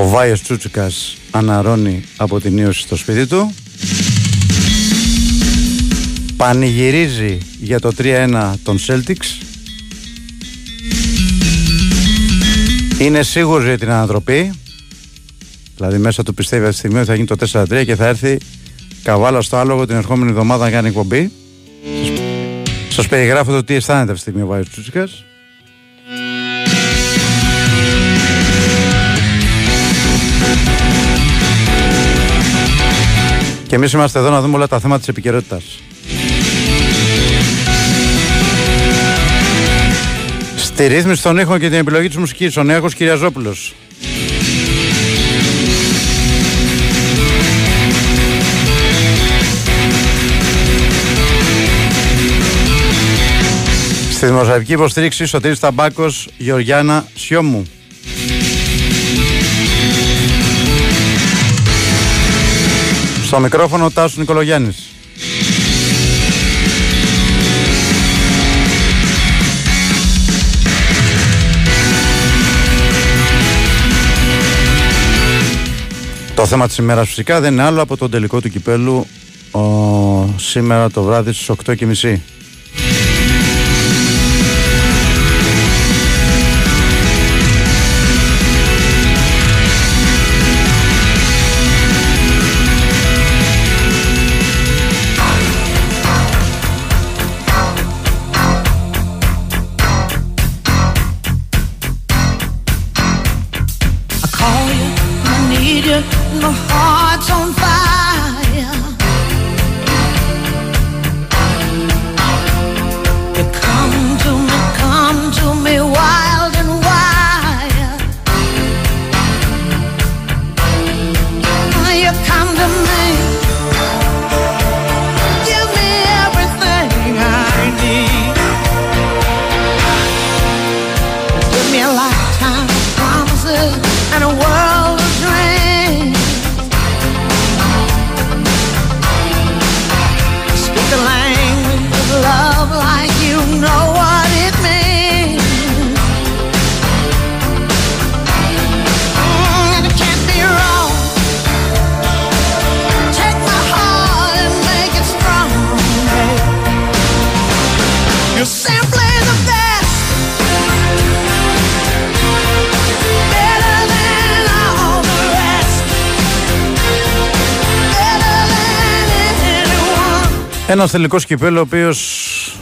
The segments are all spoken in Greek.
Ο Βάιος Τσούτσικας αναρώνει από την ίωση στο σπίτι του. Πανηγυρίζει για το 3-1 των Celtics. Είναι σίγουρος για την ανατροπή. Δηλαδή μέσα του πιστεύει αυτή τη στιγμή ότι θα γίνει το 4-3 και θα έρθει καβάλα στο άλογο την ερχόμενη εβδομάδα να κάνει εκπομπή. Σας περιγράφω το τι αισθάνεται αυτή τη στιγμή ο Βάιος Τσούτσικας. Και εμείς είμαστε εδώ να δούμε όλα τα θέματα της επικαιρότητας. Στη ρύθμιση των ήχων και την επιλογή της μουσικής, ο Νέακος Κυριαζόπουλος. Στη δημοσιογραφική υποστήριξη Σωτήρης Ταμπάκος, Γεωργιάνα Σιώμου. Στο μικρόφωνο Τάσου Νικολογιάννης. Το θέμα της ημέρας φυσικά δεν είναι άλλο από τον τελικό του κυπέλου ο, σήμερα το βράδυ στις 8.30. Ένας τελικός κυπέλος ο οποίος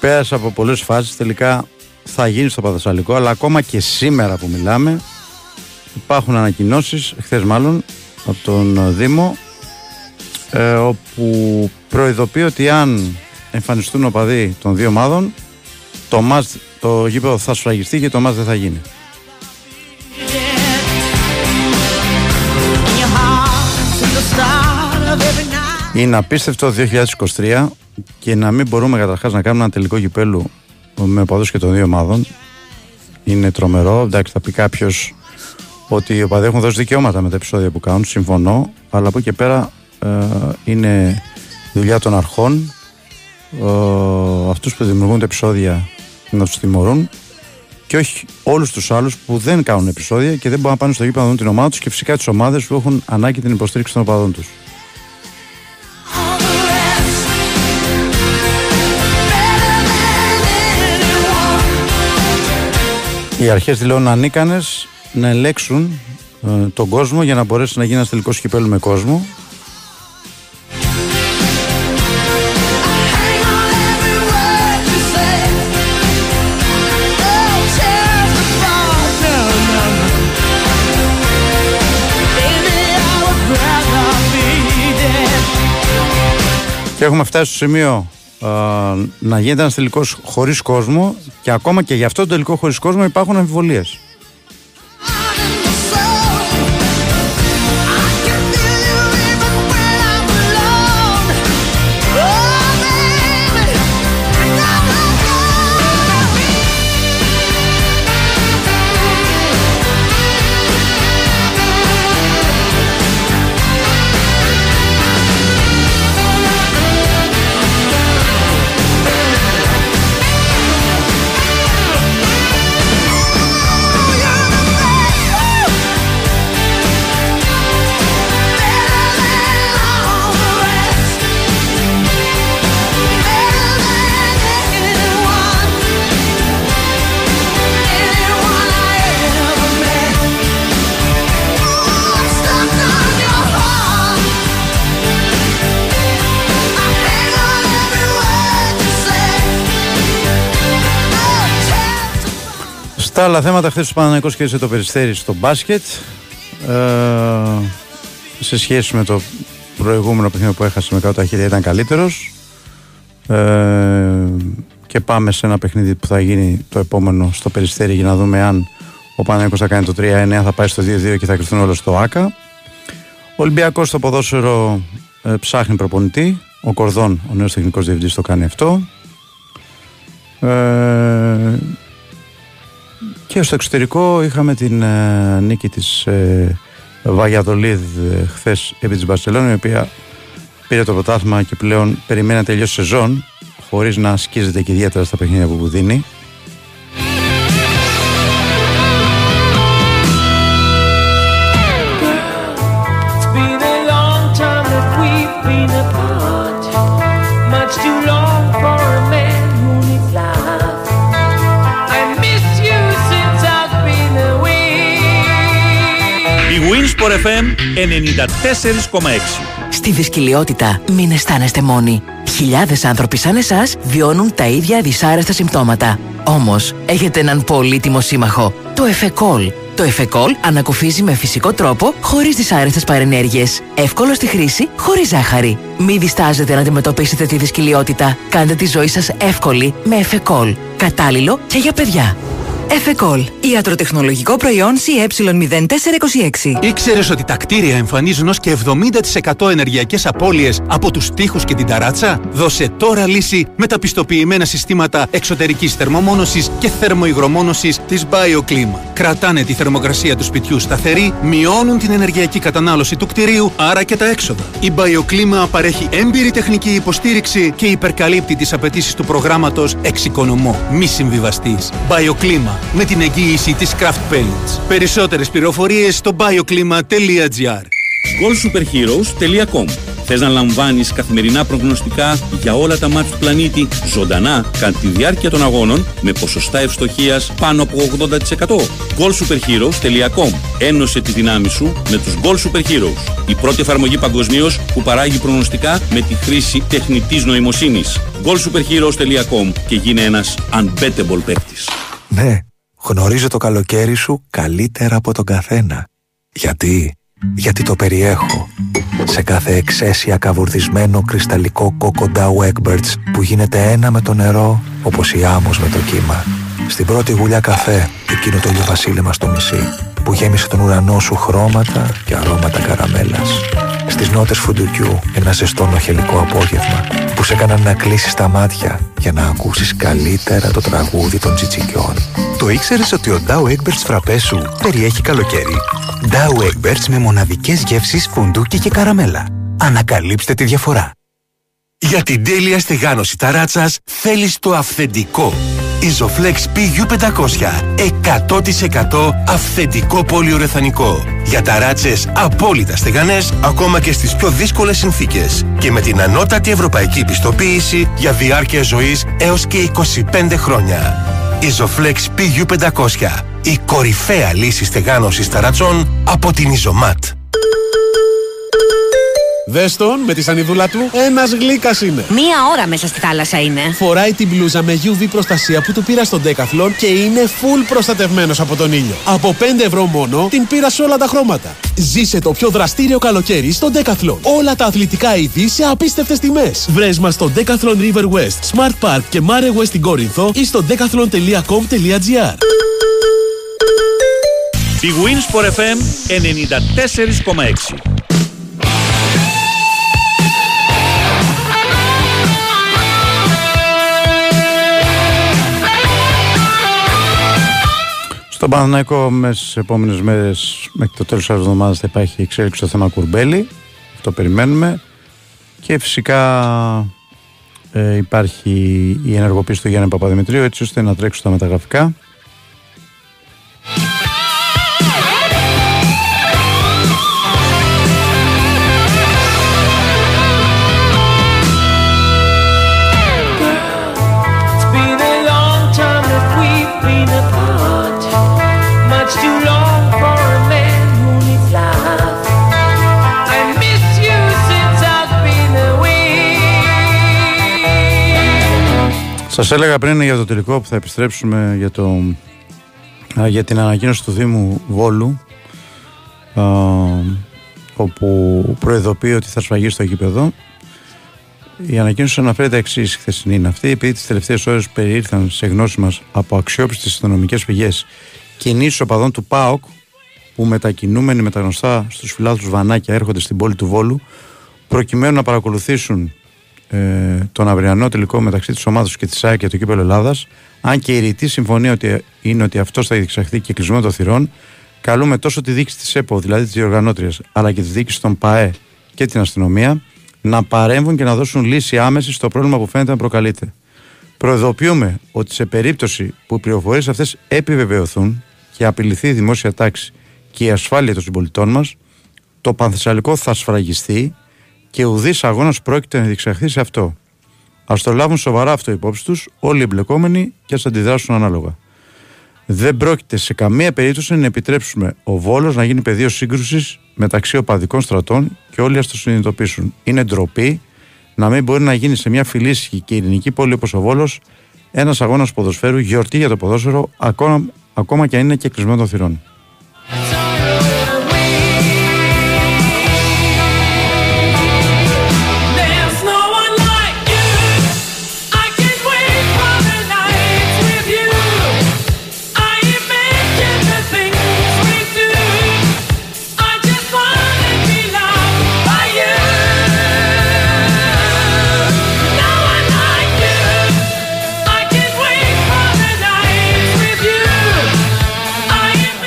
πέρασε από πολλές φάσεις. Τελικά θα γίνει στο Παθασσαλικό, αλλά ακόμα και σήμερα που μιλάμε υπάρχουν ανακοινώσεις, χθες μάλλον, από τον Δήμο, ε, όπου προειδοποιεί ότι αν εμφανιστούν οπαδοί των δύο ομάδων, το, μας, το γήπεδο θα σφραγιστεί και το μας δεν θα γίνει. Είναι απίστευτο 2023 και να μην μπορούμε καταρχάς να κάνουμε ένα τελικό κυπέλου με οπαδού και των δύο ομάδων. Είναι τρομερό. Εντάξει, θα πει κάποιος ότι οι οπαδοί έχουν δώσει δικαιώματα με τα επεισόδια που κάνουν. Συμφωνώ. Αλλά από εκεί και πέρα ε, είναι δουλειά των αρχών. Ε, Αυτούς που δημιουργούν τα επεισόδια να τους τιμωρούν και όχι όλους τους άλλους που δεν κάνουν επεισόδια και δεν μπορούν να πάνε στο γήπεδο να δουν την ομάδα τους και φυσικά τις ομάδες που έχουν ανάγκη την υποστήριξη των οπαδών τους. Οι αρχές δηλώνουν ανίκανες να ελέξουν ε, τον κόσμο για να μπορέσει να γίνει ένας τελικός κυπέλου με κόσμο. Και έχουμε φτάσει στο σημείο να γίνεται ένας τελικός χωρίς κόσμο και ακόμα και για αυτό το τελικό χωρίς κόσμο υπάρχουν αμφιβολίες. Άλλα θέματα, χθες ο Παναγενικό κέρδισε το περιστέρι στο μπάσκετ. Ε, σε σχέση με το προηγούμενο παιχνίδι που έχασε με κάτω τα χέρια ήταν καλύτερος. Ε, και πάμε σε ένα παιχνίδι που θα γίνει το επόμενο στο Περιστέρι για να δούμε αν ο Παναγιώτος θα κάνει το 3-9 θα πάει στο 2-2 και θα κρυφθούν όλο στο ΆΚΑ. Ο Ολυμπιακός στο ποδόσφαιρο ε, ψάχνει προπονητή. Ο Κορδόν, ο νέος τεχνικός διευθυντής το κάνει αυτό. Ε, και στο εξωτερικό είχαμε την ε, νίκη της ε, Βαγιαδολίδ ε, χθες επί της Μπαρσελόνη η οποία πήρε το πρωτάθλημα και πλέον περιμένει να τελειώσει σεζόν χωρίς να σκίζεται και ιδιαίτερα στα παιχνίδια που δίνει. FM 94,6 Στη δυσκολιότητα μην αισθάνεστε μόνοι. Χιλιάδες άνθρωποι σαν εσάς βιώνουν τα ίδια δυσάρεστα συμπτώματα. Όμως, έχετε έναν πολύτιμο σύμμαχο, το Εφεκόλ. Το Εφεκόλ ανακουφίζει με φυσικό τρόπο, χωρίς δυσάρεστες παρενέργειες. Εύκολο στη χρήση, χωρίς ζάχαρη. Μην διστάζετε να αντιμετωπίσετε τη δυσκολιότητα. Κάντε τη ζωή σας εύκολη με Εφεκόλ. Κατάλληλο και για παιδιά. Εφεκόλ. Ιατροτεχνολογικό προϊόν CE0426. Ήξερες ότι τα κτίρια εμφανίζουν ως και 70% ενεργειακές απώλειες από τους τοίχου και την ταράτσα; Δώσε τώρα λύση με τα πιστοποιημένα συστήματα εξωτερικής θερμομόνωσης και θερμοϊγρομόνωσης της BioClima. Κρατάνε τη θερμοκρασία του σπιτιού σταθερή, μειώνουν την ενεργειακή κατανάλωση του κτηρίου, άρα και τα έξοδα. Η BioClima παρέχει έμπειρη τεχνική υποστήριξη και υπερκαλύπτει τις απαιτήσεις του προγράμματος Εξοικονομώ. Μη συμβιβαστή. BioClima με την εγγύηση της Craft Paints. Περισσότερες πληροφορίες στο bioklima.gr goalsuperheroes.com Θες να λαμβάνεις καθημερινά προγνωστικά για όλα τα μάτια του πλανήτη ζωντανά κατά τη διάρκεια των αγώνων με ποσοστά ευστοχίας πάνω από 80%. goalsuperheroes.com Ένωσε τη δυνάμεις σου με τους Goal Super Heroes. Η πρώτη εφαρμογή παγκοσμίως που παράγει προγνωστικά με τη χρήση τεχνητής νοημοσύνης. goalsuperheroes.com και γίνε ένας unbettable παίκτης. Ναι, γνωρίζω το καλοκαίρι σου καλύτερα από τον καθένα. Γιατί, γιατί το περιέχω. Σε κάθε εξαίσια καβουρδισμένο κρυσταλλικό κόκοντα Egberts που γίνεται ένα με το νερό όπως η άμμος με το κύμα. Στην πρώτη γουλιά καφέ, εκείνο το ηλιοβασίλεμα στο μισή που γέμισε τον ουρανό σου χρώματα και αρώματα καραμέλας. Στις νότες φουντουκιού ένα ζεστό νοχελικό απόγευμα που σε έκαναν να κλείσεις τα μάτια για να ακούσεις καλύτερα το τραγούδι των τσιτσικιών. Το ήξερες ότι ο Dow Egberts φραπές σου περιέχει καλοκαίρι; Dow Egberts με μοναδικές γεύσεις φουντούκι και καραμέλα. Ανακαλύψτε τη διαφορά. Για την τέλεια στεγάνωση ταράτσας θέλεις το αυθεντικό. Isoflex PU500 100% αυθεντικό πολυουρεθανικό. Για ταράτσες απόλυτα στεγανές ακόμα και στις πιο δύσκολες συνθήκες. Και με την ανώτατη ευρωπαϊκή πιστοποίηση για διάρκεια ζωής έως και 25 χρόνια. Isoflex PU500 η κορυφαία λύση στεγάνωσης ταρατσών από την Isomat. Δες τον με τη σανιδούλα του, ένας γλύκας είναι. Μία ώρα μέσα στη θάλασσα είναι. Φοράει την μπλούζα με UV προστασία που του πήρα στον Decathlon και είναι full προστατευμένος από τον ήλιο. Από 5 ευρώ μόνο την πήρα σε όλα τα χρώματα. Ζήσε το πιο δραστήριο καλοκαίρι στον Decathlon. Όλα τα αθλητικά είδη σε απίστευτες τιμές. Βρες μας στο Decathlon River West, Smart Park και Mare West στην Κόρινθο ή στο decathlon.com.gr. Η Winsport FM 94,6 Στον Παναναϊκό με στι επόμενες μέρες, μέχρι το τέλος της εβδομάδας, θα υπάρχει εξέλιξη στο θέμα Κουρμπέλη. Αυτό περιμένουμε. Και φυσικά ε, υπάρχει η ενεργοποίηση του Γιάννη Παπαδημητρίου έτσι ώστε να τρέξουν τα μεταγραφικά. Σας έλεγα πριν για το τελικό που θα επιστρέψουμε για το για την ανακοίνωση του Δήμου Βόλου α, όπου προειδοποιεί ότι θα σφαγεί στο γήπεδο. Η ανακοίνωση αναφέρει τα εξή χθεσινή είναι αυτή, επειδή τις τελευταίες ώρες περιήρθαν σε γνώση μας από αξιόπιστες αστυνομικές πηγές κινήσει οπαδών του ΠΑΟΚ που μετακινούμενοι με τα γνωστά στους φυλάδου βανάκια έρχονται στην πόλη του Βόλου προκειμένου να παρακολουθήσουν ε, τον αυριανό τελικό μεταξύ της ομάδας και της ΑΕΚ και του κύπελου Ελλάδας. Αν και η ρητή συμφωνία ότι είναι ότι αυτό θα διεξαχθεί και κλεισμένο των θυρών, καλούμε τόσο τη δίκη της ΕΠΟ, δηλαδή τη διοργανώτρια, αλλά και τη δίκη των ΠΑΕ και την αστυνομία να παρέμβουν και να δώσουν λύση άμεση στο πρόβλημα που φαίνεται να προκαλείται. Προειδοποιούμε ότι σε περίπτωση που οι πληροφορίες αυτές επιβεβαιωθούν και απειληθεί η δημόσια τάξη και η ασφάλεια των συμπολιτών μας, το Πανθεσσαλικό θα σφραγιστεί και ουδής αγώνας πρόκειται να διεξαχθεί σε αυτό. Α το λάβουν σοβαρά αυτό υπόψη τους όλοι οι εμπλεκόμενοι και ας αντιδράσουν ανάλογα. Δεν πρόκειται σε καμία περίπτωση να επιτρέψουμε ο Βόλος να γίνει πεδίο σύγκρουσης μεταξύ οπαδικών στρατών και όλοι ας το συνειδητοποιήσουν. Είναι ντροπή να μην μπορεί να γίνει σε μια φιλήσυχη και ειρηνική πόλη όπως ο Βόλος ένας αγώνας ποδοσφαίρου, γιορτή για το ποδόσφαιρο, ακόμα, ακόμα και αν είναι και κλεισμένο των θυρών.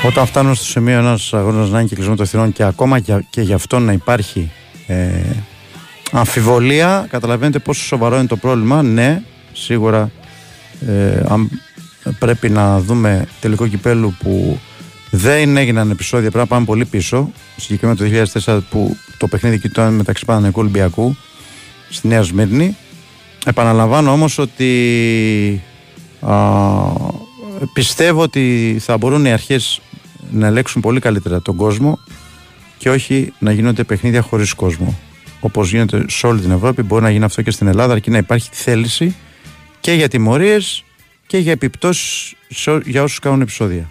Όταν φτάνουμε στο σημείο ένας αγώνας να είναι κυκλισμό των θυρών και ακόμα και, και γι' αυτό να υπάρχει ε, αμφιβολία, καταλαβαίνετε πόσο σοβαρό είναι το πρόβλημα. Ναι, σίγουρα ε, αν πρέπει να δούμε τελικό κυπέλου που δεν έγιναν επεισόδια, πρέπει να πάμε πολύ πίσω. Συγκεκριμένα το 2004 που το παιχνίδι ήταν μεταξύ Παναγενικού Ολυμπιακού στη Νέα Σμύρνη. Επαναλαμβάνω όμως ότι πιστεύω ότι θα μπορούν οι αρχές να ελέγξουν πολύ καλύτερα τον κόσμο και όχι να γίνονται παιχνίδια χωρίς κόσμο. Όπως γίνεται σε όλη την Ευρώπη, μπορεί να γίνει αυτό και στην Ελλάδα, αρκεί να υπάρχει θέληση και για τιμωρίες και για επιπτώσεις για όσους κάνουν επεισόδια.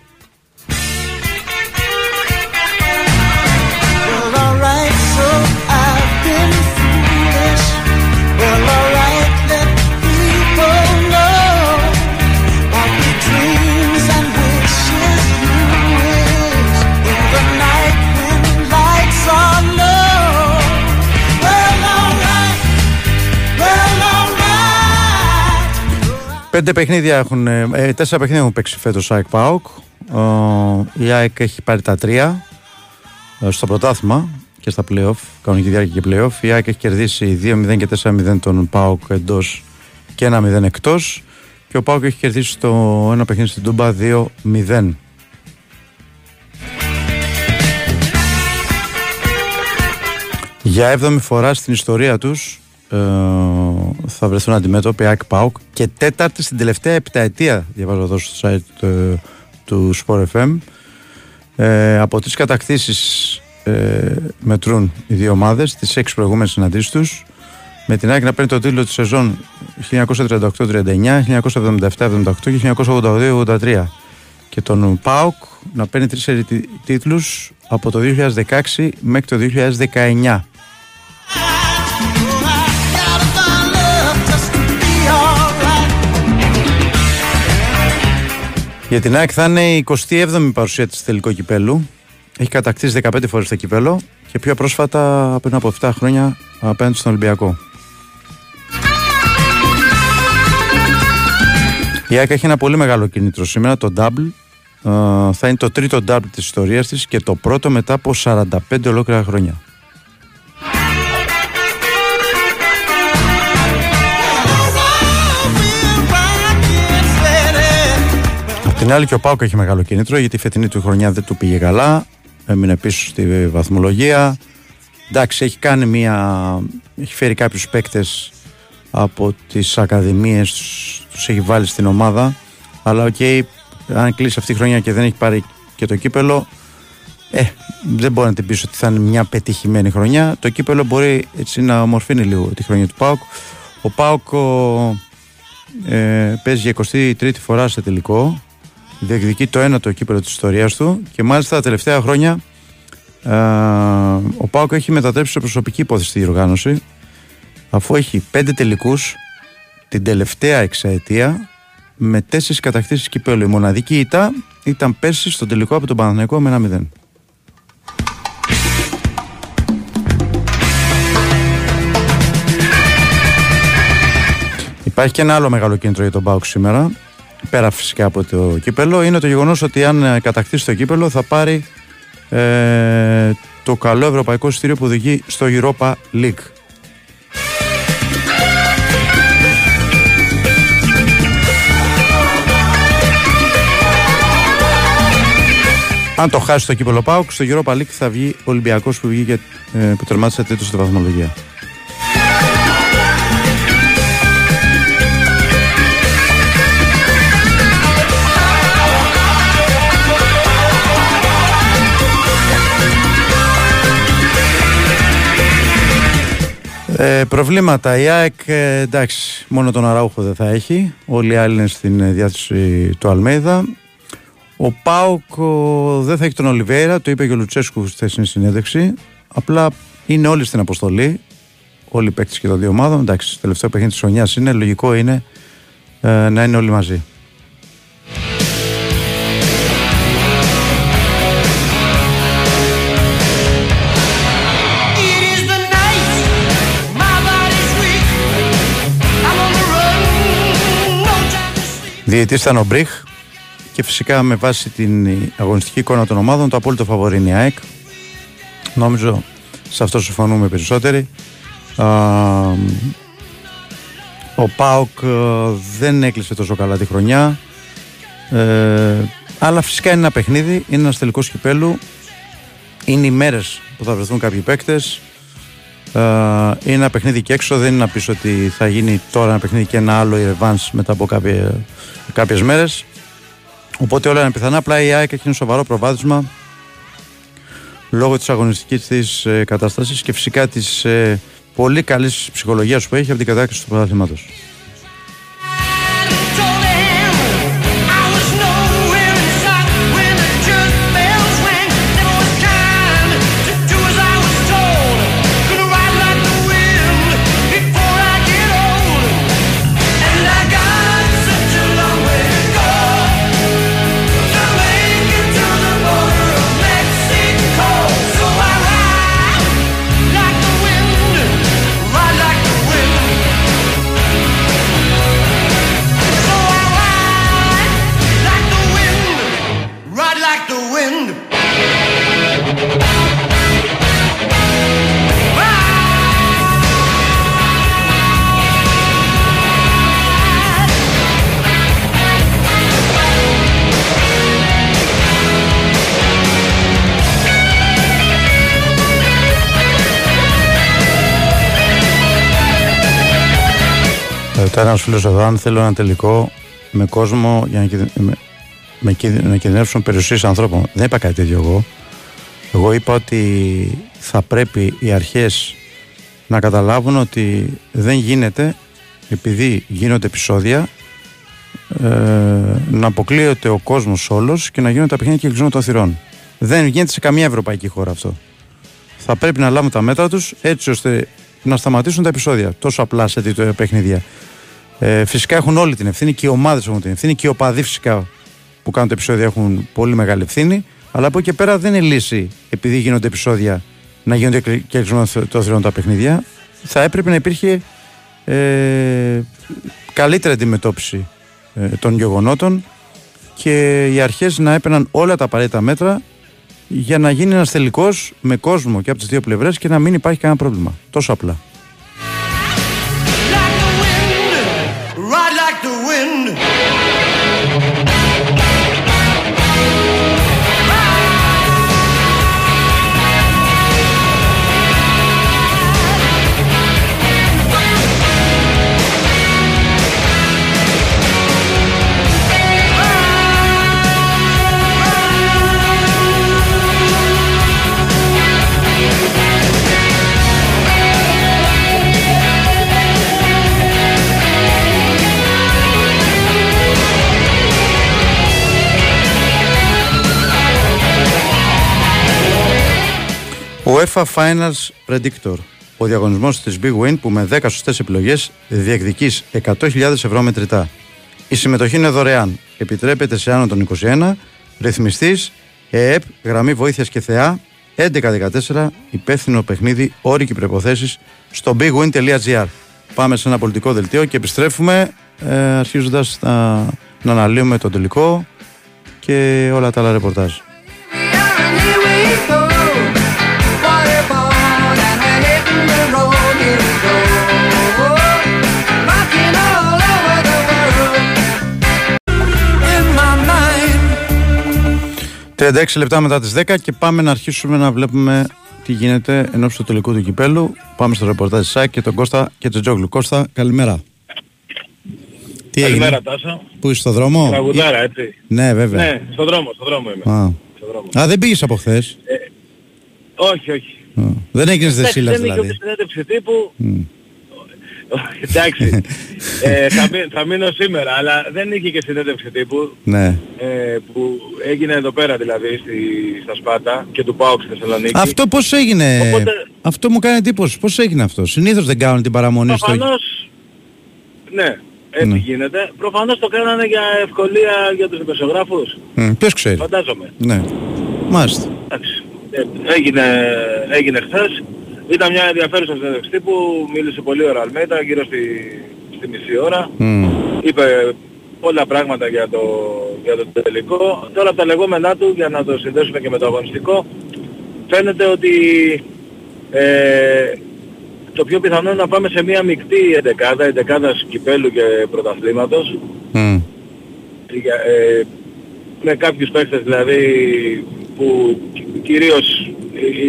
Πέντε παιχνίδια έχουν, ε, ε, τέσσερα παιχνίδια έχουν παίξει φέτος ΑΕΚ ΠΑΟΚ. η ΑΕΚ έχει πάρει τα τρία ε, στο πρωτάθλημα και στα playoff, κανονική διάρκεια και playoff. Η ΑΕΚ έχει κερδίσει 2-0 και 4-0 τον ΠΑΟΚ εντός και 1-0 εκτός. Και ο ΠΑΟΚ έχει κερδίσει το ένα παιχνίδι στην Τούμπα 2-0. Για έβδομη φορά στην ιστορία τους ε, θα βρεθούν αντιμέτωποι ΑΕΚ ΠΑΟΚ. Και τέταρτη στην τελευταία επταετία διαβάζω εδώ στο site ε, του Sport FM ε, από τις κατακτήσεις ε, μετρούν οι δύο ομάδες τις έξι προηγούμενες συναντήσεις τους. Με την ΑΕΚ να παίρνει το τίτλο της σεζόν 1938-39, 1977-78 και 1982-83 και τον ΠΑΟΚ να παίρνει τρεις τίτλους από το 2016 μέχρι το 2019 Για την ΑΕΚ θα είναι η 27η παρουσία της τελικό κυπέλου. Έχει κατακτήσει 15 φορές το κυπέλο και πιο πρόσφατα πριν από 7 χρόνια απέναντι στον Ολυμπιακό. Η ΑΕΚ έχει ένα πολύ μεγάλο κίνητρο σήμερα, το double. Ε, θα είναι το τρίτο double της ιστορίας της και το πρώτο μετά από 45 ολόκληρα χρόνια. Την άλλη και ο ΠΑΟΚ έχει μεγάλο κίνητρο γιατί η φετινή του χρονιά δεν του πήγε καλά. Έμεινε πίσω στη βαθμολογία. Εντάξει, έχει κάνει μια. έχει φέρει κάποιους παίκτες από τις ακαδημίες, τους έχει βάλει στην ομάδα. Αλλά OK, okay, αν κλείσει αυτή η χρονιά και δεν έχει πάρει και το κύπελο, ε, δεν μπορεί να την πει ότι θα είναι μια πετυχημένη χρονιά. Το κύπελο μπορεί έτσι να ομορφύνει λίγο τη χρονιά του Πάουκ. Ο Πάουκ ε, παίζει για 23η φορά σε τελικό διεκδικεί το ένατο κύπελο της ιστορίας του και μάλιστα τα τελευταία χρόνια ε, ο Πάοκ έχει μετατρέψει σε προσωπική υπόθεση στη διοργάνωση αφού έχει πέντε τελικούς την τελευταία εξαετία με τέσσερις κατακτήσεις κυπέλου. Η μοναδική ήττα ήταν πέρσι στο τελικό από τον Παναθηναϊκό με ένα 0. Υπάρχει και ένα άλλο μεγάλο κίνητρο για τον Πάουκ σήμερα, πέρα φυσικά από το κύπελο, είναι το γεγονός ότι αν ε, κατακτήσει το κύπελο θα πάρει ε, το καλό ευρωπαϊκό συστήριο που οδηγεί στο Europa League. Αν το χάσει το κύπελο Πάουκ, στο Europa League θα βγει ο Ολυμπιακός που, βγήκε, ε, που τερμάτισε τρίτο στη βαθμολογία. Ε, προβλήματα. Η ΑΕΚ ε, εντάξει, μόνο τον Αράουχο δεν θα έχει. Όλοι οι άλλοι είναι στην ε, διάθεση του Αλμέιδα. Ο Πάουκ δεν θα έχει τον Ολιβέρα, το είπε και ο Λουτσέσκου στη θέσινη συνέντευξη. Απλά είναι όλοι στην αποστολή. Όλοι οι παίκτες και των δύο ομάδων. Εντάξει, τελευταίο παιχνίδι της χρονιάς είναι. Λογικό είναι ε, να είναι όλοι μαζί. Διαιτής ήταν ο Μπριχ και φυσικά με βάση την αγωνιστική εικόνα των ομάδων το απόλυτο φαβορή είναι η ΑΕΚ. Νόμιζω σε αυτό συμφωνούμε περισσότεροι. Ο ΠΑΟΚ ε, δεν έκλεισε τόσο καλά τη χρονιά. Ε, αλλά φυσικά είναι ένα παιχνίδι, είναι ένας τελικός κυπέλου. Είναι οι μέρες που θα βρεθούν κάποιοι παίκτες. Ε, είναι ένα παιχνίδι και έξω. Δεν είναι να πεις ότι θα γίνει τώρα ένα παιχνίδι και ένα άλλο η Revans μετά από κάποια κάποιες μέρες οπότε όλα είναι πιθανά απλά η ΑΕΚ έχει ένα σοβαρό προβάδισμα λόγω της αγωνιστικής της ε, κατάστασης και φυσικά της ε, πολύ καλής ψυχολογίας που έχει από την κατάκτηση του πρωταθλήματος. Ρωτάει ένας φίλος εδώ αν θέλω ένα τελικό με κόσμο για να, με, με, να κινδυνεύσουν περιουσίες ανθρώπων. Δεν είπα κάτι τέτοιο εγώ. Εγώ είπα ότι θα πρέπει οι αρχές να καταλάβουν ότι δεν γίνεται επειδή γίνονται επεισόδια ε, να αποκλείεται ο κόσμος όλος και να γίνονται τα παιχνίδια και κλεισμό των θυρών. Δεν γίνεται σε καμία ευρωπαϊκή χώρα αυτό. Θα πρέπει να λάβουν τα μέτρα τους έτσι ώστε να σταματήσουν τα επεισόδια. Τόσο απλά σε τέτοια παιχνίδια. Ε, φυσικά έχουν όλη την ευθύνη και οι ομάδες έχουν την ευθύνη και οι οπαδοί φυσικά που κάνουν τα επεισόδια έχουν πολύ μεγάλη ευθύνη. Αλλά από εκεί και πέρα δεν είναι λύση επειδή γίνονται επεισόδια να γίνονται και το θηρόν τα παιχνίδια. Θα έπρεπε να υπήρχε ε, καλύτερη αντιμετώπιση ε, των γεγονότων και οι αρχές να έπαιρναν όλα τα απαραίτητα μέτρα για να γίνει ένας τελικός με κόσμο και από τις δύο πλευρές και να μην υπάρχει κανένα πρόβλημα. Τόσο απλά. the wind. UEFA Finals Predictor. Ο διαγωνισμός της Big Win που με 10 σωστές επιλογές διεκδικείς 100.000 ευρώ μετρητά. Η συμμετοχή είναι δωρεάν. Επιτρέπεται σε άνω των 21. Ρυθμιστής ΕΕΠ, γραμμή βοήθειας και θεά 1114 υπεύθυνο παιχνίδι, όροι και προποθέσει στο bigwin.gr. Πάμε σε ένα πολιτικό δελτίο και επιστρέφουμε ε, αρχίζοντας να, να αναλύουμε το τελικό και όλα τα άλλα ρεπορτάζ. ...36 λεπτά μετά τις 10 και πάμε να αρχίσουμε να βλέπουμε τι γίνεται ενώ στο τελικό του κυπέλου. Πάμε στο ρεπορτάζ της ΣΑΚ και τον Κώστα και τον Τζόγλου. Κώστα, καλημέρα. Τι καλημέρα έγινε; Τάσο. Πού είσαι στο δρόμο; Τραγουδάρα, έτσι. Ναι, βέβαια. Ναι, στο δρόμο, στο δρόμο είμαι. Α, στο δρόμο. Α δεν πήγες από χθες; Ε, όχι, όχι. Α, δεν έγινες δεσίλας δηλαδή. Δεν συνέντευξη τύπου. Mm. Εντάξει, ε, θα, θα, μείνω σήμερα, αλλά δεν είχε και συνέντευξη τύπου ναι. ε, που έγινε εδώ πέρα δηλαδή στη, στα Σπάτα και του ΠΑΟΚ στη Θεσσαλονίκη. Αυτό πώς έγινε, Οπότε... αυτό μου κάνει εντύπωση, πώς έγινε αυτό; Συνήθως δεν κάνουν την παραμονή Προφανώς, στο... ναι, έτσι ναι. γίνεται. Προφανώς το κάνανε για ευκολία για τους δημοσιογράφους. Mm, ποιος ξέρει; Φαντάζομαι. Ναι, μάλιστα. Εντάξει, ε, έγινε, έγινε χθες. Ήταν μια ενδιαφέρουσα συνέντευξη που μίλησε πολύ ώρα Αλμέτα, γύρω στη, στη μισή ώρα. Mm. Είπε πολλά πράγματα για το, για το τελικό. Τώρα από τα λεγόμενά του, για να το συνδέσουμε και με το αγωνιστικό, φαίνεται ότι ε, το πιο πιθανό είναι να πάμε σε μια μεικτή εντεκάδα, εντεκάδα κυπέλου και πρωταθλήματος. Mm. Ε, με κάποιους παίκτες δηλαδή που κυρίως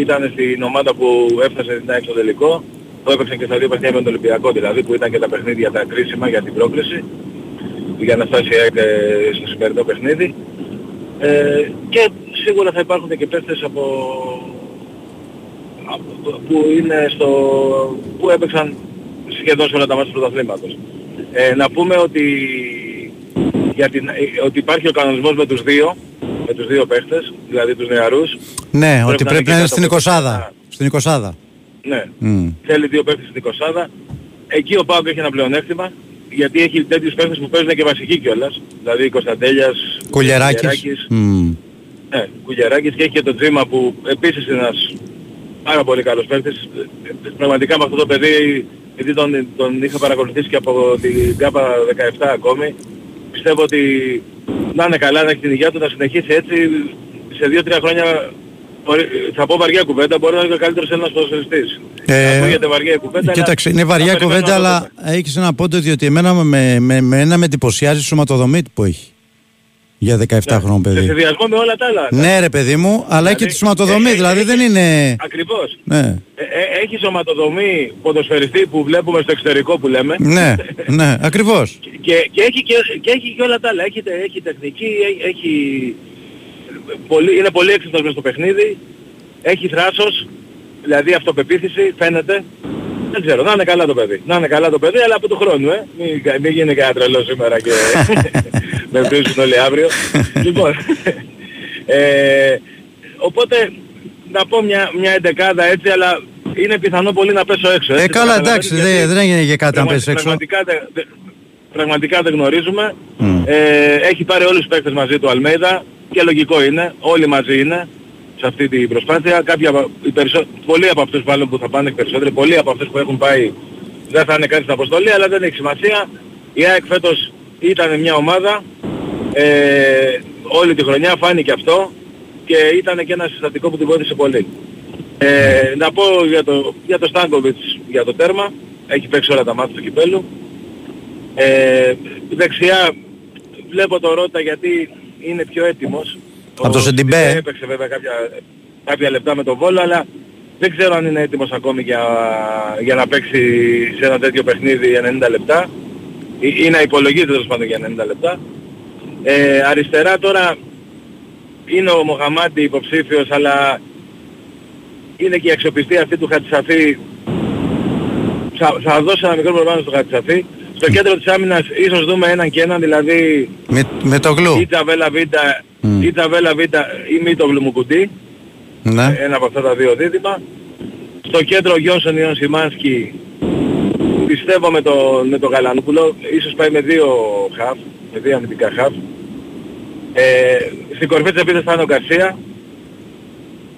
ήταν στην ομάδα που έφτασε στην έξω τελικό, που έπαιξαν και στα δύο παιχνίδια με τον Ολυμπιακό δηλαδή, που ήταν και τα παιχνίδια τα κρίσιμα για την πρόκληση, για να φτάσει ε, στο σημερινό παιχνίδι. Ε, και σίγουρα θα υπάρχουν και παίχτες από, που, είναι στο, που έπαιξαν σχεδόν σε όλα τα μάτια του πρωταθλήματος. Ε, να πούμε ότι, για την, ότι υπάρχει ο κανονισμός με τους δύο, με τους δύο παίχτες, δηλαδή τους νεαρούς. Ναι, ότι πρέπει να είναι στην 20. Στην 20. Ναι. Mm. Θέλει δύο παίχτες στην 20. Εκεί ο Πάοκ έχει ένα πλεονέκτημα, γιατί έχει τέτοιους παίχτες που παίζουν και βασικοί κιόλας. Δηλαδή Κωνσταντέλιας, Κουλιεράκης. Mm. Ναι, Κουλιεράκης και έχει και το Τζίμα που επίσης είναι ένας πάρα πολύ καλός παίχτης. Πραγματικά με αυτό το παιδί, γιατί τον, τον είχα παρακολουθήσει και από την ΚΑΠΑ 17 ακόμη, πιστεύω ότι να είναι καλά, να έχει την υγεία του, να συνεχίσει έτσι σε 2-3 χρόνια θα πω βαριά κουβέντα, μπορεί να είναι ο καλύτερος ένας ποδοσφαιριστής. Ε, Ακούγεται βαριά κουβέντα. Κοίταξε, είναι βαριά κουβέντα, αλλά έχεις ένα πόντο διότι εμένα με, με, με ένα με εντυπωσιάζει η σωματοδομή που έχει. Για 17 ναι, χρόνων παιδί. Σε συνδυασμό με όλα τα άλλα. Ναι ρε παιδί μου, αλλά δηλαδή, έχει και τη σωματοδομή, ε, δηλαδή δεν είναι... Ακριβώς. Ναι. Ε, ε, έχει σωματοδομή ποδοσφαιριστή που βλέπουμε στο εξωτερικό που λέμε. Ναι, ναι, ακριβώς. και, και, έχει και, και έχει και όλα τα άλλα. Έχει, έχει τεχνική, έχει, πολύ, είναι πολύ έξυπνος μες στο παιχνίδι, έχει θράσος, δηλαδή αυτοπεποίθηση, φαίνεται. Δεν ξέρω, να είναι καλά το παιδί. Να είναι καλά το παιδί, αλλά από του χρόνου, ε. Μην, μην γίνει κανένα τρελό σήμερα και με βρίσκουν όλοι αύριο. λοιπόν, ε, οπότε να πω μια, μια εντεκάδα έτσι, αλλά είναι πιθανό πολύ να πέσω έξω. Έτσι, ε, καλά, εντάξει, δεν, δεν έγινε για κάτι να πέσει έξω. Πραγματικά, δε, πραγματικά δεν γνωρίζουμε. Mm. Ε, έχει πάρει όλους τους παίκτες μαζί του Αλμέιδα και λογικό είναι, όλοι μαζί είναι σε αυτή την προσπάθεια. Κάποια, οι περισσο... Πολλοί από αυτούς που θα πάνε περισσότεροι, πολλοί από αυτούς που έχουν πάει δεν θα είναι κάτι στην αποστολή, αλλά δεν έχει σημασία. Η ΑΕΚ φέτος ήταν μια ομάδα, ε, όλη τη χρονιά φάνηκε αυτό και ήταν και ένα συστατικό που την βοήθησε πολύ. Ε, να πω για το, για το Στάνκοβιτς για το τέρμα, έχει παίξει όλα τα μάτια του κυπέλου. Ε, δεξιά βλέπω το Ρότα γιατί είναι πιο έτοιμος. Από το Σεντιμπέ; Έπαιξε βέβαια κάποια, κάποια λεπτά με τον Βόλο, αλλά δεν ξέρω αν είναι έτοιμος ακόμη για, για να παίξει σε ένα τέτοιο παιχνίδι 90 λεπτά. Ή, ή να υπολογίζει τέλος πάντων για 90 λεπτά. Ε, αριστερά τώρα είναι ο Μοχαμάντη υποψήφιος, αλλά είναι και η αξιοπιστία αυτή του Χατσαφή. Θα, θα δώσω ένα μικρό προβάνω στο Χατσαφή. Στο κέντρο της άμυνας ίσως δούμε έναν και έναν, δηλαδή... Με, με το γλου. Ή Τζαβέλα Βίτα, mm. ή Τζαβέλα Βίτα ή Μήτο Γλουμουκουτί. Ναι. Ένα από αυτά τα δύο δίδυμα. Στο κέντρο Γιόνσον Ιον Σιμάνσκι πιστεύω με το, με το Γαλανόπουλο, ίσως πάει με δύο χαφ, με δύο αμυντικά χαφ. Ε, στην κορφή της επίθεσης θα είναι ο Γκαρσία.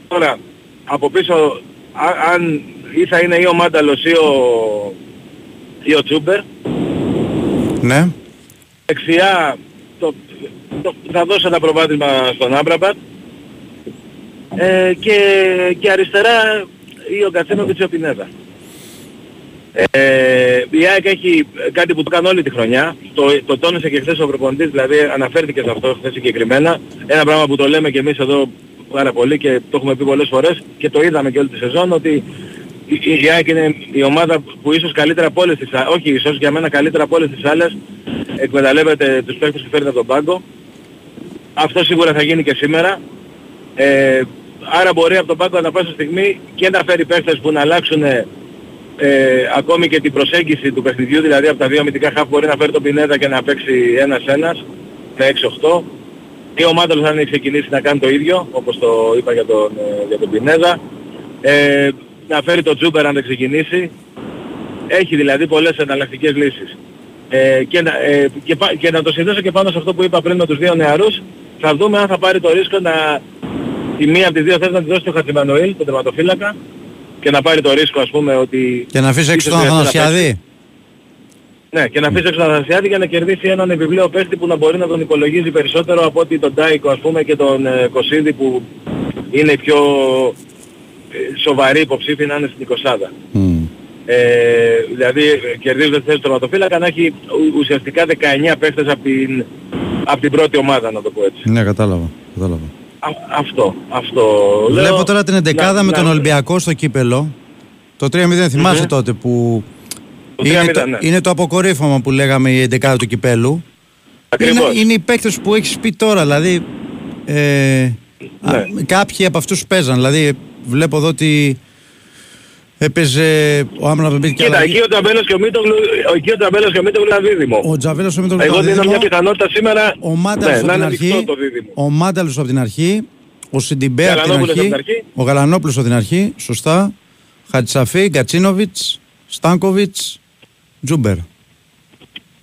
Τώρα, από πίσω, α- αν ή θα είναι ή ο Μάνταλος ή ο, ή ο Τσούμπερ. Ναι. Δεξιά το, το, θα δώσω ένα προβάδισμα στον Άμπραμπατ. Ε, και, και αριστερά ή ο Κατσίνοβιτς ή ο Πινέδα. Ε, η ΑΕΚ έχει κάτι που το έκανε όλη τη χρονιά, το, το τόνισε και χθες ο προπονητής, δηλαδή αναφέρθηκε σε αυτό χθες συγκεκριμένα, ένα πράγμα που το λέμε και εμείς εδώ πάρα πολύ και το έχουμε πει πολλές φορές και το είδαμε και όλη τη σεζόν ότι η, η ΑΕΚ είναι η ομάδα που ίσως καλύτερα από όλες τις άλλες, όχι ίσως για μένα καλύτερα από όλες τις άλλες εκμεταλλεύεται τους παίκτες που φέρνει από τον πάγκο. Αυτό σίγουρα θα γίνει και σήμερα. Ε, άρα μπορεί από τον πάγκο ανά πάσα στιγμή και να φέρει παίκτες που να αλλάξουν ε, ακόμη και την προσέγγιση του παιχνιδιού, δηλαδή από τα δύο αμυντικά χαφ μπορεί να φέρει τον Πινέδα και να παίξει ένας-ένας με 6-8. Η ομάδα του θα είναι ξεκινήσει να κάνει το ίδιο, όπως το είπα για τον, ε, για τον Πινέδα. Ε, να φέρει τον Τζούμπερ αν δεν ξεκινήσει. Έχει δηλαδή πολλές εναλλακτικές λύσεις. Ε, και, να, ε, και, πα- και να το συνδέσω και πάνω σε αυτό που είπα πριν με τους δύο νεαρούς, θα δούμε αν θα πάρει το ρίσκο να τη μία από τις δύο θέσεις να τη δώσει στο Χατζημανουήλ, τον τερματοφύλακα, και να πάρει το ρίσκο ας πούμε ότι... Και να αφήσει έξω ίσως τον χρειαστεί να παίξει. Αθανασιάδη. Ναι, και να αφήσει έξω τον Αθανασιάδη για να κερδίσει έναν επιπλέον παίχτη που να μπορεί να τον υπολογίζει περισσότερο από ότι τον Τάικο ας πούμε και τον ε, Κωσίδη που είναι οι πιο ε, σοβαροί υποψήφοι να είναι στην 20. Μμ. Ε, δηλαδή ε, κερδίζοντας τη θέση του τερματοφύλακα να έχει ου- ουσιαστικά 19 παίχτες από την, απ' την πρώτη ομάδα να το πω έτσι. Ναι, κατάλαβα. κατάλαβα. Α, αυτό, αυτό. Βλέπω λέω. τώρα την 11 Να- με να- τον Ολυμπιακό στο κύπελο. Το 3-0 θυμάσαι Μμμ. τότε που Το είναι, 3-0, το, ναι. είναι το αποκορύφωμα που λέγαμε η 11 του κυπέλου. Είναι, Ακριβώς. είναι οι παίκτες που έχεις πει τώρα, δηλαδή ε, α, Ναι. κάποιοι από αυτούς παίζαν. Δηλαδή βλέπω εδώ ότι έπαιζε ο Άμραμπ μπήκε και Κοίτα, αλλαγή. εκεί ο Τραμπέλος και ο Μίτογλου, εκεί ο Τραμπέλος και ο Μίτογλου είναι δίδυμο. Ο Τζαβέλος ο Μήτρος Εγώ ήταν δίνω μια δίδυμο. πιθανότητα σήμερα Ο Μάνταλος ναι, από να την είναι αρχή. μεικτό το δίδυμο. Ο Μάνταλος από την αρχή. Ο Σιντιμπέ από την Γαλανόπουλος αρχή. από την αρχή. Ο Γαλανόπουλος από την αρχή. Σωστά. Χατζισαφί, Γκατσίνοβιτς, Στάνκοβιτς, Τζούμπερ.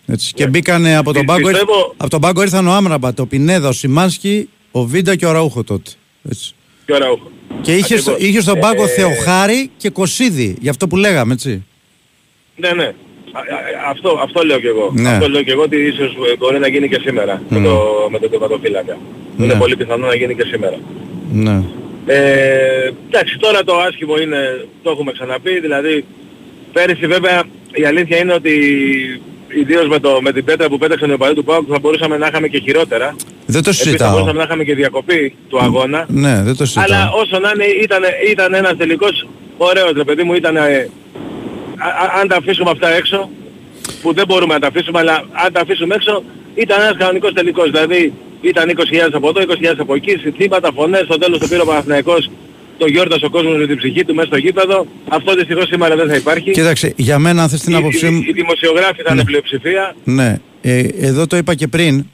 Έτσι. Και μπήκανε από τον, Πι- πάγκο, ήρθ- πιστεύω- από τον πάγκο ήρθαν ο Άμραμπατ, ο Πινέδα, ο Σιμάνσκι, ο Βίντα και ο Αραούχο τότε. Έτσι. Και ο Αραούχο. Και είχε, στο, Ακριβώς. είχε στον πάγκο Ε, Θεοχάρη και Κωσίδη. Γι' αυτό που λέγαμε, έτσι. Ναι, ναι. Α, α, Αυτό, αυτό λέω και εγώ. Ναι. Αυτό λέω και εγώ ότι ίσως ε, μπορεί να γίνει και σήμερα με, Μμ. το, με τον τερματοφύλακα. Ναι. Είναι πολύ πιθανό να γίνει και σήμερα. Ναι. Ε, εντάξει, τώρα το άσχημο είναι, το έχουμε ξαναπεί, δηλαδή πέρυσι βέβαια η αλήθεια είναι ότι ιδίως με, το, με την πέτρα που πέταξαν οι οπαδοί του ΠΑΟΚ θα μπορούσαμε να είχαμε και χειρότερα. Δεν το Επίσης θα συζητάω. μπορούσαμε να είχαμε και διακοπή του αγώνα. Ναι, δεν το συζητάω. Αλλά όσο να είναι ήταν, ήταν ένας τελικός ωραίος ρε παιδί μου, ήταν, ε, α- α- αν τα αφήσουμε αυτά έξω, που δεν μπορούμε να τα αφήσουμε, αλλά αν τα αφήσουμε έξω, ήταν ένας κανονικός τελικός. Δηλαδή ήταν 20.000 από εδώ, 20.000 από εκεί, συνθήματα, φωνές, στο τέλος το πήρε ο Παναθηναϊκός, το γιόρτασε ο κόσμος με την ψυχή του μέσα στο γήπεδο. Αυτό δυστυχώς σήμερα δεν θα υπάρχει. Κοίταξε, για μένα, αν θες την Οι- άποψή οι, μου. οι δημοσιογράφοι θα είναι Ναι. πλειοψηφία. Ναι, ε, εδώ το είπα και πριν.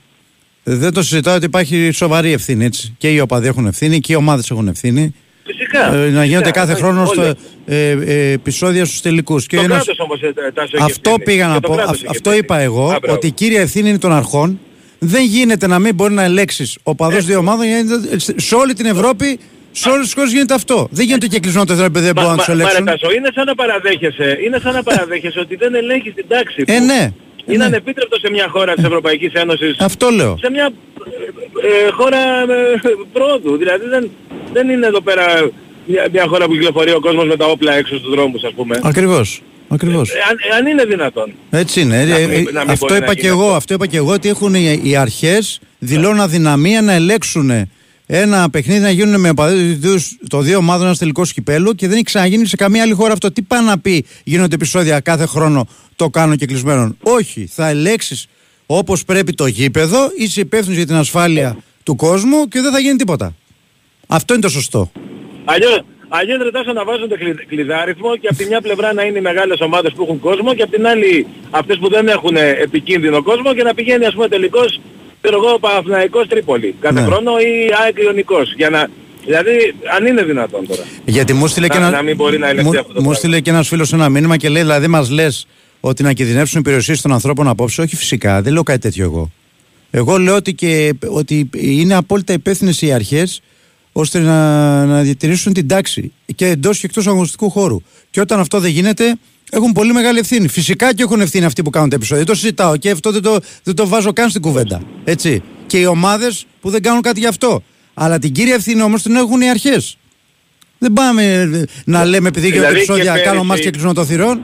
Δεν το συζητάω ότι υπάρχει σοβαρή ευθύνη. Έτσι. Και οι οπαδοί έχουν ευθύνη και οι ομάδες έχουν ευθύνη. Φυσικά. Ε, να φυσικά, γίνονται κάθε όχι, χρόνο όλοι. στο, ε, ε, επεισόδια στους τελικούς. Το κράτος όμως ε, Τάσο, έχει αυτό ευθύνη. πήγα να Και το πω. κράτος αυ- έχει αυτό ευθύνη. είπα εγώ. Α, μπράβο. ότι η κύρια ευθύνη είναι των αρχών. Δεν γίνεται να μην μπορεί να ελέξει οπαδός δύο ομάδων. γιατί Σε όλη την Ευρώπη, σε όλες τις χώρες γίνεται αυτό. Δεν γίνεται και κλεισμένο το επίπεδο, δεν Μα, μπορούν να τους μα, μα, ρε ελέγξουν. Τάσο, είναι σαν να παραδέχεσαι, είναι σαν να παραδέχεσαι ότι δεν ελέγχεις την τάξη. Ε, που ναι. Ε, Είναι ναι. ανεπίτρεπτο σε μια χώρα της Ευρωπαϊκής Ένωσης, Αυτό λέω. σε μια ε, ε, χώρα ε, πρόοδου. Δηλαδή δεν, δεν είναι εδώ πέρα μια, μια χώρα που κυκλοφορεί ο κόσμος με τα όπλα έξω στους δρόμους ας πούμε. Ακριβώς. Ακριβώς. Ε, αν, αν είναι δυνατόν. Έτσι είναι. Ε, Να μην- ε, να μην αυτό μπορεί είπα να και γίνει εγώ. αυτό. Αυτό είπα και εγώ ότι έχουν οι, οι αρχές δηλώνουν αδυναμία να ελέξουν ένα παιχνίδι να γίνουν με οπαδούς το δύο ομάδων ένα τελικό κυπέλου και δεν έχει ξαναγίνει σε καμία άλλη χώρα αυτό. Τι πάει να πει γίνονται επεισόδια κάθε χρόνο το κάνω και κλεισμένον. Όχι. Θα ελέξει όπως πρέπει το γήπεδο, είσαι υπεύθυνος για την ασφάλεια του κόσμου και δεν θα γίνει τίποτα. Αυτό είναι το σωστό. Αλλιώς, αλλιώς ρε Τάσο να βάζουν το κλει- κλειδάριθμο και από τη μια πλευρά να είναι οι μεγάλες ομάδες που έχουν κόσμο και από την άλλη αυτές που δεν έχουν ε, επικίνδυνο κόσμο και να πηγαίνει ας πούμε τελικός ξέρω εγώ Παναθηναϊκός Τρίπολη κάθε Ναι. χρόνο ή ΑΕΚ Ιωνικός για να, Δηλαδή, αν είναι δυνατόν τώρα. Γιατί μου στείλε και, Να- ένα... να μην μπορεί να ελεγχθεί μου- αυτό το μου πράγμα. στείλε και ένας φίλος ένα μήνυμα και λέει δηλαδή μας λες ότι να κινδυνεύσουν οι περιουσίες των ανθρώπων απόψε. Όχι φυσικά, δεν λέω κάτι τέτοιο εγώ. Εγώ λέω ότι, και, ότι είναι απόλυτα υπεύθυνες οι αρχές ώστε να, να διατηρήσουν την τάξη και εντός και εκτός αγωνιστικού χώρου. Και όταν αυτό δεν γίνεται, έχουν πολύ μεγάλη ευθύνη. Φυσικά και έχουν ευθύνη αυτοί που κάνουν τα επεισόδια. Δεν το συζητάω και αυτό δεν το, δεν το βάζω καν στην κουβέντα. Έτσι. Και οι ομάδες που δεν κάνουν κάτι γι' αυτό. Αλλά την κύρια ευθύνη όμως την έχουν οι αρχές. Δεν πάμε ε, να λέμε επειδή γίνονται Δηλαδή και επεισόδια, πέρυσι- κάνω μας και κλεισμό των θυρών.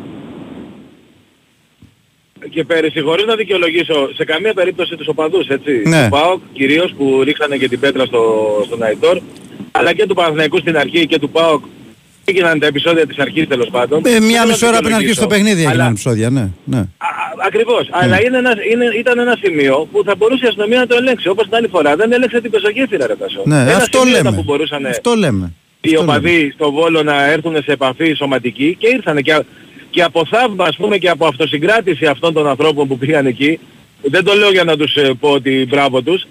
Και πέρυσι, χωρίς να δικαιολογήσω σε καμία περίπτωση τους οπαδούς, έτσι. Ναι. Του ΠΑΟΚ κυρίως που ρίξανε και την πέτρα στο, στον Αϊτόρ, αλλά και του Παναθηναϊκού στην αρχή και του ΠΑΟΚ έγιναν τα επεισόδια της αρχής τέλος πάντων. Ε, Δεν μία θέλω μισή να ώρα πριν αρχίσει το δικαιολογήσω, παιχνίδι αλλά- έγιναν επεισόδια, ναι. ναι. Α, α, Ακριβώς. Αλλά είναι ένα, είναι, ήταν ένα σημείο που θα μπορούσε η αστυνομία να το ελέγξει. Όπως την άλλη φορά δεν έλεξε την πεζογέφυρα ρε Τάσο. Ναι, Ένα αυτό σημείο ήταν λέμε. Που μπορούσαν Αυτό λέμε. οι Αυτό λέμε. οπαδοί στο Βόλο να έρθουν σε επαφή σωματική και ήρθαν και, και από θαύμα ας πούμε και από αυτοσυγκράτηση αυτών των ανθρώπων που πήγαν εκεί δεν το λέω για να τους ε, πω ότι μπράβο τους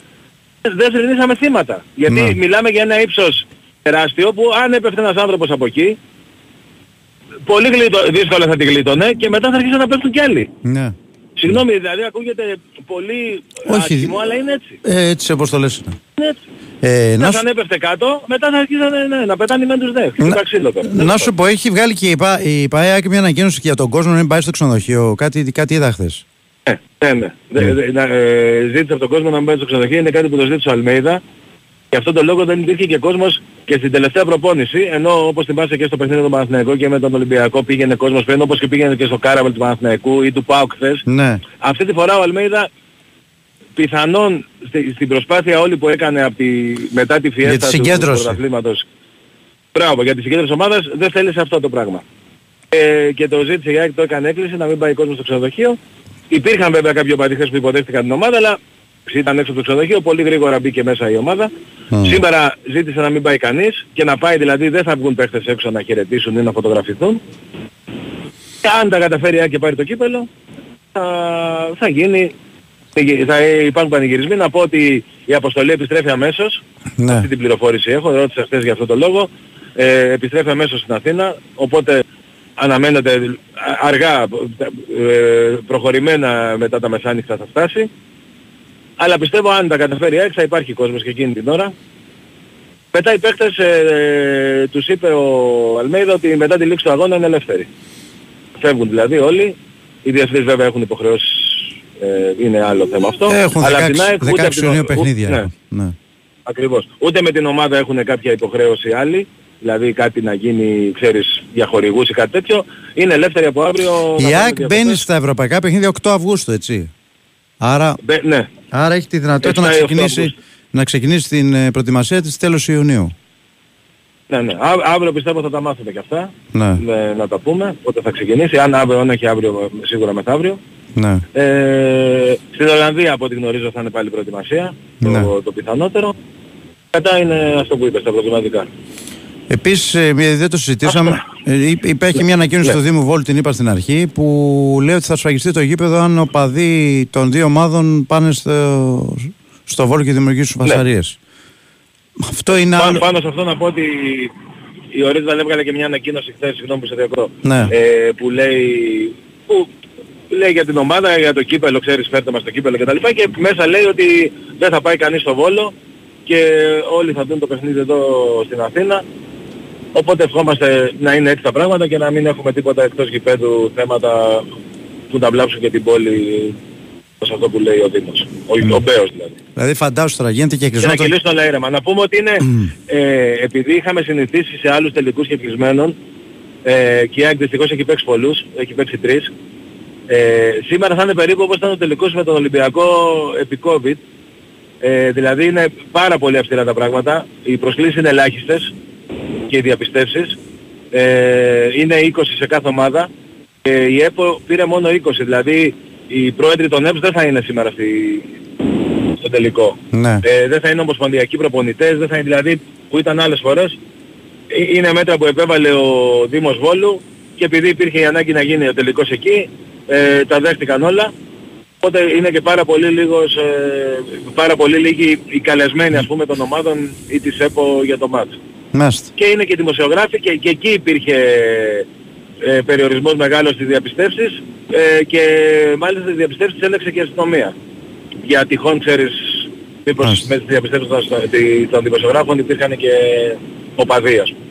δεν θρυνήσαμε θύματα γιατί Ναι. μιλάμε για ένα ύψος τεράστιο που αν έπεφτε ένας άνθρωπος από εκεί πολύ γλίτω, δύσκολα θα τη γλίτωνε και μετά θα αρχίσουν να πέφτουν κι άλλοι. Ναι. Συγγνώμη, δηλαδή ακούγεται πολύ Όχι. άσχημο, αλλά είναι έτσι. Ε, έτσι όπως το λες. είναι. Είναι έτσι. Ε, να, Ένας σου, αν έπεφτε κάτω, μετά θα αρχίσουν ναι, να πετάνε με τους δε. Χτύπα ξύλο τώρα. να σου πω, έχει βγάλει και η, ΠΑ, η ΠΑΕΑΚ μια ανακοίνωση για τον κόσμο να μην πάει στο ξενοδοχείο. Κάτι, κάτι είδα χθες. Ναι, ναι, ναι. Δε- δε- να, ε, ζήτησε από τον κόσμο να μην πάει στο ξενοδοχείο, είναι κάτι που το ζήτησε ο Αλμέιδα. Γι' αυτόν τον λόγο δεν υπήρχε και κόσμος και στην τελευταία προπόνηση, ενώ όπως θυμάσαι και στο παιχνίδι του Παναθηναϊκού και με τον Ολυμπιακό πήγαινε κόσμος πριν, όπως και πήγαινε και στο Κάραβελ του Παναθηναϊκού ή του ΠΑΟΚ χθες. Ναι. Αυτή τη φορά ο Αλμέιδα πιθανόν στη, στην προσπάθεια όλη που έκανε από τη, μετά τη φιέστα τη του, του συγκέντρωση. πρωταθλήματος Μπράβο, για τη συγκέντρωση ομάδας δεν θέλησε αυτό το πράγμα. Ε, και το ζήτησε για το έκανε έκκληση να μην πάει κόσμος στο ξενοδοχείο. Υπήρχαν βέβαια κάποιοι οπαδίχες που υποδέχτηκαν την ομάδα, αλλά ήταν έξω από το ξενοδοχείο, πολύ γρήγορα μπήκε μέσα η ομάδα. Μμ. Σήμερα ζήτησε να μην πάει κανείς και να πάει δηλαδή δεν θα βγουν παίχτες έξω να χαιρετήσουν ή να φωτογραφηθούν. Και αν τα καταφέρει η ΑΕΚ και πάρει το κύπελο, θα, θα γίνει, θα υπάρχουν πανηγυρισμοί. Να πω ότι η αποστολή επιστρέφει αμέσως. Ναι. Αυτή την πληροφόρηση έχω, ρώτησα χθες για αυτό το λόγο. Ε, επιστρέφει αμέσως στην Αθήνα, οπότε αναμένεται α- αργά, ε, προχωρημένα μετά τα μεσάνυχτα θα φτάσει. Αλλά πιστεύω αν τα καταφέρει η ΑΕΚ θα υπάρχει κόσμος και εκείνη την ώρα. Μετά οι παίκτες ε, τους είπε ο Αλμέιδα ότι μετά τη λήξη του αγώνα είναι ελεύθεροι. Φεύγουν δηλαδή όλοι. Οι διευθυντές βέβαια έχουν υποχρεώσεις, ε, είναι άλλο θέμα αυτό. Έχουν Αλλά απ' 16, την ΑΕΚ, ούτε 16 απ' την- Ιουνίου ου- παιχνίδια. ναι. έχουν. Ναι. Ακριβώς. Ούτε με την ομάδα έχουν κάποια υποχρέωση άλλη, δηλαδή κάτι να γίνει, ξέρεις, για χορηγούς ή κάτι τέτοιο. Είναι ελεύθερη από αύριο. να Η κάνουν ΑΕΚ διακοπές. μπαίνει στα ευρωπαϊκά παιχνίδια 8 Αυγούστου, έτσι. Άρα, Μπε- Ναι. άρα έχει τη δυνατότητα να 7 ή 8 ξεκινήσει, Αυγούστου. να ξεκινήσει την ε, προετοιμασία της τέλος Ιουνίου. Ναι, ναι. Α- αύριο πιστεύω θα τα μάθουμε κι αυτά. Ναι. Ναι, να τα πούμε. Πότε θα ξεκινήσει. Αν αύριο, αν όχι αύριο, σίγουρα μεθαύριο. Ναι. Ε, στην Ολλανδία από ό,τι γνωρίζω θα είναι πάλι προετοιμασία. Ναι. Το, το πιθανότερο. Μετά είναι αυτό που είπες, τα προβληματικά. Επίσης, δεν το συζητήσαμε. Ε, υπ- Υπάρχει μια ανακοίνωση Ναι. του Δήμου Βόλου, την είπα στην αρχή, που λέει ότι θα σφραγιστεί το γήπεδο αν ο παδί των δύο ομάδων πάνε στο, στο Βόλο και δημιουργήσουν Ναι. φασαρίες. Αυτό είναι Πάνω, άλλο. πάνω σε αυτό να πω ότι η Ορίζα έβγαλε και μια ανακοίνωση χθες, συγγνώμη που σε διακρώ, Ναι. ε, που λέει, που λέει για την ομάδα, για το κύπελο, ξέρεις φέρτε μας το κύπελο κτλ. Και μέσα λέει ότι δεν θα πάει κανείς στο Βόλο και όλοι θα δουν το παιχνίδι εδώ στην Αθήνα. Οπότε ευχόμαστε να είναι έτσι τα πράγματα και να μην έχουμε τίποτα εκτός γηπέδου θέματα που τα βλάψουν και την πόλη σε αυτό που λέει ο Δήμος. Ο, ο Μπέος δηλαδή. Δηλαδή, φαντάσου τώρα γίνεται και Και κλεισμό. να το- κυλήσουμε όλα ήρεμα. Να πούμε ότι είναι, ε, επειδή είχαμε συνηθίσει σε άλλους τελικούς και κλεισμένων, ε, και η ΑΕΚ δυστυχώς έχει παίξει πολλούς, έχει παίξει τρεις, ε, σήμερα θα είναι περίπου όπως ήταν ο τελικός με τον Ολυμπιακό επί COVID. Ε, δηλαδή είναι πάρα πολύ αυστηρά τα πράγματα, οι προσκλήσεις είναι ελάχιστες και οι διαπιστεύσεις. Ε, είναι 20 σε κάθε ομάδα και η ΕΠΟ πήρε μόνο 20, δηλαδή οι πρόεδροι των ΕΠΣ δεν θα είναι σήμερα στη, στο τελικό. Ναι. Ε, δεν θα είναι ομοσπονδιακοί προπονητές, δεν θα είναι δηλαδή που ήταν άλλες φορές. Ε, Είναι μέτρα που επέβαλε ο Δήμος Βόλου και επειδή υπήρχε η ανάγκη να γίνει ο τελικός εκεί, ε, τα δέχτηκαν όλα Οπότε είναι και πάρα πολύ, λίγος, ε, πάρα πολύ λίγοι οι καλεσμένοι ας πούμε των ομάδων ή της ΕΠΟ για το μάτς. Μάλιστα. Και είναι και δημοσιογράφοι και, και εκεί υπήρχε ε, περιορισμός μεγάλος στις διαπιστεύσεις ε, και μάλιστα στις διαπιστεύσεις έλεξε και η αστυνομία. Για τυχόν ξέρεις μήπως Μάλιστα. μέσα στις διαπιστεύσεις των, των δημοσιογράφων υπήρχαν και οπαδοί ας πούμε.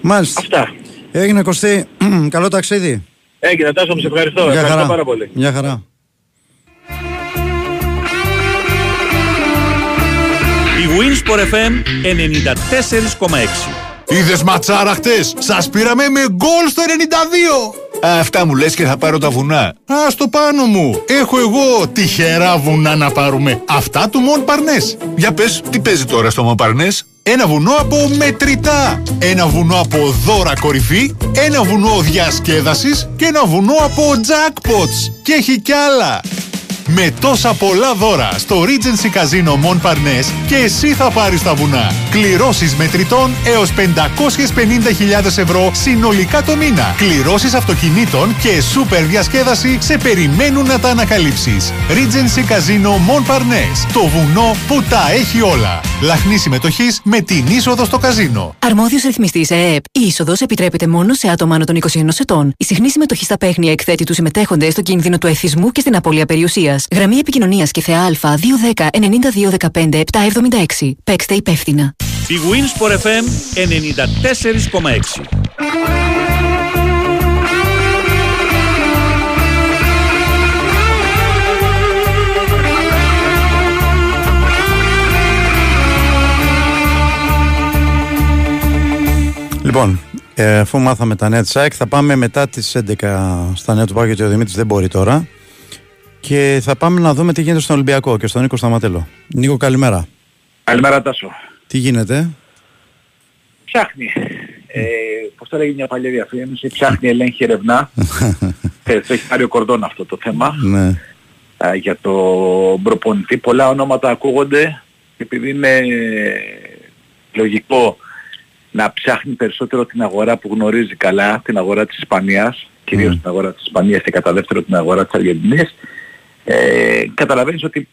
Μάλιστα. Αυτά. Έγινε Κωστή. Καλό ταξίδι. Έγινε Τάσο, μου σε ευχαριστώ. Γεια ευχαριστώ χαρά. πάρα πολύ. Γεια χαρά. Η Winsport FM 94,6. Είδες ματσάρα χτες, σας πήραμε με γκολ στο 92. Αυτά μου λες και θα πάρω τα βουνά. Α στο πάνω μου. Έχω εγώ τυχερά βουνά να πάρουμε. Αυτά του Μον Παρνές. Για πες, τι παίζει τώρα στο Μοπαρνές. Ένα βουνό από μετρητά. Ένα βουνό από δώρα κορυφή. Ένα βουνό διασκέδασης. Και ένα βουνό από jackpots. Και έχει κι άλλα. Με τόσα πολλά δώρα στο Regency Casino Mon Parnes και εσύ θα πάρεις τα βουνά. Κληρώσεις μετρητών έως 550.000 ευρώ συνολικά το μήνα. Κληρώσεις αυτοκινήτων και σούπερ διασκέδαση σε περιμένουν να τα ανακαλύψεις. Regency Casino Mon Parnes. Το βουνό που τα έχει όλα. Λαχνή συμμετοχής με την είσοδο στο καζίνο. Αρμόδιος ρυθμιστής ΕΕΠ. Η είσοδος επιτρέπεται μόνο σε άτομα άνω των 21 ετών. Η συχνή συμμετοχή στα παίχνια εκθέτει τους συμμετέχοντες στο κίνδυνο του εθισμού και στην απώλεια περιουσίας. Γραμμή επικοινωνίας και ΘΑ 210 9215 776. Παίξτε υπεύθυνα. Η Winsport FM 94,6. Λοιπόν, ε, αφού μάθαμε τα νέα της ΑΕΚ, θα πάμε μετά τις 11 στα νέα του Πάγου, γιατί ο Δημήτρης δεν μπορεί τώρα. Και θα πάμε να δούμε τι γίνεται στον Ολυμπιακό και στον Νίκο Σταματέλο. Νίκο, καλημέρα. Καλημέρα Τάσο. Τι γίνεται, Ψάχνει. Ε, πώς το λέγει μια παλιά διαφήμιση, ψάχνει, ελέγχει, ερευνά. ε, το έχει πάρει ο κορδόν αυτό το θέμα. ναι. ε, για το προπονητή. Πολλά ονόματα ακούγονται επειδή είναι λογικό να ψάχνει περισσότερο την αγορά που γνωρίζει καλά, την αγορά της Ισπανίας, κυρίως την αγορά της Ισπανίας και κατά δεύτερο την αγορά της Αργεντινής. Ε, καταλαβαίνεις ότι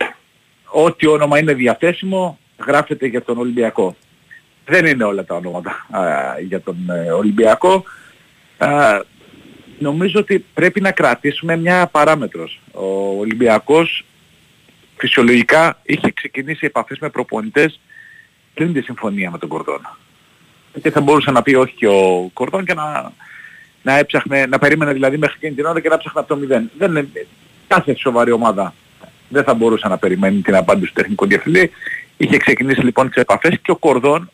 ό,τι όνομα είναι διαθέσιμο γράφεται για τον Ολυμπιακό. Δεν είναι όλα τα ονόματα α, για τον ε, Ολυμπιακό. Α, νομίζω ότι πρέπει να κρατήσουμε μια παράμετρος. Ο Ολυμπιακός φυσιολογικά είχε ξεκινήσει επαφές με προπονητές πριν τη συμφωνία με τον Κορδόν. Και θα μπορούσε να πει όχι και ο Κορδόν και να, να έψαχνε, να περίμενε δηλαδή μέχρι εκείνη την ώρα και να ψάχνε από το μηδέν. Δεν είναι, κάθε σοβαρή ομάδα δεν θα μπορούσε να περιμένει την απάντηση του τεχνικού διευθυντή. Είχε ξεκινήσει λοιπόν τις επαφές και ο Κορδόν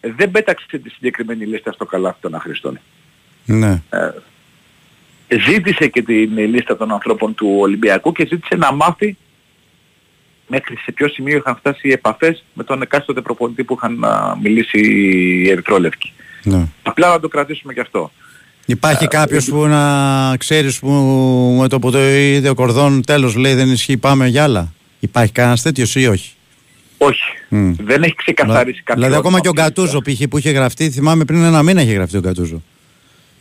δεν πέταξε τη συγκεκριμένη λίστα στο καλάθι των αχρηστών. Ναι. Ε, ζήτησε και την λίστα των ανθρώπων του Ολυμπιακού και ζήτησε να μάθει μέχρι σε ποιο σημείο είχαν φτάσει οι επαφές με τον εκάστοτε προπονητή που είχαν α, μιλήσει οι Ερυθρόλευκοι. ναι. Απλά να το κρατήσουμε και αυτό. Υπάρχει κάποιος που να ξέρεις που με το που το είδε ο Κορδόν τέλος λέει δεν ισχύει πάμε για άλλα. Υπάρχει κανένας τέτοιος ή όχι; Όχι. Μμ. Δεν έχει ξεκαθαρίσει κάποιο Δηλαδή ακόμα όνομα και ο αυτή τη Γκατούζο π.χ. που είχε γραφτεί, θυμάμαι πριν ένα μήνα είχε γραφτεί ο Γκατούζο.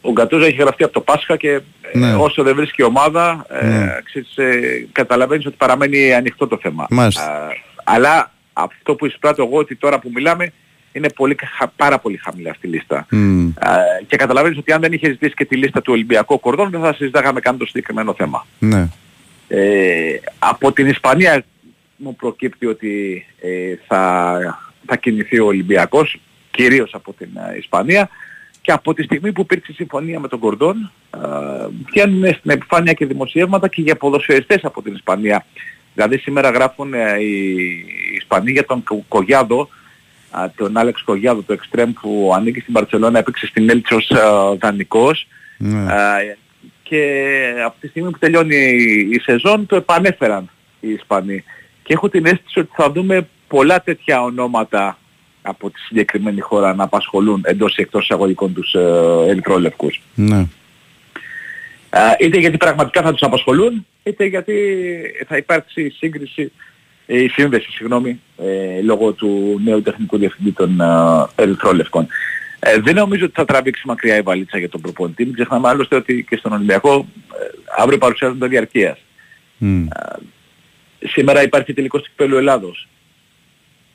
Ο Γκατούζο έχει γραφτεί από το Πάσχα και ε, Ναι. όσο δεν βρίσκει ομάδα, ε, Ναι. ξέρεις, ε, καταλαβαίνεις ότι παραμένει ανοιχτό το θέμα. Μάλιστα. Α, αλλά αυτό που εισπράττω εγώ ότι τώρα που μιλάμε είναι πολύ, χα- πάρα πολύ χαμηλά στη λίστα. Μμ. Α, και καταλαβαίνεις ότι αν δεν είχες ζητήσει και τη λίστα του Ολυμπιακού Κορδόν δεν θα συζητάγαμε καν το συγκεκριμένο θέμα. Ναι. Ε, από την Ισπανία μου προκύπτει ότι ε, θα, θα κινηθεί ο Ολυμπιακός, κυρίως από την ε, Ισπανία και από τη στιγμή που υπήρξε συμφωνία με τον Κορδόν ε, βγαίνουν στην επιφάνεια και δημοσιεύματα και για ποδοσφαιριστές από την Ισπανία. Δηλαδή σήμερα γράφουν ε, οι Ισπανοί για τον Κο- Κογιάδο, α, τον Άλεξ Κογιάδο, το εξτρέμ που ανήκει στην Παρσελόνα, έπαιξε στην Έλτσι ως ε, δανεικός ναι. Α, και από τη στιγμή που τελειώνει η, η σεζόν το επανέφεραν οι Ισπανοί. Και έχω την αίσθηση ότι θα δούμε πολλά τέτοια ονόματα από τη συγκεκριμένη χώρα να απασχολούν εντός ή εκτός εισαγωγικών τους ε, ερυθρόλευκους. ναι. Α, είτε γιατί πραγματικά θα τους απασχολούν, είτε γιατί θα υπάρξει σύγκριση, ε, η σύνδεση, συγγνώμη, ε, λόγω του νέου τεχνικού διευθυντή των ε, ερυθρόλευκων. Ε, δεν νομίζω ότι θα τραβήξει μακριά η βαλίτσα για τον προπονητή. Μην ξεχνάμε άλλωστε ότι και στον Ολυμπιακό ε, αύριο παρουσιάζονται διαρκείας. Μμ. Σήμερα υπάρχει τελικός κυπέλου Ελλάδος.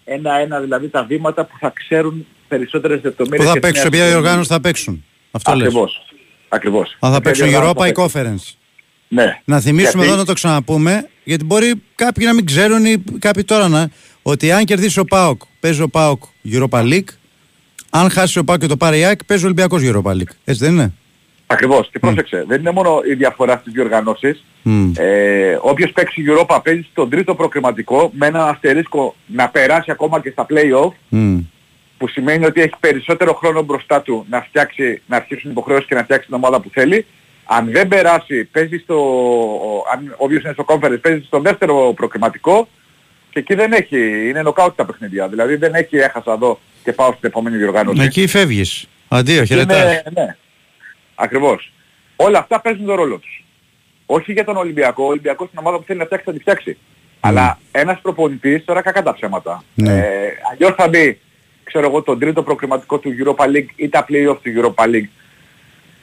Ένα-ένα δηλαδή τα βήματα που θα ξέρουν περισσότερες Που λεπτομέρειες. θα για τη παίξουν, σε νέα ποια σεζόν. διοργάνωση θα παίξουν; Αυτό λες. Ακριβώς. Ακριβώς. Αν θα Σε ποια παίξουν διοργάνωση Europa θα ή παίξουν. Conference. Ναι. Να θυμίσουμε Γιατί- εδώ να το ξαναπούμε, γιατί μπορεί κάποιοι να μην ξέρουν ή κάποιοι τώρα να. Ότι αν κερδίσει ο Πάοκ, παίζει ο Πάοκ Europa League. Αν χάσει ο Πάοκ και το πάρει η ΑΕΚ, παίζει ο Ολυμπιακός Europa League. Έτσι δεν είναι; Ακριβώς. Και πρόσεξε. Δεν είναι μόνο η διαφορά στις διοργανώσεις. Μμ. Ε, όποιος παίξει Europa παίζει στον τρίτο προκριματικό με ένα αστερίσκο να περάσει ακόμα και στα play-off Μμ. που σημαίνει ότι έχει περισσότερο χρόνο μπροστά του να, φτιάξει, να αρχίσουν υποχρεώσεις και να φτιάξει την ομάδα που θέλει. Αν δεν περάσει, παίζει στο, αν όποιος είναι στο conference, παίζει στο δεύτερο προκριματικό και εκεί δεν έχει, είναι νοκάουτ τα παιχνίδια. Δηλαδή δεν έχει έχασα εδώ και πάω στην επόμενη διοργάνωση. Εκεί φεύγεις. Αντίο, χαιρετά. Είναι, ναι. Ακριβώς. Όλα αυτά παίζουν τον ρόλο τους. Όχι για τον Ολυμπιακό. Ο Ολυμπιακός την ομάδα που θέλει να φτιάξει θα τη φτιάξει. Αλλά ένας προπονητής τώρα κακά τα ψέματα. Ναι. Ε, αλλιώς θα μπει, ξέρω εγώ, τον τρίτο προκριματικό του Europa League ή τα play-off του Europa League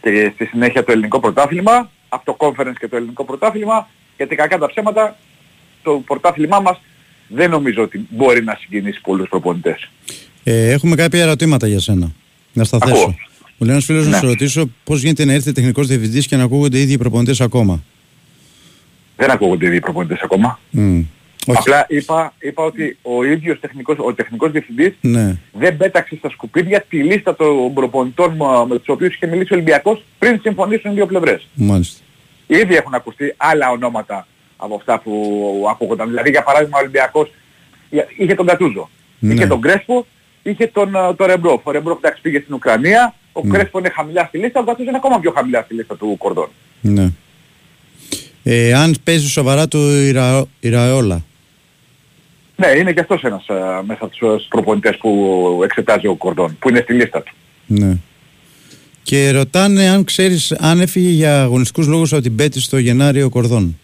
και στη συνέχεια το ελληνικό πρωτάθλημα, από το conference και το ελληνικό πρωτάθλημα, γιατί κακά τα ψέματα το πρωτάθλημά μας δεν νομίζω ότι μπορεί να συγκινήσει πολλούς προπονητές. Ε, έχουμε κάποια ερωτήματα για σένα. Να στα Ακούω. θέσω. Μου λέει ένα φίλο να Ναι. σε ρωτήσω πώς γίνεται να έρθει τεχνικός διευθυντής και να ακούγονται οι ίδιοι προπονητές ακόμα; Δεν ακούγονται οι ίδιοι προπονητές ακόμα. Μμ. Όχι. Απλά είπα, είπα ότι ο ίδιος τεχνικός, ο τεχνικός διευθυντής Ναι. δεν πέταξε στα σκουπίδια τη λίστα των προπονητών μα- με τους οποίους είχε μιλήσει ο Ολυμπιακός πριν συμφωνήσουν οι δύο πλευρές. Μάλιστα. Ήδη έχουν ακουστεί άλλα ονόματα από αυτά που ακούγονταν. Δηλαδή για παράδειγμα ο Ολυμπιακός είχε τον Γκατούζο, Ναι. είχε τον Κρέσπο, είχε τον, ε, τον Ρεμπρόφ. Ο Ρεμπρόφ εντάξει πήγε στην Ουκρανία, ο Ναι. Κρέσπο είναι χαμηλά στη λίστα, ο Γκατούζο είναι ακόμα πιο χαμηλά στη λίστα του Κορδόν. Ναι. Ε, αν παίζει σοβαρά του Ιρα... Ιραόλα. Ναι, είναι και αυτός ένας ε, μέσα στους προπονητές που εξετάζει ο Κορδόν, που είναι στη λίστα του. Ναι. Και ρωτάνε αν ξέρεις αν έφυγε για αγωνιστικούς λόγους από την Πέτη στο Γενάριο Κορδόν.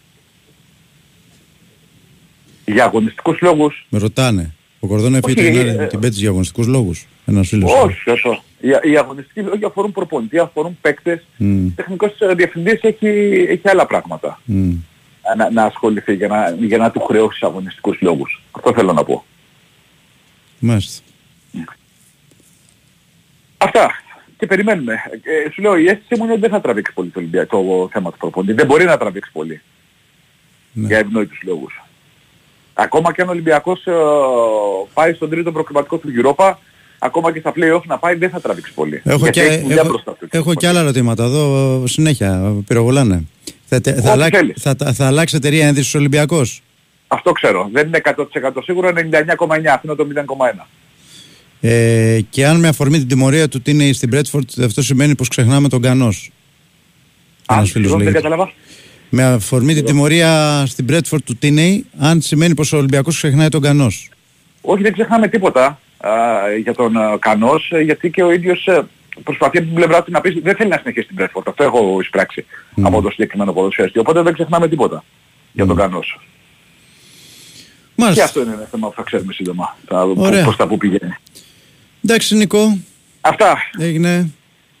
Για αγωνιστικούς λόγους, Με ρωτάνε. Ο Κορδόν έφυγε το Όχι, Γενάριο ε, την Πέτη για αγωνιστικούς λόγους. Ένας φίλος. όχι αυτό. Οι, οι αγωνιστικοί λόγοι αφορούν προπονητή, αφορούν παίκτες. Μμ. Τεχνικός ε, διευθυντής έχει, έχει άλλα πράγματα Μμ. Να, να ασχοληθεί για να, για να του χρεώσει αγωνιστικούς λόγους. Αυτό θέλω να πω. Μάλιστα. Αυτά. Και περιμένουμε. Ε, σου λέω η αίσθηση μου είναι ότι δεν θα τραβήξει πολύ το, Ολυμπιακό, το θέμα του προπονητή. Δεν μπορεί να τραβήξει πολύ. Ναι. Για ευνόητους λόγους. Ακόμα και αν ο Ολυμπιακός ε, πάει στον τρίτο προκριματικό του Europa, ακόμα και στα play-off να πάει δεν θα τραβήξει πολύ. Έχω Γιατί και, έχει δουλειά έχω, μπροστά του. έχω και άλλα ερωτήματα εδώ συνέχεια. Πυροβολάνε. Θα, τε- θα, Ό,τι αλλάξει, θέλεις. θα, θα, θα αλλάξει εταιρεία ένδυσης στους Ολυμπιακός. Αυτό ξέρω. Δεν είναι 100% σίγουρο, 99,9. Αφήνω το 0,1. Ε, και αν με αφορμή την τιμωρία του τι είναι στην Μπρέτφορντ, αυτό σημαίνει πως ξεχνάμε τον Κανός. Αν Ένας φίλος δεν λέγεται. κατάλαβα. Με αφορμή την τιμωρία στην Μπρέτφορντ του Τίνεϊ, αν σημαίνει πως ο Ολυμπιακός ξεχνάει τον Κανός; Όχι, δεν ξεχνάμε τίποτα α, για τον α, Κανός, ε, γιατί και ο ίδιος ε, προσπαθεί από την πλευρά του να πει δεν θέλει να συνεχίσει την Brentford. Αυτό έχω εισπράξει από το συγκεκριμένο ποδοσφαιριστή. Οπότε δεν ξεχνάμε τίποτα για τον Κανός. Και Μάλιστα. αυτό είναι ένα θέμα που θα ξέρουμε σύντομα. Θα, Ωραία. πώς τα που πηγαίνει. Εντάξει Νικό, Αυτά. έγινε.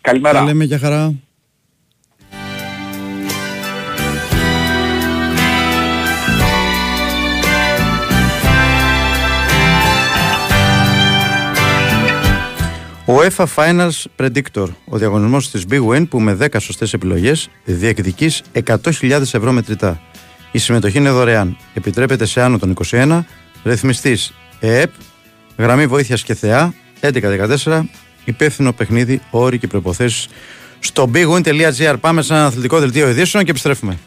Καλημέρα. Τα λέμε για χαρά. Ο UEFA Finals Predictor, ο διαγωνισμός της Big Win που με 10 σωστές επιλογές διεκδικείς 100.000 ευρώ μετρητά. Η συμμετοχή είναι δωρεάν. Επιτρέπεται σε άνω των 21, ρυθμιστής ΕΕΠ, γραμμή βοήθειας και θεά 1114, υπεύθυνο παιχνίδι, όροι και προϋποθέσεις στο bigwin.gr. Πάμε σε ένα αθλητικό δελτίο ειδήσεων και επιστρέφουμε.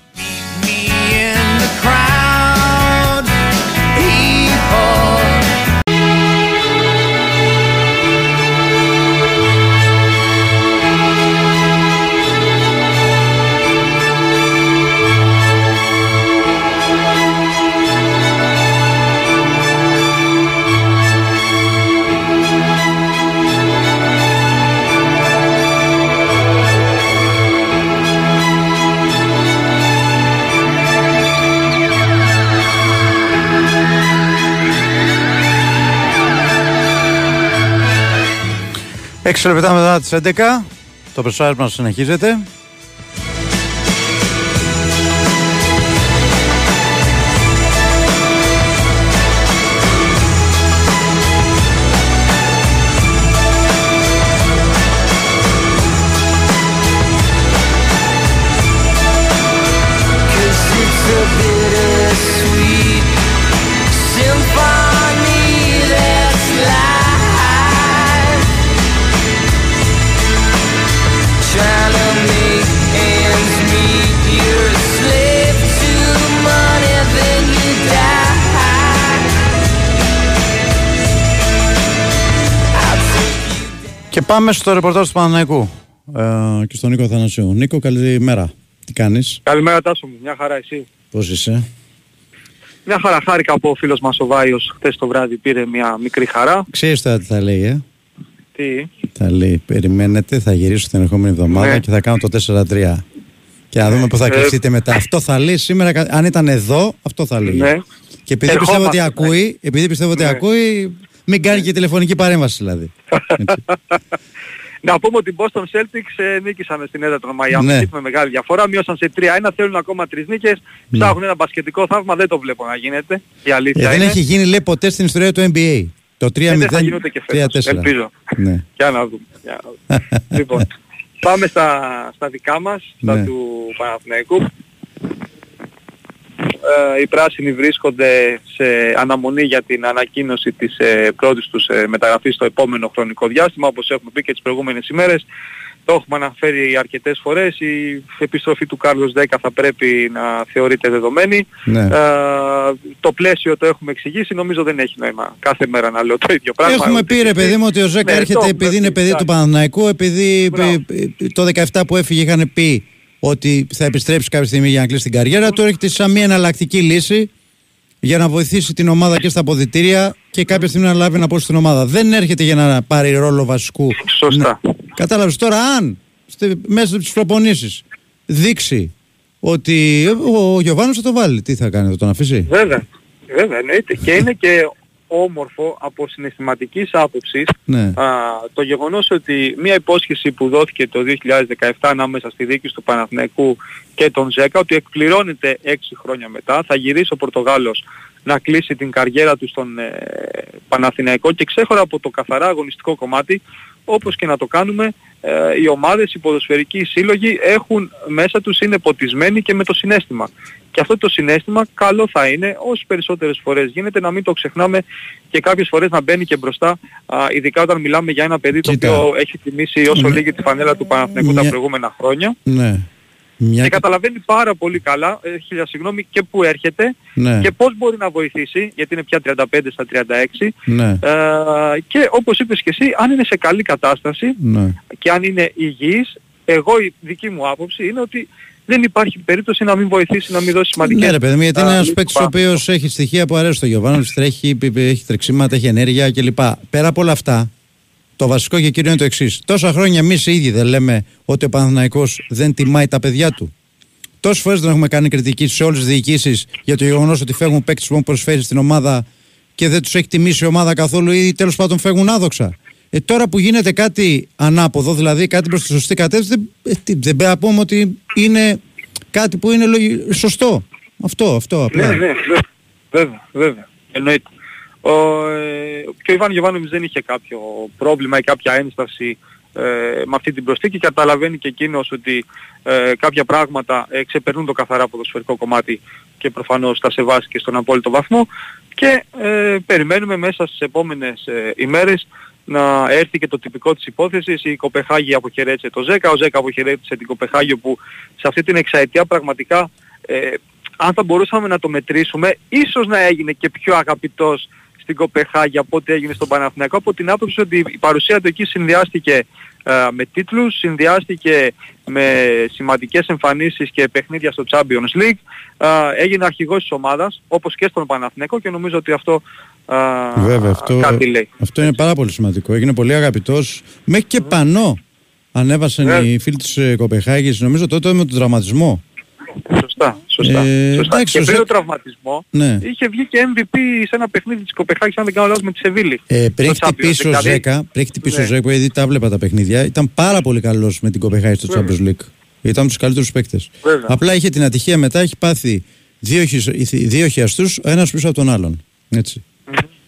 Έξι λεπτά μετά τις 11, το πρεσάρισμα συνεχίζεται. Πάμε στο ρεπορτάζ του Παναναϊκού ε, και στον Νίκο Θανασίου. Νίκο, καλημέρα. Τι κάνεις; Καλημέρα Τάσο μου, μια χαρά εσύ. Πώς είσαι; Μια χαρά χάρηκα που ο φίλος μας ο Βάιος χθες το βράδυ πήρε μια μικρή χαρά. Ξέρεις τώρα τι θα λέει, ε; Τι; Θα λέει, περιμένετε, θα γυρίσω την ερχόμενη εβδομάδα Ναι. και θα κάνω το 4-3. Και να δούμε πώς θα Ε, κρυφτείτε μετά. Αυτό θα λέει σήμερα, αν ήταν εδώ, αυτό θα λέει. Ναι. Και επειδή πιστεύω ότι Ερχόμαστε, ακούει, επειδή πιστεύω ότι Ναι. ακούει, μην κάνει και τηλεφωνική παρέμβαση δηλαδή. Να πούμε ότι οι Boston Celtics ε, νίκησαν στην έδρα των Miami Ναι. Heat με μεγάλη διαφορά. Μείωσαν σε 3-1, θέλουν ακόμα τρεις νίκες. Ναι. Ψάχνουν ένα μπασκετικό θαύμα, δεν το βλέπω να γίνεται. Η Ε, αλήθεια δεν είναι. έχει γίνει λέει ποτέ στην ιστορία του NBA. Το 3-0, Ε, δεν θα γίνει ούτε και φέτος. 3-4. Ελπίζω. Ναι. Για να δούμε. Για να δούμε. λοιπόν, πάμε στα, στα δικά μας, στα Ναι. του Παναθηναϊκού. Ε, οι πράσινοι βρίσκονται σε αναμονή για την ανακοίνωση της ε, πρώτης τους ε, μεταγραφής στο επόμενο χρονικό διάστημα, όπως έχουμε πει και τις προηγούμενες ημέρες. Το έχουμε αναφέρει αρκετές φορές. Η επιστροφή του Κάρλος 10 θα πρέπει να θεωρείται δεδομένη. Ναι. Ε, το πλαίσιο το έχουμε εξηγήσει. Νομίζω δεν έχει νόημα κάθε μέρα να λέω το ίδιο πράγμα. Έχουμε Ούτε πει ρε εσύ. παιδί μου ότι ο Ζέκα Ναι, έρχεται το επειδή έχουμε είναι πει, παιδί του εντάξει. Παναναϊκού, επειδή Μπράβο. ε, ε, το 17 που έφυγε είχαν πει ότι θα επιστρέψει κάποια στιγμή για να κλείσει την καριέρα του. Έρχεται σαν μια εναλλακτική λύση για να βοηθήσει την ομάδα και στα αποδητήρια και κάποια στιγμή να λάβει ένα πόσο στην ομάδα. Δεν έρχεται για να πάρει ρόλο βασικού. Σωστά. Κατάλαβες τώρα αν στη, μέσα στις προπονήσεις δείξει ότι ο, ο Γιωβάνος θα το βάλει. Τι θα κάνει, θα τον αφήσει; Βέβαια, βέβαια εννοείται. Και είναι και όμορφο από συναισθηματικής άποψης Ναι. α, το γεγονός ότι μια υπόσχεση που δόθηκε το 2017 ανάμεσα στη δίκη του Παναθηναϊκού και τον Ζέκα ότι εκπληρώνεται 6 χρόνια μετά θα γυρίσει ο Πορτογάλος να κλείσει την καριέρα του στον ε, Παναθηναϊκό και ξέχωρα από το καθαρά αγωνιστικό κομμάτι όπως και να το κάνουμε ε, οι ομάδες, οι ποδοσφαιρικοί οι σύλλογοι έχουν μέσα τους είναι ποτισμένοι και με το συνέστημα. Και αυτό το συνέστημα καλό θα είναι όσες περισσότερες φορές γίνεται να μην το ξεχνάμε και κάποιες φορές να μπαίνει και μπροστά α, ειδικά όταν μιλάμε για ένα παιδί Κοίτα. το οποίο έχει τιμήσει όσο Ναι. λίγη τη φανέλα του Παναθηναϊκού τα Μια- προηγούμενα χρόνια Ναι. Μια... και καταλαβαίνει πάρα πολύ καλά, ε, χίλια συγγνώμη, και που έρχεται Ναι. και πώς μπορεί να βοηθήσει, γιατί είναι πια 35 στα 36 Ναι. ε, και όπως είπες και εσύ, αν είναι σε καλή κατάσταση Ναι. και αν είναι υγιής, εγώ η δική μου άποψη είναι ότι δεν υπάρχει περίπτωση να μην βοηθήσει, να μην δώσει σημαντικές Ναι, ρε παιδί μου, γιατί α, είναι ένας λύσεις παίκτης ο πάνω. οποίος έχει στοιχεία που αρέσει στο Γιωβάνο, τρέχει, π- π- έχει τρεξίματα, έχει ενέργεια κλπ. Πέρα από όλα αυτά, το βασικό και κύριο είναι το εξής. Τόσα χρόνια εμείς οι ίδιοι δεν λέμε ότι ο Παναθηναϊκός δεν τιμάει τα παιδιά του. Τόσες φορές δεν έχουμε κάνει κριτική σε όλες τις διοικήσεις για το γεγονός ότι φεύγουν παίκτες που έχουν προσφέρει στην ομάδα και δεν τους έχει τιμήσει η ομάδα καθόλου ή τέλος πάντων φεύγουν άδοξα. Ε, τώρα που γίνεται κάτι ανάποδο, δηλαδή κάτι προς τη σωστή κατεύθυνση, δεν, ε, τι, δεν πρέπει να πούμε ότι είναι κάτι που είναι λογι- σωστό. Αυτό, αυτό απλά. Ναι, ναι, βέβαια, βέβαια, βέβαια. Εννοείται. Ο, ε, και ο Ιβάν Γιωβάνοβιτς δεν είχε κάποιο πρόβλημα ή κάποια ένσταση ε, με αυτή την προσθήκη. Καταλαβαίνει και εκείνος ότι ε, κάποια πράγματα ε, ξεπερνούν το καθαρά ποδοσφαιρικό κομμάτι και προφανώς τα σεβάσει και στον απόλυτο βαθμό και ε, περιμένουμε μέσα στις επόμενες ε, ημέρες να έρθει και το τυπικό της υπόθεσης. Η Κοπεχάγη αποχαιρέτησε το Ζέκα, ο Ζέκα αποχαιρέτησε την Κοπεχάγη που σε αυτή την εξαετία πραγματικά ε, αν θα μπορούσαμε να το μετρήσουμε, ίσως να έγινε και πιο αγαπητός στην Κοπεχάγη από ό,τι έγινε στον Παναθηναϊκό, από την άποψη ότι η παρουσία του εκεί συνδυάστηκε ε, με τίτλους, συνδυάστηκε με σημαντικές εμφανίσεις και παιχνίδια στο Champions League, ε, έγινε αρχηγός της ομάδας, όπως και στον Παναθηναϊκό και νομίζω ότι αυτό ε, Βέβαια, αυτό, κάτι λέει. αυτό είναι πάρα πολύ σημαντικό. Έγινε πολύ αγαπητός. Μέχρι και πανό ανέβασαν Ναι. οι φίλοι της ε, Κοπεχάγης, νομίζω τότε με τον τραυματισμό. Σωστά, σωστά. Ε, σωστά. εντάξει, και ο πριν Ζέκα- το τραυματισμό Ναι. είχε βγει και MVP σε ένα παιχνίδι της Κοπεχάγης, αν δεν κάνω λάθος, με τη Σεβίλη. Ε, πριν Στο Champions χτυπήσει ο League, δηλαδή. Ζέκα, πριν χτυπήσει ο Ναι. Ζέκα, γιατί τα βλέπα τα παιχνίδια, ήταν πάρα πολύ καλός με την Κοπεχάγη στο Βέβαια. Champions League. Ήταν από τους καλύτερους παίκτες. Βέβαια. Απλά είχε την ατυχία μετά, έχει πάθει δύο, χεις- δύο χιαστούς, ο ένας πίσω από τον άλλον. Έτσι.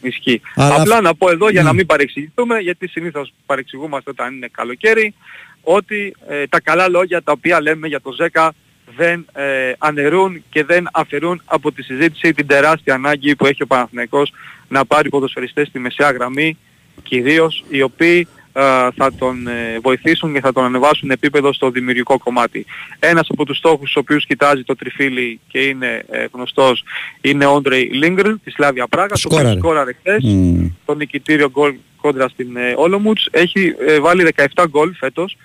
Ισχύει. Αλλά Απλά αυ- να πω εδώ για να Ναι. μην παρεξηγηθούμε, γιατί συνήθως παρεξηγούμαστε όταν είναι καλοκαίρι, ότι ε, τα καλά λόγια τα οποία λέμε για το ΖΕΚΑ δεν ε, αναιρούν και δεν αφαιρούν από τη συζήτηση την τεράστια ανάγκη που έχει ο Παναθηναϊκός να πάρει ποδοσφαιριστές στη μεσαία γραμμή, κυρίως οι οποίοι ε, θα τον ε, βοηθήσουν και θα τον ανεβάσουν επίπεδο στο δημιουργικό κομμάτι. Ένας από τους στόχους στους οποίους κοιτάζει το τριφύλι και είναι ε, γνωστός είναι ο Όντρεϊ Λίγκρ της Σλάβια Πράγα, το οποίος Σκόραρε. σκόραρε χθες Μμμ. το νικητήριο γκολ κόντρα στην ε, Όλομουτς. Έχει ε, βάλει 17 γκολ φέτος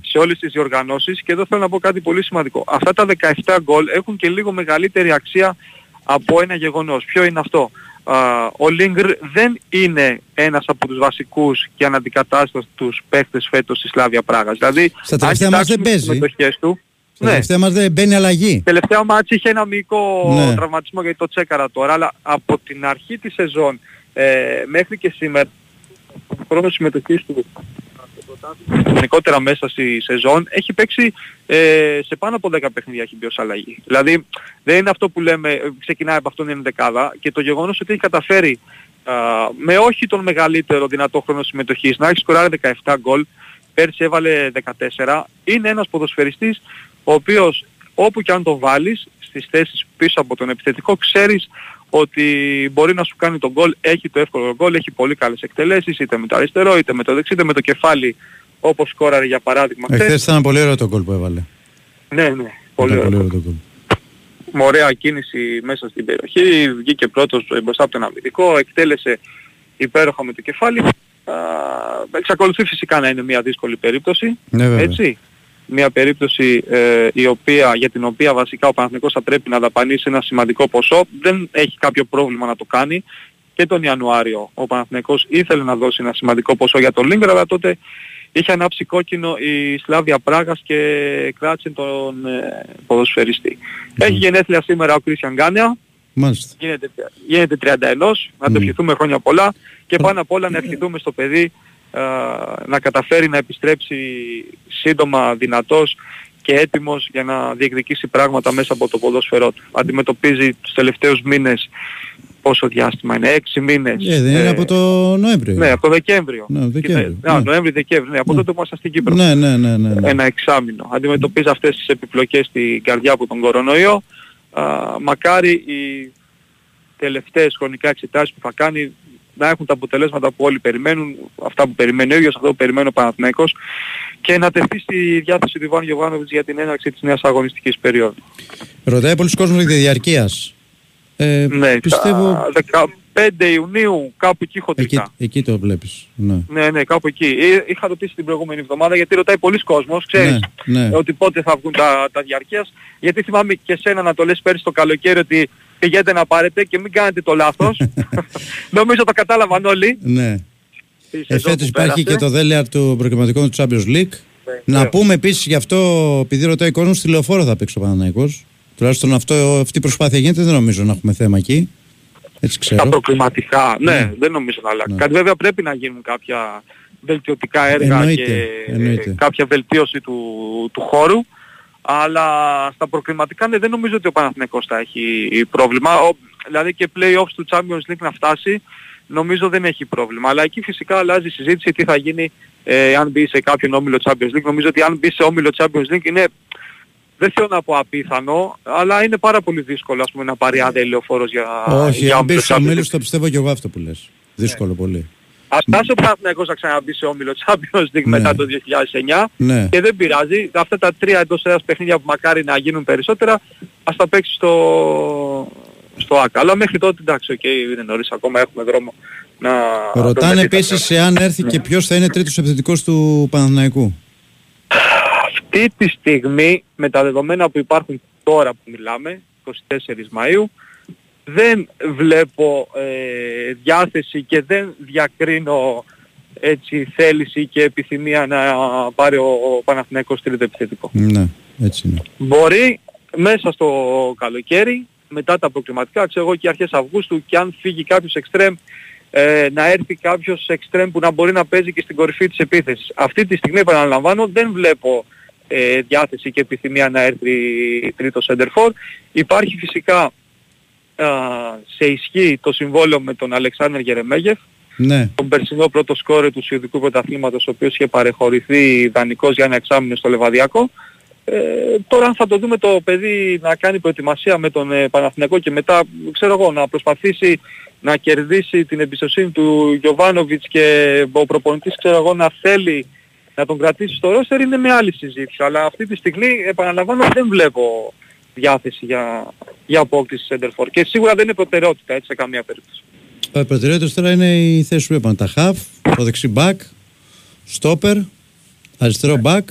σε όλες τις διοργανώσεις και εδώ θέλω να πω κάτι πολύ σημαντικό. Αυτά τα 17 γκολ έχουν και λίγο μεγαλύτερη αξία από ένα γεγονός. Ποιο είναι αυτό; Α, ο Λίγκρ δεν είναι ένας από τους βασικούς και αναντικατάστατους παίχτες φέτος στη Σλάβια Πράγας. Δηλαδή, Στα τελευταία μας δεν παίζει. συμμετοχές του, Στα τελευταία μας δεν μπαίνει αλλαγή. Τελευταία μάτς είχε ένα μυϊκό Ναι. τραυματισμό γιατί το τσέκαρα τώρα, αλλά από την αρχή της σεζόν ε, μέχρι και σήμερα, ο χρόνος συμμετοχής του γενικότερα μέσα στη σεζόν έχει παίξει ε, σε πάνω από 10 παιχνίδια έχει μπει ως αλλαγή. Δηλαδή δεν είναι αυτό που λέμε ε, ξεκινάει από αυτόν την δεκάδα και το γεγονός ότι έχει καταφέρει α, με όχι τον μεγαλύτερο δυνατό χρόνο συμμετοχής να έχει σκοράρει 17 γκολ πέρσι έβαλε 14 είναι ένας ποδοσφαιριστής ο οποίος όπου και αν τον βάλεις στις θέσεις πίσω από τον επιθετικό ξέρεις ότι μπορεί να σου κάνει τον γκολ, έχει το εύκολο γκολ, έχει πολύ καλές εκτελέσεις είτε με το αριστερό είτε με το δεξί είτε με το κεφάλι όπως σκόραρε για παράδειγμα Εχθές χθες. ήταν πολύ ωραίο το γκολ που έβαλε. Ναι, ναι, πολύ Ήταν ωραίο. πολύ ωραίο το γκολ. με ωραία κίνηση μέσα στην περιοχή, βγήκε πρώτος μπροστά από τον αμυντικό, εκτέλεσε υπέροχα με το κεφάλι. Α, εξακολουθεί φυσικά να είναι μια δύσκολη περίπτωση, Ναι, βέβαια. έτσι. Μια περίπτωση ε, η οποία, για την οποία βασικά ο Παναθηναϊκός θα πρέπει να δαπανίσει ένα σημαντικό ποσό. Δεν έχει κάποιο πρόβλημα να το κάνει. Και τον Ιανουάριο ο Παναθηναϊκός ήθελε να δώσει ένα σημαντικό ποσό για τον Λίγκρα, αλλά τότε είχε ανάψει κόκκινο η Σλάβια Πράγας και κράτησε τον ε, ποδοσφαιριστή. Έχει γενέθλια σήμερα ο Κρίσιαν Γκάνια, Μάλιστα. γίνεται, γίνεται 31, να το ευχηθούμε χρόνια πολλά και πάνω απ' όλα να ευχηθούμε στο παιδί α, να καταφέρει να επιστρέψει σύντομα δυνατός και έτοιμος για να διεκδικήσει πράγματα μέσα από το ποδόσφαιρό του. Αντιμετωπίζει τους τελευταίους μήνες πόσο διάστημα είναι, 6 μήνες. Ε, δεν είναι ε, από το Νοέμβριο. Ναι, από το Δεκέμβριο. Ναι, Δεκέμβριο. Κοίτα, α, Ναι. Νοέμβριο-Δεκέμβριο, ναι, από τότε που ήμασταν στην Κύπρο Ναι, ναι, ναι, ναι. ναι. ένα εξάμεινο. Αντιμετωπίζει αυτές τις επιπλοκές στην καρδιά από τον κορονοϊό. Α, μακάρι οι τελευταίες χρονικά εξετάσεις που θα κάνει να έχουν τα αποτελέσματα που όλοι περιμένουν, αυτά που περιμένει ο ίδιος, αυτό που περιμένει ο Παναθηναϊκός και να τεθεί στη διάθεση του Ιβάν Γιωβάνοβιτς για την έναρξη της νέας αγωνιστικής περίοδου. Ρωτάει πολλοί κόσμος για τη διαρκείας. Ε, Ναι, πιστεύω τα 15 Ιουνίου κάπου εκεί εκεί, χοντρικά. εκεί το βλέπεις. Ναι. Ναι, ναι, κάπου εκεί. Ε, Είχα ρωτήσει την προηγούμενη εβδομάδα γιατί ρωτάει πολλοί κόσμος, ξέρεις, Ναι, ναι. ότι πότε θα βγουν τα, τα διαρκείας. Γιατί θυμάμαι και σένα να το λες πέρυσι το καλοκαίρι ότι πηγαίνετε να πάρετε και μην κάνετε το λάθος. Νομίζω το κατάλαβαν όλοι. Ναι. η Ε, σεζόν φέτος που υπάρχει πέρασε. και το δέλεαρ του προκριματικών του Champions League. Να ναι. πούμε επίσης γι' αυτό, επειδή ρωτάει ο κόσμος, στη λεωφόρο θα παίξει ο Παναναϊκός. Τουλάχιστον αυτό, αυτή η προσπάθεια γίνεται, δεν νομίζω να έχουμε θέμα εκεί. Έτσι Τα ξέρω. προκριματικά, ναι, Ναι. δεν νομίζω να αλλάξει. Ναι. Κάτι βέβαια πρέπει να γίνουν κάποια βελτιωτικά έργα Εννοείται, και εννοείται. κάποια βελτίωση του, του χώρου. Αλλά στα προκριματικά ναι, δεν νομίζω ότι ο Παναθηναϊκός θα έχει πρόβλημα. Ο, δηλαδή και play-offs του Champions League να φτάσει νομίζω δεν έχει πρόβλημα. Αλλά εκεί φυσικά αλλάζει η συζήτηση τι θα γίνει ε, αν μπει σε κάποιον όμιλο Champions League. Νομίζω ότι αν μπει σε όμιλο Champions League είναι δεν θέλω να πω απίθανο, αλλά είναι πάρα πολύ δύσκολο ας πούμε, να πάρει άδεια ηλεοφόρος για, Όχι, για αν μπει όμιλο στο Champions League. μέλος το πιστεύω και εγώ αυτό που λες. Δύσκολο πολύ. Ας φτάσει ο Παναθηναϊκός να ξαναμπεί σε όμιλο Champions League Ναι. μετά το 2009 Ναι. και δεν πειράζει. Αυτά τα τρία εντός έδρας παιχνίδια που μακάρι να γίνουν περισσότερα ας τα παίξει στο, στο ΟΑΚΑ. Αλλά μέχρι τότε εντάξει, οκ, είναι νωρίς ακόμα, έχουμε δρόμο να... Ρωτάνε δούμε τι θα επίσης εάν έρθει Ναι. και ποιος θα είναι τρίτος επιθετικός του Παναθηναϊκού. αυτή τη στιγμή με τα δεδομένα που υπάρχουν τώρα που μιλάμε, 24 Μαΐου, δεν βλέπω ε, διάθεση και δεν διακρίνω έτσι θέληση και επιθυμία να πάρει ο, ο Παναθηναϊκός τρίτο επιθετικό. Ναι, έτσι είναι. Μπορεί μέσα στο καλοκαίρι, μετά τα προκριματικά, ξέρω εγώ και αρχές Αυγούστου και αν φύγει κάποιος εξτρέμ ε, να έρθει κάποιος εξτρέμ που να μπορεί να παίζει και στην κορυφή της επίθεσης. Αυτή τη στιγμή επαναλαμβάνω δεν βλέπω ε, διάθεση και επιθυμία να έρθει τρίτος σέντερφορ. Υπάρχει φυσικά α, σε ισχύ το συμβόλαιο με τον Αλεξάνδρ Γερεμέγεφ, Ναι. τον περσινό πρώτο σκόρε του Σιωδικού Πρωταθλήματος, ο οποίος είχε παρεχωρηθεί δανεικός για ένα εξάμεινο στο Λεβαδιακό. Ε, τώρα αν θα το δούμε το παιδί να κάνει προετοιμασία με τον ε, Παναθηναϊκό και μετά, ξέρω εγώ, να προσπαθήσει να κερδίσει την εμπιστοσύνη του Γιωβάνοβιτς και ο προπονητής, ξέρω εγώ, να θέλει να τον κρατήσει στο ρόστερ είναι με άλλη συζήτηση. Αλλά αυτή τη στιγμή, επαναλαμβάνω, δεν βλέπω διάθεση για, για απόκτηση center for. Και σίγουρα δεν είναι προτεραιότητα έτσι σε καμία περίπτωση. Οι προτεραιότητες τώρα είναι η θέση που είπαμε. Τα χαφ, το δεξί μπακ, στόπερ, αριστερό μπακ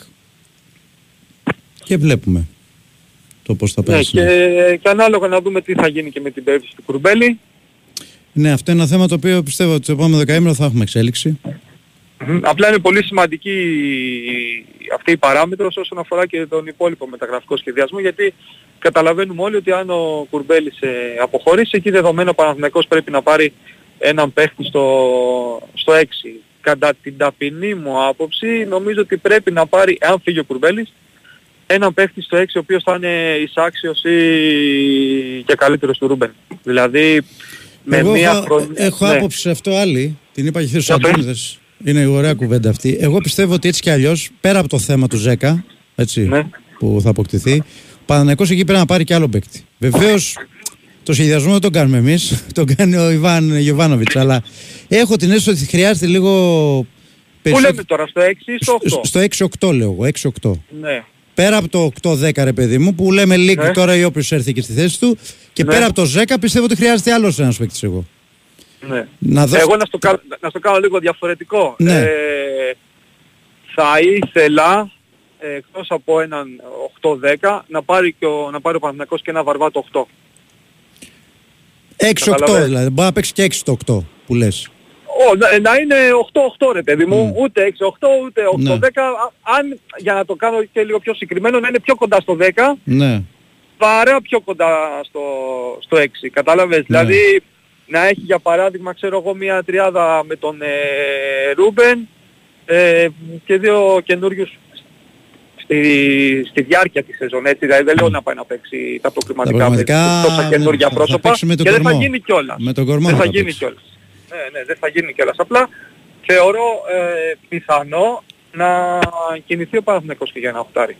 και βλέπουμε το πώς θα Ναι, πέσει. και, και ανάλογα να δούμε τι θα γίνει και με την περίπτωση του Κουρμπέλη. Ναι, αυτό είναι ένα θέμα το οποίο πιστεύω ότι το επόμενο δεκαήμερο θα έχουμε εξέλιξη. Μμμ. Απλά είναι πολύ σημαντική αυτή η παράμετρος όσον αφορά και τον υπόλοιπο μεταγραφικό σχεδιασμό γιατί καταλαβαίνουμε όλοι ότι αν ο Κουρμπέλης ε, αποχωρήσει εκεί δεδομένο ο Παναθηναϊκός πρέπει να πάρει έναν παίχτη στο, στο 6. Κατά την ταπεινή μου άποψη νομίζω ότι πρέπει να πάρει, αν φύγει ο Κουρμπέλης, έναν παίχτη στο 6 ο οποίος θα είναι εισάξιος ή και καλύτερος του Ρούμπεν. Δηλαδή με Εγώ μία έχω, χρονιά... έχω ναι. άποψη σε αυτό άλλη. Την είπα και χθες στους Για πες. Αντώνιδες. Είναι η ωραία κουβέντα αυτή. Εγώ πιστεύω ότι έτσι κι αλλιώς, πέρα από το θέμα του Ζέκα, έτσι, Ναι. που θα αποκτηθεί, ο Παναθηναϊκός εκεί πρέπει να πάρει και άλλο παίκτη. Βεβαίως, το σχεδιασμό δεν τον κάνουμε εμείς, τον κάνει ο Ιβάν Γιωβάνοβιτς, αλλά έχω την αίσθηση ότι χρειάζεται λίγο Πού περισσότερο... λέμε τώρα, στο 6 ή στο 8. Στο 6-8 λέω εγώ, 6-8. Ναι. Πέρα από το 8-10 ρε παιδί μου, που λέμε λίγκ Ναι. τώρα ή όποιος έρθει και στη θέση του, και Ναι. πέρα από το 10 πιστεύω ότι χρειάζεται άλλος ένας παίκτης εγώ. Ναι. Να δώσ- Εγώ να στο, κάνω, να στο κάνω λίγο διαφορετικό. Ναι. Ε, θα ήθελα ε, εκτός από έναν 8-10 να πάρει, και ο, να πάρει ο Παναθηναϊκός και ένα βαρβάτο 8. 6-8 Καταλαβαίνεις. δηλαδή. Μπορεί να παίξει και 6 το 8 που λες. Ω, να, να είναι 8-8 ρε παιδί μου, ούτε 6-8 ούτε 8-10. Ναι. Α- Αν, για να το κάνω και λίγο πιο συγκεκριμένο, να είναι πιο κοντά στο 10 Ναι. παρά πιο κοντά στο, στο 6. Κατάλαβες. Ναι. Δηλαδή να έχει για παράδειγμα ξέρω εγώ μια τριάδα με τον ε, Ρούμπεν ε, και δύο καινούριους στη, στη διάρκεια της σεζόν. Έτσι, δηλαδή δεν λέω να πάει να παίξει τα προκριματικά με προκριματικά, τόσα καινούργια ναι, θα- θα πρόσωπα παίξει με τον και δεν θα κορμό. γίνει κιόλας. Με τον κορμό δεν θα θα γίνει παίξει. κιόλας. Ναι, ναι, δεν θα γίνει κιόλας. Απλά θεωρώ ε, πιθανό να κινηθεί ο Παναθηναϊκός και για ένα οχτάρι.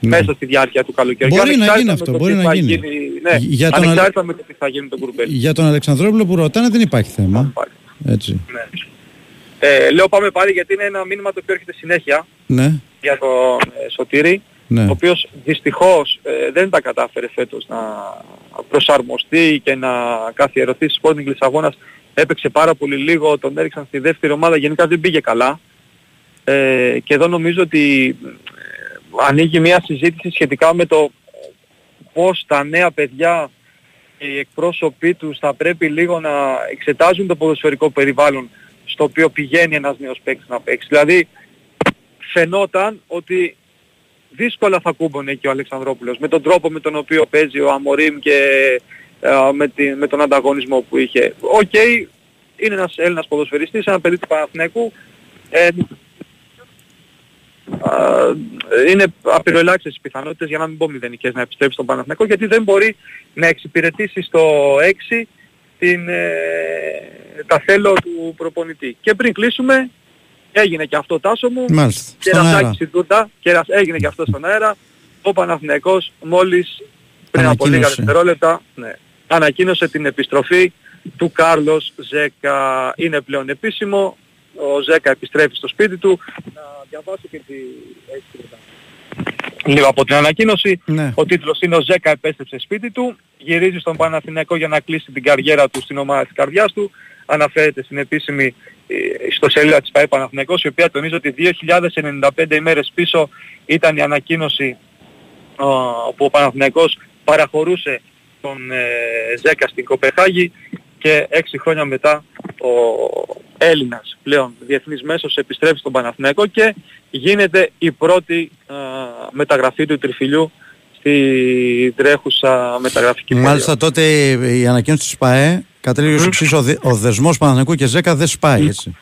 Ναι. Μέσα στη διάρκεια του καλοκαιριού. Μπορεί να Ανεξάρτητα γίνει με αυτό, το μπορεί τι να θα γίνει. ναι, Για τον ανεξάρτητα με το τι θα γίνει με τον Κουρμπέλη. Για τον Αλεξανδρόπουλο που ρωτάνε δεν υπάρχει θέμα. Έτσι. Ναι. Ε, λέω πάμε πάλι γιατί είναι ένα μήνυμα το οποίο έρχεται συνέχεια Ναι. για τον ε, Σωτήρη, Ναι. ο οποίος δυστυχώς ε, δεν τα κατάφερε φέτος να προσαρμοστεί και να καθιερωθεί στη Sporting Λισαβόνας. Έπαιξε πάρα πολύ λίγο, τον έριξαν στη δεύτερη ομάδα, γενικά δεν πήγε καλά. Ε, και εδώ νομίζω ότι ε, ανοίγει μια συζήτηση σχετικά με το πώς τα νέα παιδιά και οι εκπρόσωποι τους θα πρέπει λίγο να εξετάζουν το ποδοσφαιρικό περιβάλλον στο οποίο πηγαίνει ένας νέος παίκτης να παίξει. Δηλαδή φαινόταν ότι δύσκολα θα κούμπωνε και ο Αλεξανδρόπουλος με τον τρόπο με τον οποίο παίζει ο Αμορίμ και ε, με, τη- με τον ανταγωνισμό που είχε. Οκ, είναι ένας Έλληνας ποδοσφαιριστής, ένα παιδί του Παναθηναϊκού. Ε, α, είναι απειροελάχιστες οι πιθανότητες για να μην πω μηδενικές να επιστρέψει στον Παναθηναϊκό γιατί δεν μπορεί να εξυπηρετήσει στο 6 την, ε, τα θέλω του προπονητή. Και πριν κλείσουμε έγινε και αυτό τάσο μου. Μάλιστα. Και Στον αέρα. ρασάκι στην τούρτα. Και ρας- έγινε και αυτό στον αέρα. Ο Παναθηναϊκός μόλις πριν από λίγα Ανακοίνωσε. δευτερόλεπτα ναι, ανακοίνωσε την επιστροφή του Κάρλος Ζέκα. Είναι πλέον επίσημο. Ο Ζέκα επιστρέφει στο σπίτι του. Να διαβάσω και τη... έτσι, λεπτά. Λίγο από την ανακοίνωση. Ναι. Ο τίτλος είναι «Ο Ζέκα επέστρεψε σπίτι του». Γυρίζει στον Παναθηναϊκό για να κλείσει την καριέρα του στην ομάδα της καρδιάς του. Αναφέρεται στην επίσημη ε, ιστοσελίδα της ΠαΕ Παναθηναϊκός, η οποία τονίζει ότι 2.095 ημέρες πίσω ήταν η ανακοίνωση α, που ο Παναθηναϊκός παραχωρούσε τον ε, Ζέκα στην Κοπεχάγη και έξι χρόνια μετά ο Έλληνας πλέον διεθνής μέσος επιστρέφει στον Παναθηναϊκό και γίνεται η πρώτη α, μεταγραφή του τριφυλιού στη τρέχουσα μεταγραφική Μάλιστα τότε η η ανακοίνωση της ΠΑΕ κατέληγε ως εξής, ο, δε- ο δεσμός Παναθηναϊκού και Ζέκα δεν σπάει έτσι.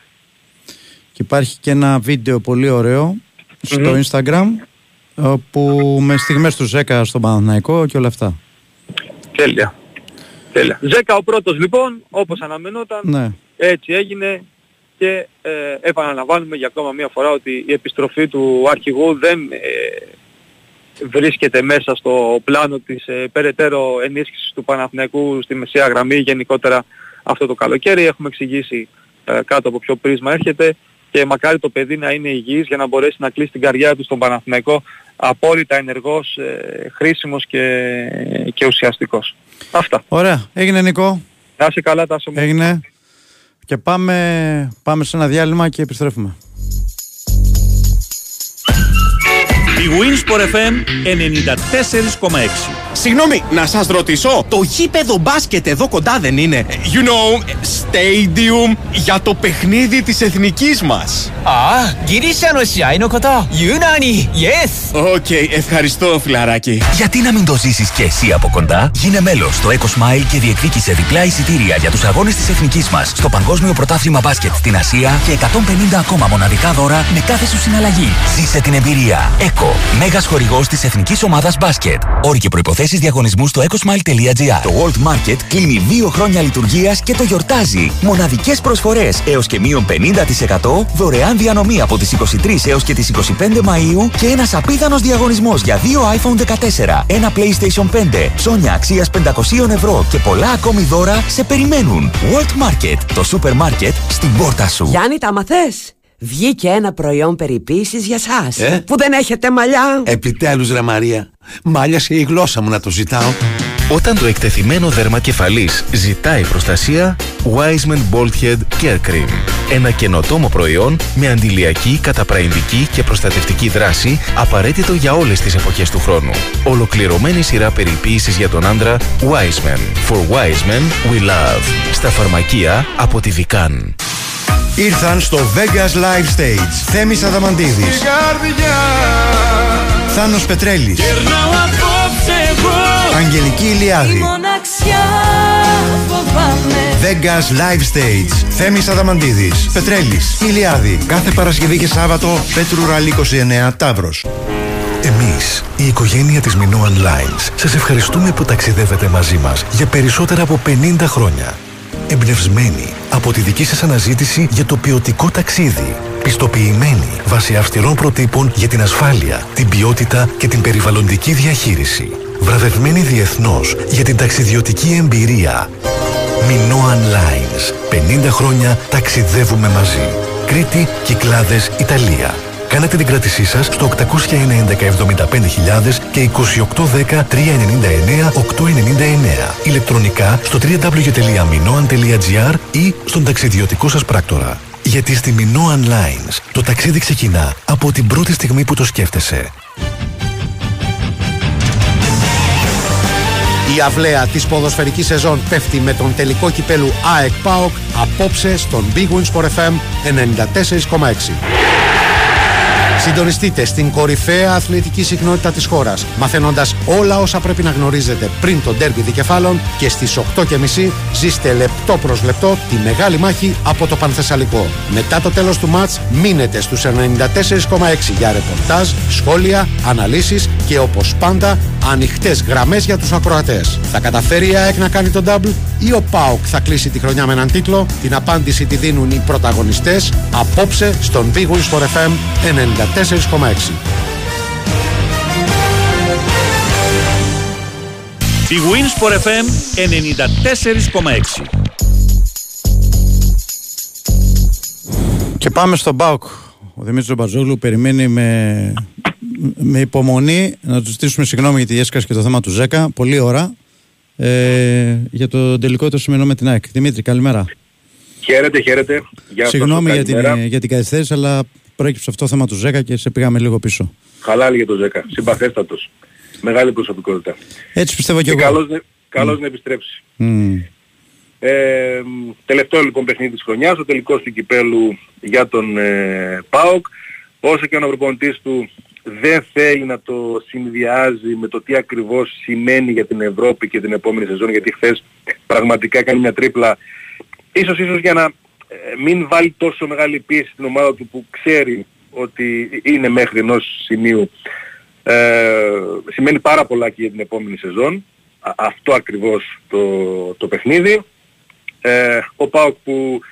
Και υπάρχει και ένα βίντεο πολύ ωραίο στο Instagram όπου με στιγμές του Ζέκα στον Παναθηναϊκό και όλα αυτά. Τέλεια. Τέλεια. Ζέκα ο πρώτος λοιπόν, όπως αναμενόταν, Ναι. έτσι έγινε και ε, επαναλαμβάνουμε για ακόμα μία φορά ότι η επιστροφή του αρχηγού δεν ε, βρίσκεται μέσα στο πλάνο της ε, περαιτέρω ενίσχυσης του Παναθηναϊκού στη μεσαία γραμμή γενικότερα αυτό το καλοκαίρι. Έχουμε εξηγήσει ε, κάτω από ποιο πρίσμα έρχεται και μακάρι το παιδί να είναι υγιής για να μπορέσει να κλείσει την καριέρα του στον Παναθηναϊκό απόλυτα ενεργός, ε, χρήσιμος και, και ουσιαστικός. Αυτά. Ωραία. Έγινε Νικό. Να είσαι καλά Τάσο μου. Έγινε. Και πάμε, πάμε σε ένα διάλειμμα και επιστρέφουμε. Η Winsport FM 94,6 Συγγνώμη, να σας ρωτήσω, το γήπεδο μπάσκετ εδώ κοντά δεν είναι, you know, stadium για το παιχνίδι της εθνικής μας. Α, Girisha no shiai no koto, Yunani, yes. OK, ευχαριστώ φιλαράκι. Γιατί να μην το ζήσεις και εσύ από κοντά; Γίνε μέλος στο EKO Smile και διεκδίκησε διπλά εισιτήρια για τους αγώνες της εθνικής μας στο Παγκόσμιο Πρωτάθλημα Μπάσκετ στην Ασία και 150 ακόμα μοναδικά δώρα με κάθε σου συναλλαγή. Ζήσε την εμπειρία. ΕΚΟ, μέγας χορηγός της εθνικής ομάδας μπάσκετ. Όροι και προϋποθέσεις διαγωνισμού στο ekosmile.gr. Το World Market κλείνει δύο χρόνια λειτουργίας και το γιορτάζει. Μοναδικές προσφορές έως και μείον 50% δωρεάν διανομή από τις 23 έως και τις 25 Μαΐου και ένας απίθανος διαγωνισμός για δύο iPhone 14, ένα PlayStation 5, ψώνια αξίας 500 ευρώ και πολλά ακόμη δώρα σε περιμένουν. World Market, το σούπερ μάρκετ στην πόρτα σου. Γιάννη, τα μαθες. Βγήκε ένα προϊόν περιποίησης για σας Ε; Που δεν έχετε μαλλιά Επιτέλους ρε Μαρία. Μάλιασε η γλώσσα μου να το ζητάω. Όταν το εκτεθειμένο δέρμα κεφαλής ζητάει προστασία, Wiseman Bald Head Care Cream. Ένα καινοτόμο προϊόν με αντιλιακή, καταπραϊντική και προστατευτική δράση απαραίτητο για όλες τις εποχές του χρόνου. Ολοκληρωμένη σειρά περιποίησης για τον άντρα Wiseman. For Wiseman We Love. Στα φαρμακεία από τη Vican. Ήρθαν στο Vegas Live Stage Θέμης Αδαμαντίδης Θάνος Πετρέλης. Αγγελική Ηλιάδη. Vegas Live Stage. Θέμης Αδαμαντίδης. Πετρέλης. Ηλιάδη. Κάθε Παρασκευή και Σάββατο Πέτρου Ραλή 29 Ταύρος. Εμείς, η οικογένεια της Minoan Lines, σας ευχαριστούμε που ταξιδεύετε μαζί μας για περισσότερα από 50 χρόνια. Εμπνευσμένοι από τη δική σας αναζήτηση για το ποιοτικό ταξίδι. Πιστοποιημένοι βάσει αυστηρών προτύπων για την ασφάλεια, την ποιότητα και την περιβαλλοντική διαχείριση. Βραβευμένοι διεθνώς για την ταξιδιωτική εμπειρία. Minoan Lines. 50 χρόνια ταξιδεύουμε μαζί. Κρήτη, Κυκλάδες, Ιταλία. Κάνετε την κράτησή σας στο 890 75000 και 2810 399 899. Ηλεκτρονικά στο www.minoan.gr ή στον ταξιδιωτικό σας πράκτορα. Γιατί στη Minoan Lines το ταξίδι ξεκινά από την πρώτη στιγμή που το σκέφτεσαι. Η αυλαία της ποδοσφαιρικής σεζόν πέφτει με τον τελικό κυπέλου ΑΕΚ ΠΑΟΚ απόψε στον Big Wins Sport FM 94,6. Συντονιστείτε στην κορυφαία αθλητική συχνότητα της χώρας, μαθαίνοντας όλα όσα πρέπει να γνωρίζετε πριν τον τέρμπι δικεφάλων και στις 8.30 ζήστε λεπτό προς λεπτό τη μεγάλη μάχη από το Πανθεσσαλικό. Μετά το τέλος του μάτς μείνετε στους 94,6 για ρεπορτάζ, σχόλια, αναλύσεις και όπως πάντα ανοιχτές γραμμές για τους ακροατές. Θα καταφέρει η ΑΕΚ να κάνει τον double ή ο ΠΑΟΚ θα κλείσει τη χρονιά με έναν τίτλο. Την απάντηση τη δίνουν οι πρωταγωνιστές απόψε στον Big Wins for FM 94,6. Η Winsport FM 94,6 Και πάμε στον Μπάουκ. Ο Δημήτρης Μπατζόγλου περιμένει με, με υπομονή να τους ζητήσουμε συγγνώμη για τη Γέσκα και το θέμα του Ζέκα. Πολύ ώρα. Ε, για το τελικό το σημερινό με την ΑΕΚ. Δημήτρη, καλημέρα. Χαίρετε, χαίρετε. Γεια σας, Συγγνώμη για την, καλημέρα. για την καθυστέρηση, αλλά προέκυψε αυτό το θέμα του Ζέκα και σε πήγαμε λίγο πίσω. Χαλάλη για το 10. Συμπαθέστατος. Μεγάλη προσωπικότητα. Έτσι πιστεύω και, Και εγώ. καλώς, να- καλώς να επιστρέψει. Μμ. Ε, μ, τελευταίο λοιπόν παιχνίδι της χρονιάς, ο τελικός του κυπέλου για τον ε, ΠΑΟΚ. Όσο και ο αναπροπονητής του δεν θέλει να το συνδυάζει με το τι ακριβώς σημαίνει για την Ευρώπη και την επόμενη σεζόν, γιατί χθες πραγματικά έκανε μια τρίπλα, ίσως ίσως για να ε, μην βάλει τόσο μεγάλη πίεση στην ομάδα του που ξέρει ότι είναι μέχρι ενός σημείου ε, σημαίνει πάρα πολλά και για την επόμενη σεζόν. Α- αυτό ακριβώς το, το παιχνίδι. Ε, ο ΠΑΟΚ που ε,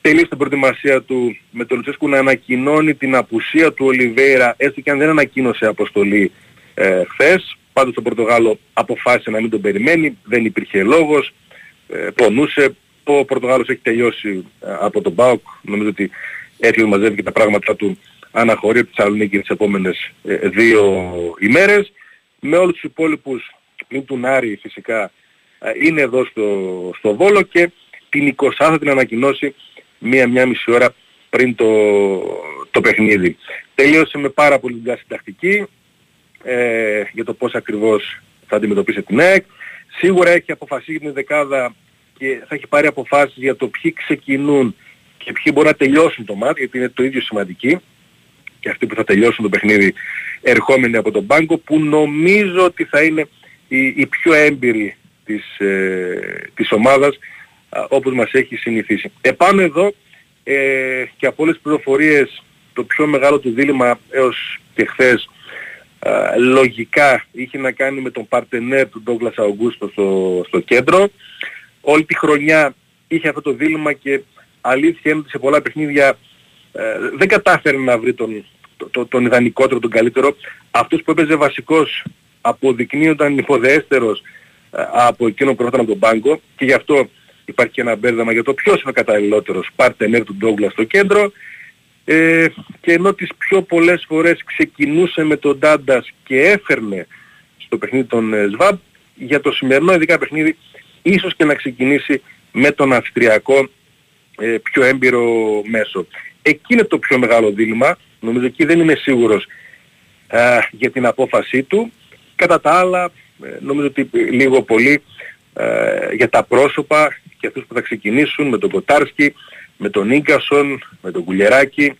τελείωσε την προετοιμασία του με τον Λουτσέσκου να ανακοινώνει την απουσία του Ολιβέηρα έστω και αν δεν ανακοίνωσε αποστολή ε, χθες. Πάντως το Πορτογάλο αποφάσισε να μην τον περιμένει, δεν υπήρχε λόγος, ε, πονούσε. Ο Πορτογάλος έχει τελειώσει ε, από τον ΠΑΟΚ, νομίζω ότι έρχεται μαζεύει και τα πράγματα του αναχωρεί από τη Θεσσαλονίκη τις επόμενες ε, δύο ημέρες. Με όλους τους υπόλοιπους, πλην του Νάρη φυσικά, ε, είναι εδώ στο, στο Βόλο και την 20 θα την ανακοινώσει μία-μία μισή ώρα πριν το, το παιχνίδι. Τελείωσε με πάρα πολύ δουλειά συντακτική ε, για το πώς ακριβώς θα αντιμετωπίσει την ΑΕΚ. Σίγουρα έχει αποφασίσει την δεκάδα και θα έχει πάρει αποφάσεις για το ποιοι ξεκινούν και ποιοι μπορούν να τελειώσουν το μάτι, γιατί είναι το ίδιο σημαντική και αυτοί που θα τελειώσουν το παιχνίδι ερχόμενοι από τον Πάγκο που νομίζω ότι θα είναι οι, οι πιο έμπειροι της, ε, της ομάδας α, όπως μας έχει συνηθίσει. Επάνω εδώ ε, και από όλες τις πληροφορίες το πιο μεγάλο του δίλημα έως και χθες λογικά είχε να κάνει με τον παρτενέρ του Ντόγκλας Αουγκούστο στο, στο κέντρο. Όλη τη χρονιά είχε αυτό το δίλημα και αλήθεια είναι ότι σε πολλά παιχνίδια ε, δεν κατάφερε να βρει τον, το, τον ιδανικότερο, τον καλύτερο. Αυτός που έπαιζε βασικός αποδεικνύονταν υποδεέστερος ε, από εκείνο που έρχονταν από τον πάγκο και γι' αυτό υπάρχει και ένα μπέρδεμα για το ποιος είναι ο καταλληλότερος παρτενέρ του Ντόγκλας στο κέντρο ε, και ενώ τις πιο πολλές φορές ξεκινούσε με τον Ντάντας και έφερνε στο παιχνίδι των ε, ΣΒΑΜ για το σημερινό ειδικά παιχνίδι ίσως και να ξεκινήσει με τον Αυστριακό ε, πιο έμπειρο μέσο. Εκεί είναι το πιο μεγάλο δίλημα, νομίζω εκεί δεν είμαι σίγουρος ε, για την απόφασή του. Κατά τα άλλα, ε, νομίζω ότι λίγο πολύ ε, για τα πρόσωπα και αυτούς που θα ξεκινήσουν με τον Κοτάρσκι, με τον Ίγκασον, με τον Κουλιεράκη,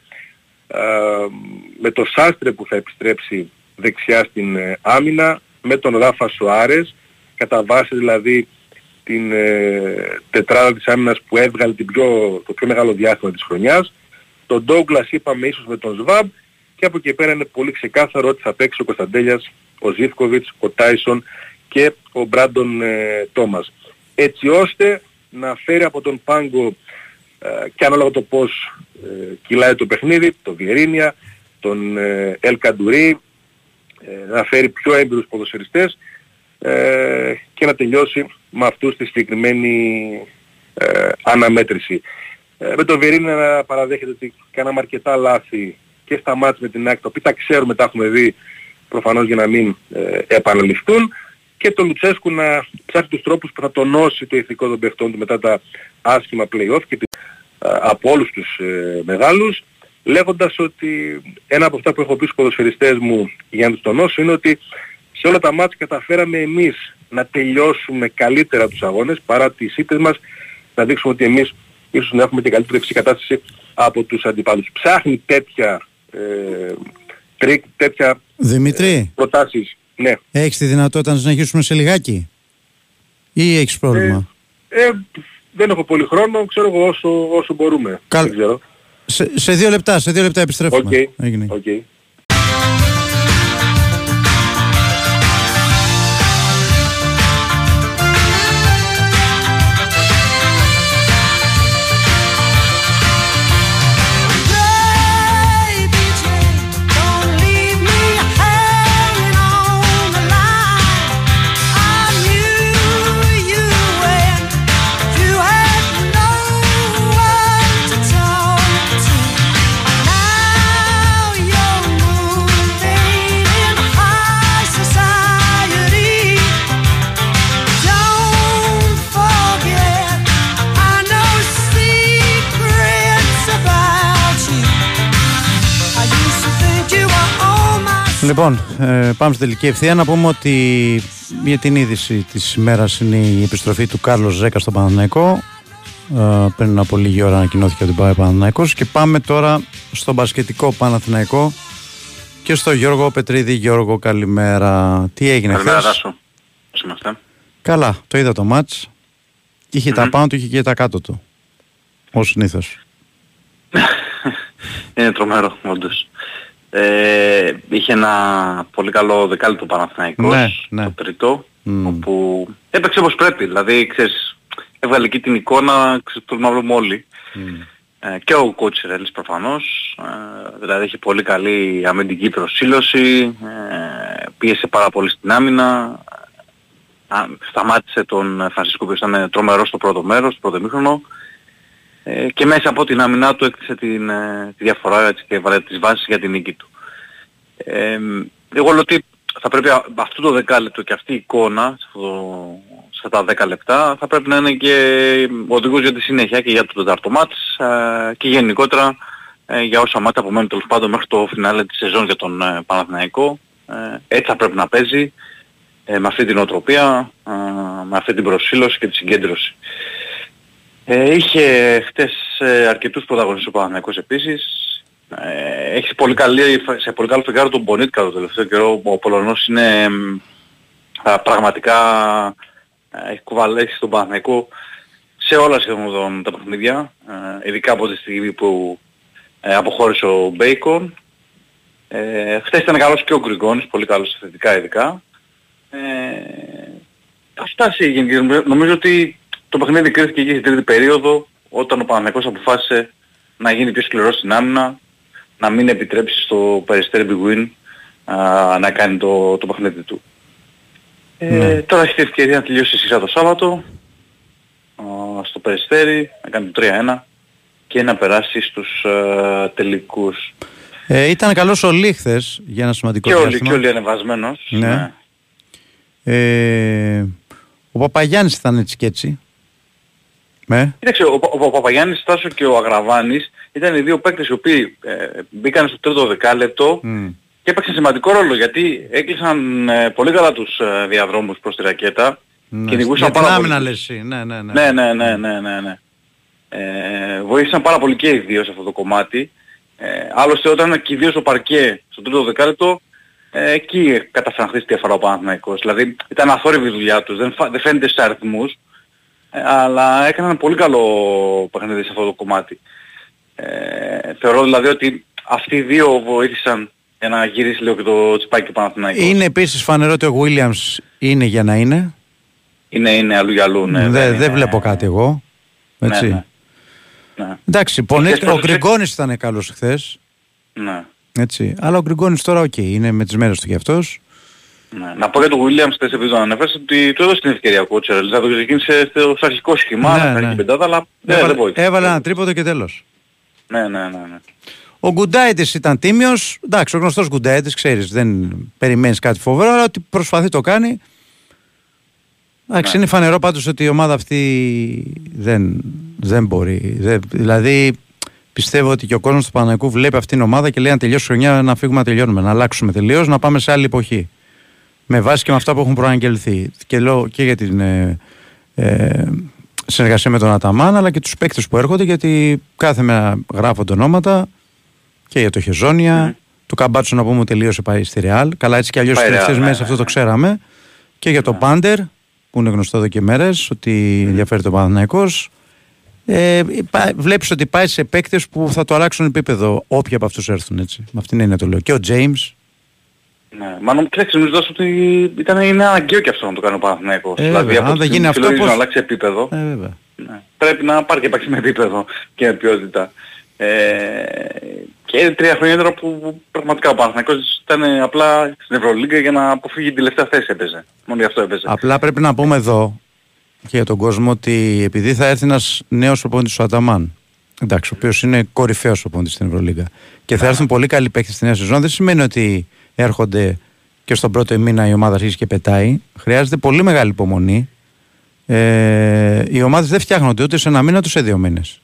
με τον Σάστρε που θα επιστρέψει δεξιά στην άμυνα, με τον Ράφα Σοάρες, κατά βάση δηλαδή την ε, τετράδα της άμυνας που έβγαλε την πιο, το πιο μεγάλο διάστημα της χρονιάς. Τον Ντόγκλας είπαμε ίσως με τον Σβάμπ και από εκεί πέρα είναι πολύ ξεκάθαρο ότι θα παίξει ο Κωνσταντέλιας, ο Ζίφκοβιτς, ο Τάισον και ο Μπράντον ε, Τόμας. Έτσι ώστε να φέρει από τον Πάγκο ε, και ανάλογα το πώς ε, κυλάει το παιχνίδι, τον Βιερίνια, τον ε, Ελ Καντουρί, ε, να φέρει πιο έμπειρους ποδοσφαιριστές ε, και να τελειώσει με αυτούς τη συγκεκριμένη ε, αναμέτρηση. Ε, με τον Βιερίνια να παραδέχεται ότι κάναμε αρκετά λάθη και στα μάτια με την άκρη, τα οποία τα ξέρουμε, τα έχουμε δει προφανώς για να μην ε, επαναληφθούν και τον Λουτσέσκου να ψάχνει τους τρόπους που θα τονώσει το ηθικό των παιχτών του μετά τα άσχημα play-off και από όλους τους ε, μεγάλους λέγοντας ότι ένα από αυτά που έχω πει στους ποδοσφαιριστές μου για να τους τονώσω είναι ότι σε όλα τα ματς καταφέραμε εμείς να τελειώσουμε καλύτερα τους αγώνες παρά τις ήττες μας να δείξουμε ότι εμείς ίσως να έχουμε την καλύτερη κατάσταση από τους αντιπάλους. Ψάχνει τέτοια, ε, τρικ, τέτοια Δημητρή, ε, προτάσεις. Ναι. Έχεις τη δυνατότητα να συνεχίσουμε σε λιγάκι; Ή έχεις πρόβλημα; Ε, ε, δεν έχω πολύ χρόνο, ξέρω εγώ όσο, όσο μπορούμε. Καλ... Δεν ξέρω. Σε, σε, δύο λεπτά, σε δύο λεπτά επιστρέφουμε. Okay. Έγινε. Okay. Λοιπόν, ε, πάμε στην τελική ευθεία. Να πούμε ότι για την είδηση της ημέρας είναι η επιστροφή του Κάρλος Ζέκα στο Παναναϊκό. Ε, πριν από λίγη ώρα ανακοινώθηκε ότι πάει Παναναϊκός και πάμε τώρα στο μπασκετικό Παναθηναϊκό και στο Γιώργο Πετρίδη. Γιώργο, καλημέρα. Τι έγινε Καλημέρα, Ράσο. Πώς είμαστε. Καλά, το είδα το μάτς. Είχε τα πάνω του, είχε και τα κάτω του. Ως συνήθως. είναι τρομερό, όντως. Ε, είχε ένα πολύ καλό δεκάλεπτο Παναθηναϊκός, Ναι, ναι. το τρίτο, όπου έπαιξε όπως πρέπει. Δηλαδή, ξέρεις, έβγαλε εκεί την εικόνα, ξέρεις, το να βλέπουμε όλοι. Ε, και ο Κότσιρελς προφανώς, ε, δηλαδή είχε πολύ καλή αμυντική προσήλωση, ε, πίεσε πάρα πολύ στην άμυνα, α, σταμάτησε τον Φρανσίσκο που ήταν τρομερός στο πρώτο μέρος, στο πρώτο μήχρονο, ε, και μέσα από την άμυνά του έκτισε την, ε, τη διαφορά έτσι, και βάλε τις βάσεις για την νίκη του. Ε, εγώ λέω ότι θα πρέπει α- αυτό το δεκάλεπτο και αυτή η εικόνα σε αυτό, το- σε στα τα 10 λεπτά θα πρέπει να είναι και οδηγός για τη συνέχεια και για το τετάρτο μάτς ε, και γενικότερα ε, για όσα μάτια απομένουν τέλος πάντων μέχρι το φινάλε της σεζόν για τον ε, Παναθηναϊκό. Ε, έτσι θα πρέπει να παίζει ε, με αυτή την οτροπία, ε, με αυτή την προσήλωση και τη συγκέντρωση. Ε, είχε χτες ε, αρκετούς πρωταγωνιστές ο Παναθηναϊκός επίσης. Ε, έχει πολύ καλή, σε πολύ καλό φεγγάρο τον Μπονίτκα το τελευταίο καιρό. Ο Πολωνός είναι ε, πραγματικά ε, έχει κουβαλέσει τον Παναθηναϊκό σε όλα σχεδόν τα παιχνίδια. Ε, ειδικά από τη στιγμή που ε, αποχώρησε ο Μπέικον. Ε, χθες ήταν καλός και ο Γκριγκόνης, πολύ καλός θετικά ειδικά. Ε, αυτά Νομίζω ότι το παιχνίδι κρίθηκε εκεί στην τρίτη περίοδο όταν ο Παναθηναϊκός αποφάσισε να γίνει πιο σκληρός στην άμυνα, να μην επιτρέψει στο Περιστέρι Big να κάνει το, το παιχνίδι του. Ε, ναι. Τώρα έχει την ευκαιρία να τελειώσει η σειρά το Σάββατο α, στο Περιστέρι, να κάνει το 3-1 και να περάσει στους α, τελικούς. Ε, ήταν καλός ο Λίχθες για ένα σημαντικό και διάστημα. Και όλοι ανεβασμένος. Ναι. ναι. Ε, ο Παπαγιάννης ήταν έτσι και έτσι. Ναι. Κοίταξε, ο, ο, ο Παπαγιάννης, Στάσο και ο Αγραβάνης ήταν οι δύο παίκτες οι οποίοι ε, μπήκαν στο τρίτο δεκάλεπτο mm. και έπαιξαν σημαντικό ρόλο γιατί έκλεισαν ε, πολύ καλά τους ε, διαδρόμους προς τη ρακέτα ναι. και νικούσαν πάρα πολύ. Να λες, ναι, ναι, ναι. Ναι, ναι, ναι, ναι, ναι, ναι. Ε, βοήθησαν πάρα πολύ και οι δύο σε αυτό το κομμάτι. Ε, άλλωστε όταν και οι δύο στο παρκέ στο τρίτο δεκάλεπτο ε, εκεί καταφέραν να χτίσει διαφορά ο Παναθηναϊκός. Δηλαδή ήταν αθόρυβη η δουλειά τους, δεν, δεν φαίνεται στους αριθμούς, ε, αλλά έκαναν πολύ καλό παιχνίδι σε αυτό το κομμάτι. Ε, θεωρώ δηλαδή ότι αυτοί οι δύο βοήθησαν για να γυρίσει λίγο και το τσιπάκι Παναθηναϊκός. Είναι επίσης φανερό ότι ο Williams είναι για να είναι. Είναι, είναι αλλού για αλλού, ναι. Δεν δε βλέπω κάτι εγώ. Έτσι. Ναι, ναι. ναι. Εντάξει, πονέ, ο Γκριγκόνης ήταν καλός χθες. Ναι. Έτσι. Αλλά ο Γκριγκόνης τώρα OK, okay, είναι με τις μέρες του κι αυτός. Ναι. Να πω για τον Williams θες επειδή τον ανέφερες ότι του έδωσε την ευκαιρία ο Κότσερ. Δηλαδή το ξεκίνησε στο αρχικό σχήμα, ναι, ναι. πεντάδα, αλλά έβαλε, δεν βοήθησε. Έβαλε ένα τρίποντο και τέλος. Ναι, ναι, ναι. ναι. Ο Γκουντάιτης ήταν τίμιος, εντάξει ο γνωστός Γκουντάιτης, ξέρεις, δεν περιμένεις κάτι φοβερό, αλλά ότι προσπαθεί το κάνει. Εντάξει, ναι. είναι φανερό πάντως ότι η ομάδα αυτή δεν, δεν μπορεί. Δεν, δηλαδή πιστεύω ότι και ο κόσμος του Παναγικού βλέπει αυτήν την ομάδα και λέει να τελειώσει χρονιά να φύγουμε να τελειώνουμε, να αλλάξουμε τελείως, να πάμε σε άλλη εποχή. Με βάση και με αυτά που έχουν προαγγελθεί. Και, λέω, και για την ε, ε, συνεργασία με τον Αταμάν, αλλά και τους παίκτες που έρχονται, γιατί κάθε μέρα γράφονται ονόματα και για το Χεζόνια, mm. του Καμπάτσου να πούμε τελείωσε πάει στη Ρεάλ. Καλά έτσι και αλλιώς στις τελευταίες μέρες αυτό το ξέραμε. Και για το Πάντερ, που είναι γνωστό εδώ και μέρες, ότι ενδιαφέρει το Παναθηναϊκός. Ε, βλέπεις ότι πάει σε παίκτες που θα το αλλάξουν επίπεδο όποιοι από αυτούς έρθουν έτσι. Με αυτήν είναι το λέω. Και ο James. Ναι, μάλλον κοιτάξτε νομίζω ότι ήταν, είναι αναγκαίο και αυτό να το κάνει ο Παναθηναϊκός. Ε, δηλαδή από αν δεν γίνει αυτό πώς... να αλλάξει επίπεδο. Ε, βέβαια. Ναι. Πρέπει να πάρει και υπάρξει με επίπεδο και με ποιότητα. Ε, και τρία χρόνια τώρα που πραγματικά ο Παναθηναϊκός ήταν απλά στην Ευρωλίγκα για να αποφύγει την τελευταία θέση έπαιζε. Μόνο γι' αυτό έπαιζε. Απλά πρέπει να πούμε εδώ και για τον κόσμο ότι επειδή θα έρθει ένας νέος προπονητής ο Αταμάν εντάξει, ο οποίος είναι κορυφαίος προπονητής στην Ευρωλίγα και θα έρθουν πολύ καλοί παίκτες στη νέα σεζόν δεν σημαίνει ότι έρχονται και στον πρώτο μήνα η ομάδα αρχίζει και πετάει χρειάζεται πολύ μεγάλη υπομονή ε, οι ομάδες δεν φτιάχνονται ούτε σε ένα μήνα ούτε σε δύο μήνες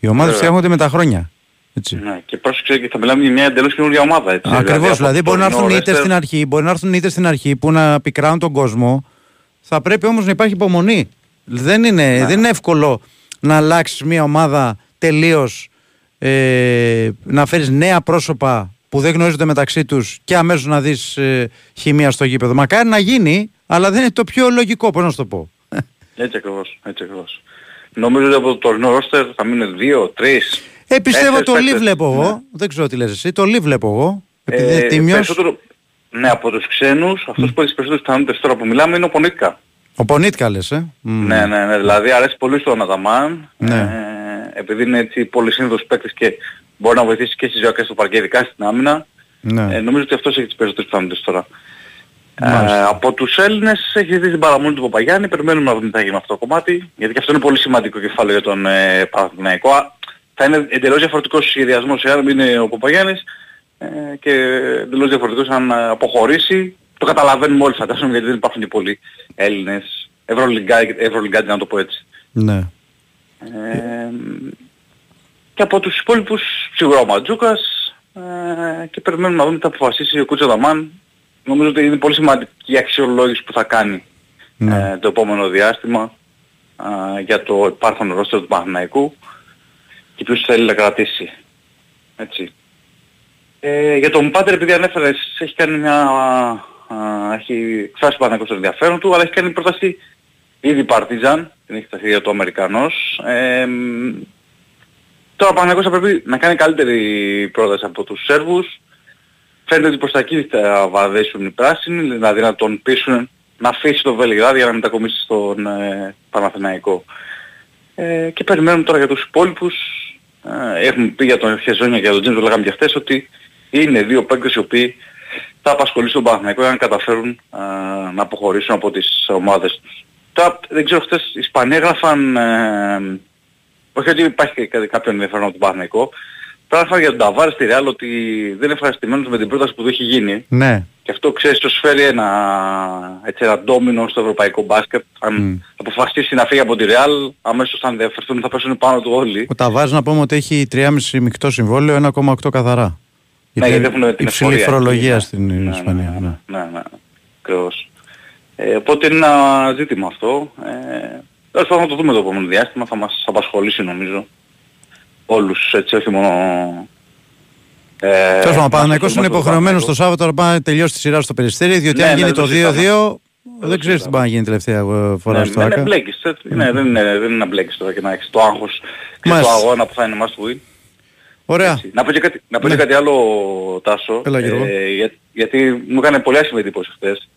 οι ομάδες φτιάχνονται με τα χρόνια έτσι. Ναι, και πρόσεξε και θα μιλάμε για μια εντελώς καινούργια ομάδα. Έτσι. Ακριβώς, δηλαδή, δηλαδή μπορεί να έρθουν είτε στην αρχή, μπορεί να έρθουν είτε στην αρχή που να πικράνουν τον κόσμο θα πρέπει όμως να υπάρχει υπομονή. Δεν είναι, ναι. δεν είναι εύκολο να αλλάξεις μια ομάδα τελείως, ε, να φέρεις νέα πρόσωπα που δεν γνωρίζονται μεταξύ τους και αμέσως να δεις ε, χημεία στο γήπεδο. Μακάρι να γίνει, αλλά δεν είναι το πιο λογικό, πώς να σου το πω. Έτσι ακριβώς, έτσι ακριβώς. Νομίζω ότι από το τωρινό ρόστερ θα μείνουν δύο, τρεις. Ε, πιστεύω το Λί βλέπω εγώ. Ναι. Δεν ξέρω τι λες εσύ. Το Λί βλέπω εγώ. Επειδή ε, τίμιος. Περισσότερο, ναι, από τους ξένους, αυτός που έχεις τις περισσότερες πιθανότητες τώρα που μιλάμε είναι ο Πονίτκα. Ο Πονίτκα λες, ε. Ναι, ναι, ναι. Δηλαδή αρέσει πολύ στον Αδαμάν. Ναι. Ε, επειδή είναι έτσι πολύ σύνδος παίκτης και μπορεί να βοηθήσει και στις ζωακές του παρκέ, ειδικά στην άμυνα. Ναι. Ε, νομίζω ότι αυτός έχει τις περισσότερες πιθανότητες τώρα. Ε, από τους Έλληνες έχει δει την παραμονή του Παπαγιάννη, περιμένουμε να δούμε τι θα γίνει με αυτό το κομμάτι, γιατί και αυτό είναι πολύ σημαντικό κεφάλαιο για τον ε, Παναθηναϊκό. Θα είναι εντελώς διαφορετικός σχεδιασμός εάν είναι ο Παπαγιάννης ε, και εντελώς διαφορετικός αν αποχωρήσει. Το καταλαβαίνουμε όλοι φαντάζομαι γιατί δεν υπάρχουν και πολλοί Έλληνες Ευρωλυγκάτη να το πω έτσι. Ναι. Ε, και από τους υπόλοιπους σίγουρα ο Ματζούκας ε, και περιμένουμε να δούμε τι θα αποφασίσει ο Κούτσα Δαμάν. Νομίζω ότι είναι πολύ σημαντική η αξιολόγηση που θα κάνει Ναι. ε, το επόμενο διάστημα ε, για το υπάρχον ρόστερ του Παναθηναϊκού και ποιους θέλει να κρατήσει. Έτσι. Ε, για τον Πάντερ επειδή ανέφερες έχει κάνει μια... α, έχει εκφράσει ο Παναθηναϊκός το ενδιαφέρον του αλλά έχει κάνει πρόταση ήδη Παρτίζαν, την έχει ταθεί για το Αμερικανός. Ε, μ, τώρα ο Παναθηναϊκός θα πρέπει να κάνει καλύτερη πρόταση από τους Σέρβους. Φαίνεται ότι προς τα εκεί θα βαδίσουν οι πράσινοι, δηλαδή να τον πείσουν να αφήσει το Βελιγράδι για να μετακομίσει στον ε, Παναθηναϊκό. Ε, και περιμένουμε τώρα για τους υπόλοιπους. Ε, έχουμε πει για τον Χεζόνια και για τον Τζίντζο, λέγαμε και χθες, ότι είναι δύο παίκτες οι οποίοι θα απασχολήσουν τον Παναθηναϊκό για να καταφέρουν ε, να αποχωρήσουν από τις ομάδες τους. Τώρα δεν ξέρω χθες οι Ισπανοί έγραφαν, ε, όχι ότι υπάρχει και κα- κάποιο ενδιαφέρον από τον Παναθηναϊκό, πράγμα για τον Ταβάρη στη Ρεάλ ότι δεν είναι ευχαριστημένος με την πρόταση που του έχει γίνει. Ναι. Και αυτό ξέρεις τους φέρει ένα, έτσι, ένα ντόμινο στο ευρωπαϊκό μπάσκετ. Αν αποφασίσει να φύγει από τη Ρεάλ, αμέσως θα ενδιαφερθούν, θα πέσουν πάνω του όλοι. Ο Ταβάρης να πούμε ότι έχει 3,5 μεικτό συμβόλαιο, 1,8 καθαρά. Ναι, γιατί έχουν την υψηλή εφορία. φορολογία Ναι, στην Ισπανία. Ναι. Ναι, ναι, ακριβώς. Ε, οπότε είναι ένα ζήτημα αυτό. Ε, τέλος πάντων θα το δούμε το επόμενο διάστημα, θα μας απασχολήσει νομίζω όλους, έτσι όχι μόνο... Ε, Τέλος πάντων, ο μας Παναθηναϊκός είναι ασχολούμαστε με τον υποχρεωμένος στο Σάββατο να πάει να τελειώσει τη σειρά στο Περιστέρι, διότι Ναι, αν ναι, γίνει δεν το το συζητάμε. 2-2, δεν ξέρεις τι πάει να γίνει τελευταία ε, φορά Ναι, στο ναι, ναι, ΆΚΑ. μπλέκεις, έτσι. Ναι, δεν είναι, δεν είναι να μπλέκεις τώρα και να έχεις το άγχος και Μάλιστα. το αγώνα που θα είναι must win. Ωραία. Να πω και κάτι, να πω και Ναι. κάτι άλλο, Τάσο. Έλα, Γιώργο. για, γιατί μου έκανε πολύ άσχημη εντύπωση χθες.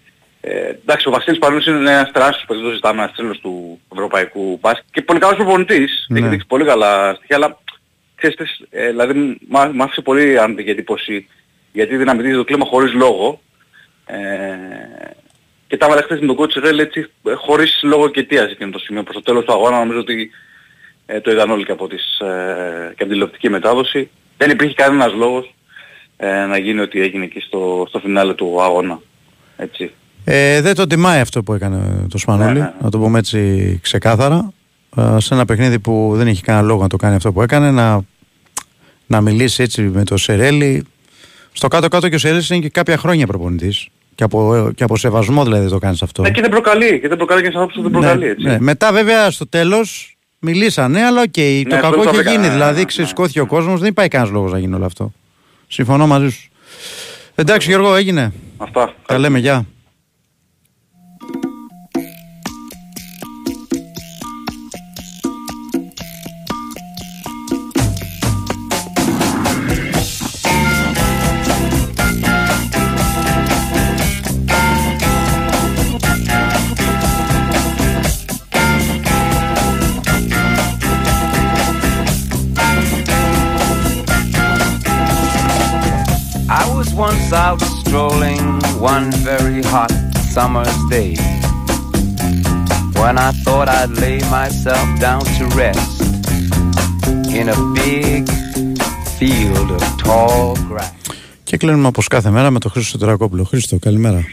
Ε, εντάξει, ο Βασίλης Πανούς είναι ένας τεράστιος παίκτης, το ζητάμε, ένας τρέλος του ευρωπαϊκού μπάσκετ και πολύ καλός προπονητής. Ναι. Έχει δείξει πολύ καλά στοιχεία, αλλά ξέρεις, τι, ε, δηλαδή μ' μ' άφησε πολύ αρνητική εντύπωση γιατί δυναμητίζει το κλίμα χωρίς λόγο. Ε, και τα έβαλε χθες με τον coach Ρέλ έτσι ε, χωρίς λόγο και αιτίας εκείνο το σημείο. Προς το τέλος του αγώνα νομίζω ότι ε, το είδαν όλοι και από, τις, ε, και από την τηλεοπτική μετάδοση. Δεν υπήρχε κανένας λόγος ε, να γίνει ό,τι έγινε εκεί στο, στο φινάλε του αγώνα. Έτσι. Ε, δεν το τιμάει αυτό που έκανε το Σπανούλη, Ναι, ναι. να το πούμε έτσι ξεκάθαρα. Ε, σε ένα παιχνίδι που δεν έχει κανένα λόγο να το κάνει αυτό που έκανε, να, να μιλήσει έτσι με το Σερέλι. Στο κάτω-κάτω και ο Σερέλης είναι και κάποια χρόνια προπονητής. Και από, και από σεβασμό δηλαδή το κάνεις αυτό. Ναι, και δεν προκαλεί, και δεν προκαλεί και σαν που δεν προκαλεί, έτσι. ναι. Μετά βέβαια στο τέλος μιλήσανε, αλλά οκ, το Ναι, κακό αυτό είχε το γίνει. έκανα, δηλαδή ναι, ξεσηκώθηκε ο κόσμος, δεν υπάρχει κανένας λόγος να γίνει όλο αυτό. Συμφωνώ μαζί σου. Εντάξει Γιώργο, έγινε. Αυτά. Τα λέμε, γεια. Strolling one very hot summer's day when I thought I'd lay myself down to rest in a big field of tall grass. Και κλείνουμε όπως κάθε μέρα με τον Χρήστο Τερακόπουλο. Χρήστο, καλημέρα.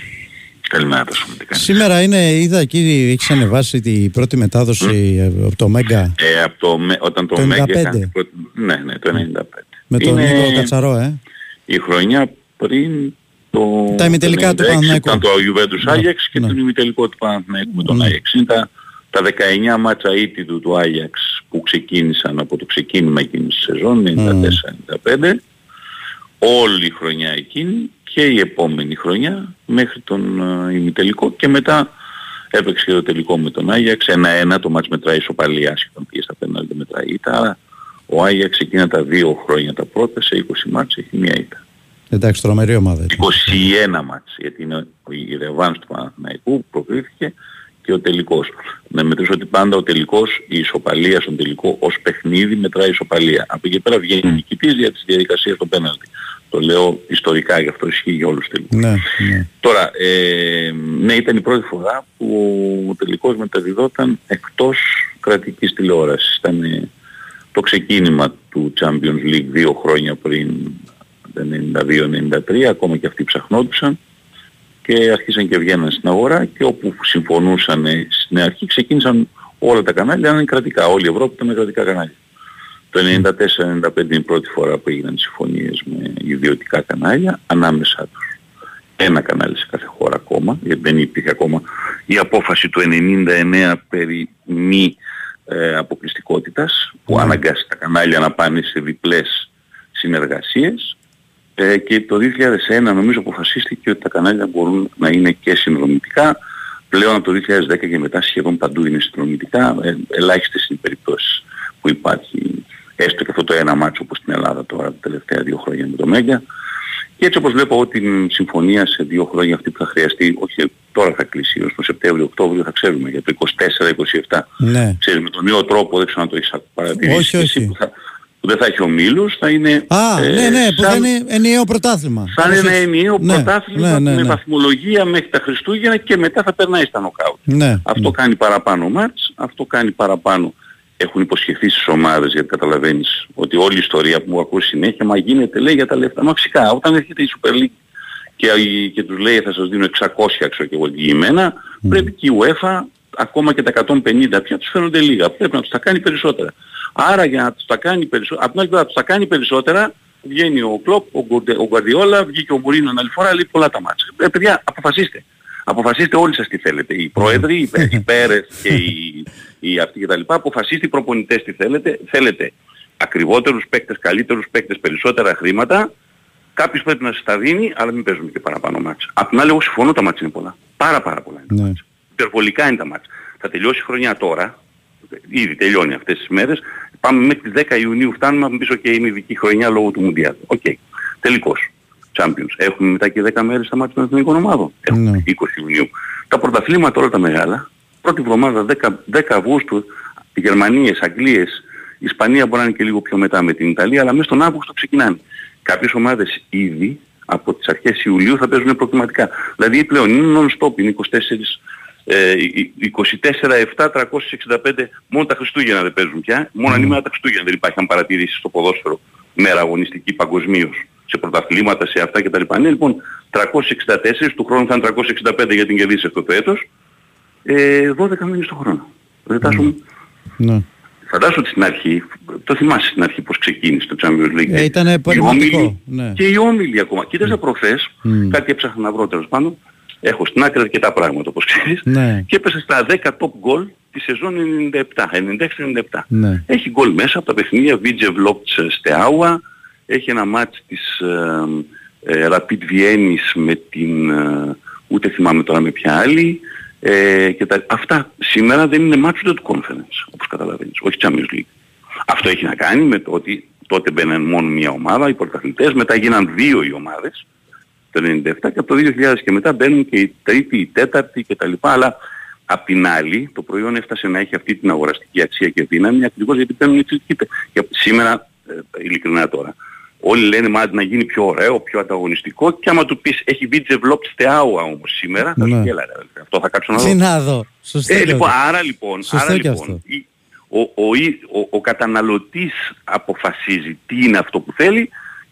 Καλημέρα, τόσο μου τι κάνεις; Σήμερα είναι, είδα εκεί, έχεις ανεβάσει την πρώτη μετάδοση ε, από το Μέγκα Ε, από το, με- όταν το, Το Μέγκα 95. έκανε την πρώτη- Ναι, ναι, το 95. με τον Είναι Νίκο Κατσαρό, ε. η χρονιά πριν το... Τα ημιτελικά το του 96 Παναθηναϊκού. Ήταν το Juventus Ναι, Άγιαξ και το ημιτελικό του Παναθηναϊκού με τον Ναι. Άγιαξ. Είναι τα, τα 19 μάτσα ήττητου του Άγιαξ που ξεκίνησαν από το ξεκίνημα εκείνης της σεζόν, 94-95. Όλη η χρονιά εκείνη και η επόμενη χρονιά μέχρι τον ε, ημιτελικό και μετά έπαιξε και το τελικό με τον Άγιαξ. Ένα-ένα το μάτς μετράει ισοπαλία, άσχετα αν πήγε στα πέναλτι μετράει ήττα. Άρα ο Άγιαξ εκείνα τα δύο χρόνια τα πρώτα σε 20 μάτς έχει μία ήττα. Εντάξει, τρομερή ομάδα. ήταν. 21 μάτς, γιατί είναι η ρεβάνς του Παναθηναϊκού που προκρίθηκε και ο τελικός. Να μετρήσω ότι πάντα ο τελικός, η ισοπαλία στον τελικό ως παιχνίδι μετράει ισοπαλία. Από εκεί πέρα βγαίνει νικητής για τις διαδικασίες των πέναλτι. Το λέω ιστορικά, γι' αυτό ισχύει για όλους τους τελικούς. Ναι, ναι. Τώρα, ε, ναι, ήταν η πρώτη φορά που ο τελικός μεταδιδόταν εκτός κρατικής τηλεόρασης. Ήταν ε, το ξεκίνημα του Champions League δύο χρόνια πριν, το 92-93, ακόμα και αυτοί ψαχνόντουσαν. Και και αρχίσαν και βγαίναν στην αγορά και όπου συμφωνούσαν στην αρχή ξεκίνησαν όλα τα κανάλια να είναι κρατικά. Όλη η Ευρώπη ήταν με κρατικά κανάλια. Το 94-95 είναι η πρώτη φορά που έγιναν συμφωνίες με ιδιωτικά κανάλια ανάμεσά τους. Ένα κανάλι σε κάθε χώρα ακόμα, γιατί δεν υπήρχε ακόμα η απόφαση του 99 περί μη ε, αποκλειστικότητας που Ναι. αναγκάσει τα κανάλια να πάνε σε διπλές συνεργασίες ε, και το 2001 νομίζω αποφασίστηκε ότι τα κανάλια μπορούν να είναι και συνδρομητικά. Πλέον από το 2010 και μετά σχεδόν παντού είναι συνδρομητικά. Ε, ελάχιστες είναι οι περιπτώσεις που υπάρχει έστω και αυτό το ένα μάτσο όπως στην Ελλάδα τώρα τα τελευταία δύο χρόνια με το Μέγκα. Και έτσι όπως βλέπω εγώ την συμφωνία σε δύο χρόνια αυτή που θα χρειαστεί, όχι τώρα θα κλείσει, ως το Σεπτέμβριο-Οκτώβριο θα ξέρουμε για το 24-27. Ναι. Ξέρεις με τον νέο τρόπο, δεν ξέρω αν το έχεις παρατηρήσει. Όχι, και εσύ, όχι. Που, θα, που δεν θα έχει ομίλους, θα είναι... Α, ε, ναι, ναι, που θα σαν- είναι ενιαίο πρωτάθλημα. θα είναι ένα ενιαίο Ναι, πρωτάθλημα ναι, ναι, με ναι. βαθμολογία μέχρι τα Χριστούγεννα και μετά θα περνάει στα νοκάουτ. Ναι. Αυτό κάνει παραπάνω μάτς, αυτό κάνει παραπάνω. Έχουν υποσχεθεί στις ομάδες γιατί καταλαβαίνεις ότι όλη η ιστορία που μου ακούω συνέχεια μα γίνεται λέει για τα λεφτά. Μα φυσικά όταν έρχεται η Super League και, η- και τους λέει θα σας δίνω 600 ξέρω και εγώ εγγυημένα, πρέπει και η UEFA ακόμα και τα 150 πια τους φαίνονται λίγα. Πρέπει να τους τα κάνει περισσότερα. Άρα για να τους τα κάνει περισσότερα, από την άλλη πλευρά τους τα κάνει περισσότερα, βγαίνει ο Κλόπ, ο, Γκοντε- ο Γκουαρδιόλα, βγήκε ο Μουρίνο άλλη φορά, λέει πολλά τα μάτια. Ε, παιδιά, αποφασίστε. Αποφασίστε όλοι σας τι θέλετε. Οι πρόεδροι, οι, Πε- οι Πέρες και οι, οι αυτοί κτλ. Αποφασίστε οι προπονητές τι θέλετε. Θέλετε ακριβότερους παίκτες, καλύτερους παίκτες, περισσότερα χρήματα. Κάποιος πρέπει να σας τα δίνει, αλλά μην παίζουμε και παραπάνω ματς. Απ' την άλλη, εγώ συμφωνώ τα ματς είναι πολλά. Πάρα πάρα πολλά. είναι. Ναι. Υπερβολικά είναι τα ματς. Θα τελειώσει η χρονιά τώρα. Ήδη τελειώνει αυτές τις μέρες. Πάμε μέχρι τις 10 Ιουνίου φτάνουμε να πίσω και είναι ειδική χρονιά λόγω του Μουντιάλ. Οκ. Τελικός. Champions. Έχουμε μετά και 10 μέρες τα ματς των εθνικών ομάδων. Έχουμε 20 Ιουνίου. Τα πρωταθλήματα όλα τα μεγάλα, πρώτη εβδομάδα 10, 10 Αυγούστου, Γερμανίες, Αγγλίες, η Ισπανία μπορεί να είναι και λίγο πιο μετά με την Ιταλία, αλλά μέσα στον Αύγουστο ξεκινάνε. Κάποιες ομάδες ήδη από τις αρχές Ιουλίου θα παίζουν προκριματικά. Δηλαδή πλέον είναι non-stop, είναι 24, ε, 24-7, 365, μόνο τα Χριστούγεννα δεν παίζουν πια, μόνο ανήμερα τα Χριστούγεννα δεν υπάρχει αν παρατηρήσεις στο ποδόσφαιρο μέρα αγωνιστική παγκοσμίως σε πρωταθλήματα, σε αυτά κτλ. Ναι, λοιπόν, 364, του χρόνου θα είναι 365 για την κερδίσει αυτό το έτος, ε, 12 μήνες το χρόνο. Δεν τάσουμε. Ναι. Φαντάζομαι ότι στην αρχή, το θυμάσαι στην αρχή πώς ξεκίνησε το Champions League. Ε, ήταν Οι παρεμβατικό. όμιλοι Ναι. Και οι όμιλοι ακόμα. Κοίταζα προχθές, κάτι έψαχνα να βρω τέλος πάντων, έχω στην άκρη αρκετά πράγματα όπως ξέρεις, Ναι. και έπεσε στα 10 top goal τη σεζόν 97, 96-97. Ναι. Έχει γκολ μέσα από τα παιχνίδια Βίτζε Βλόπτς Στεάουα, έχει ένα μάτς της ε, ε, Rapid Βιέννης με την, ε, ούτε θυμάμαι τώρα με ποια άλλη, ε, και τα, αυτά σήμερα δεν είναι μάτς ούτε του conference, όπως καταλαβαίνεις, όχι Champions League. Αυτό έχει να κάνει με το ότι τότε μπαίναν μόνο μία ομάδα, οι πρωταθλητές, μετά γίναν δύο οι ομάδες, το 97 και από το 2000 και μετά μπαίνουν και η τρίτη, η τέταρτη κτλ. Αλλά απ' την άλλη το προϊόν έφτασε να έχει αυτή την αγοραστική αξία και δύναμη ακριβώς γιατί παίρνουν οι τρίτη. Και σήμερα, ε, ειλικρινά τώρα, όλοι λένε μα να γίνει πιο ωραίο, πιο ανταγωνιστικό και άμα του πεις έχει μπει developed στεάουα όμως σήμερα, θα σου Ναι. πει έλα ρε, αδελφέ, αυτό θα κάτσω να δω. Τι να δω. Σωστό Ε, και λοιπόν, αυτό. άρα λοιπόν, Σωστό άρα και λοιπόν αυτό. η- ο, ο, ο, ο καταναλωτής αποφασίζει τι είναι αυτό που θέλει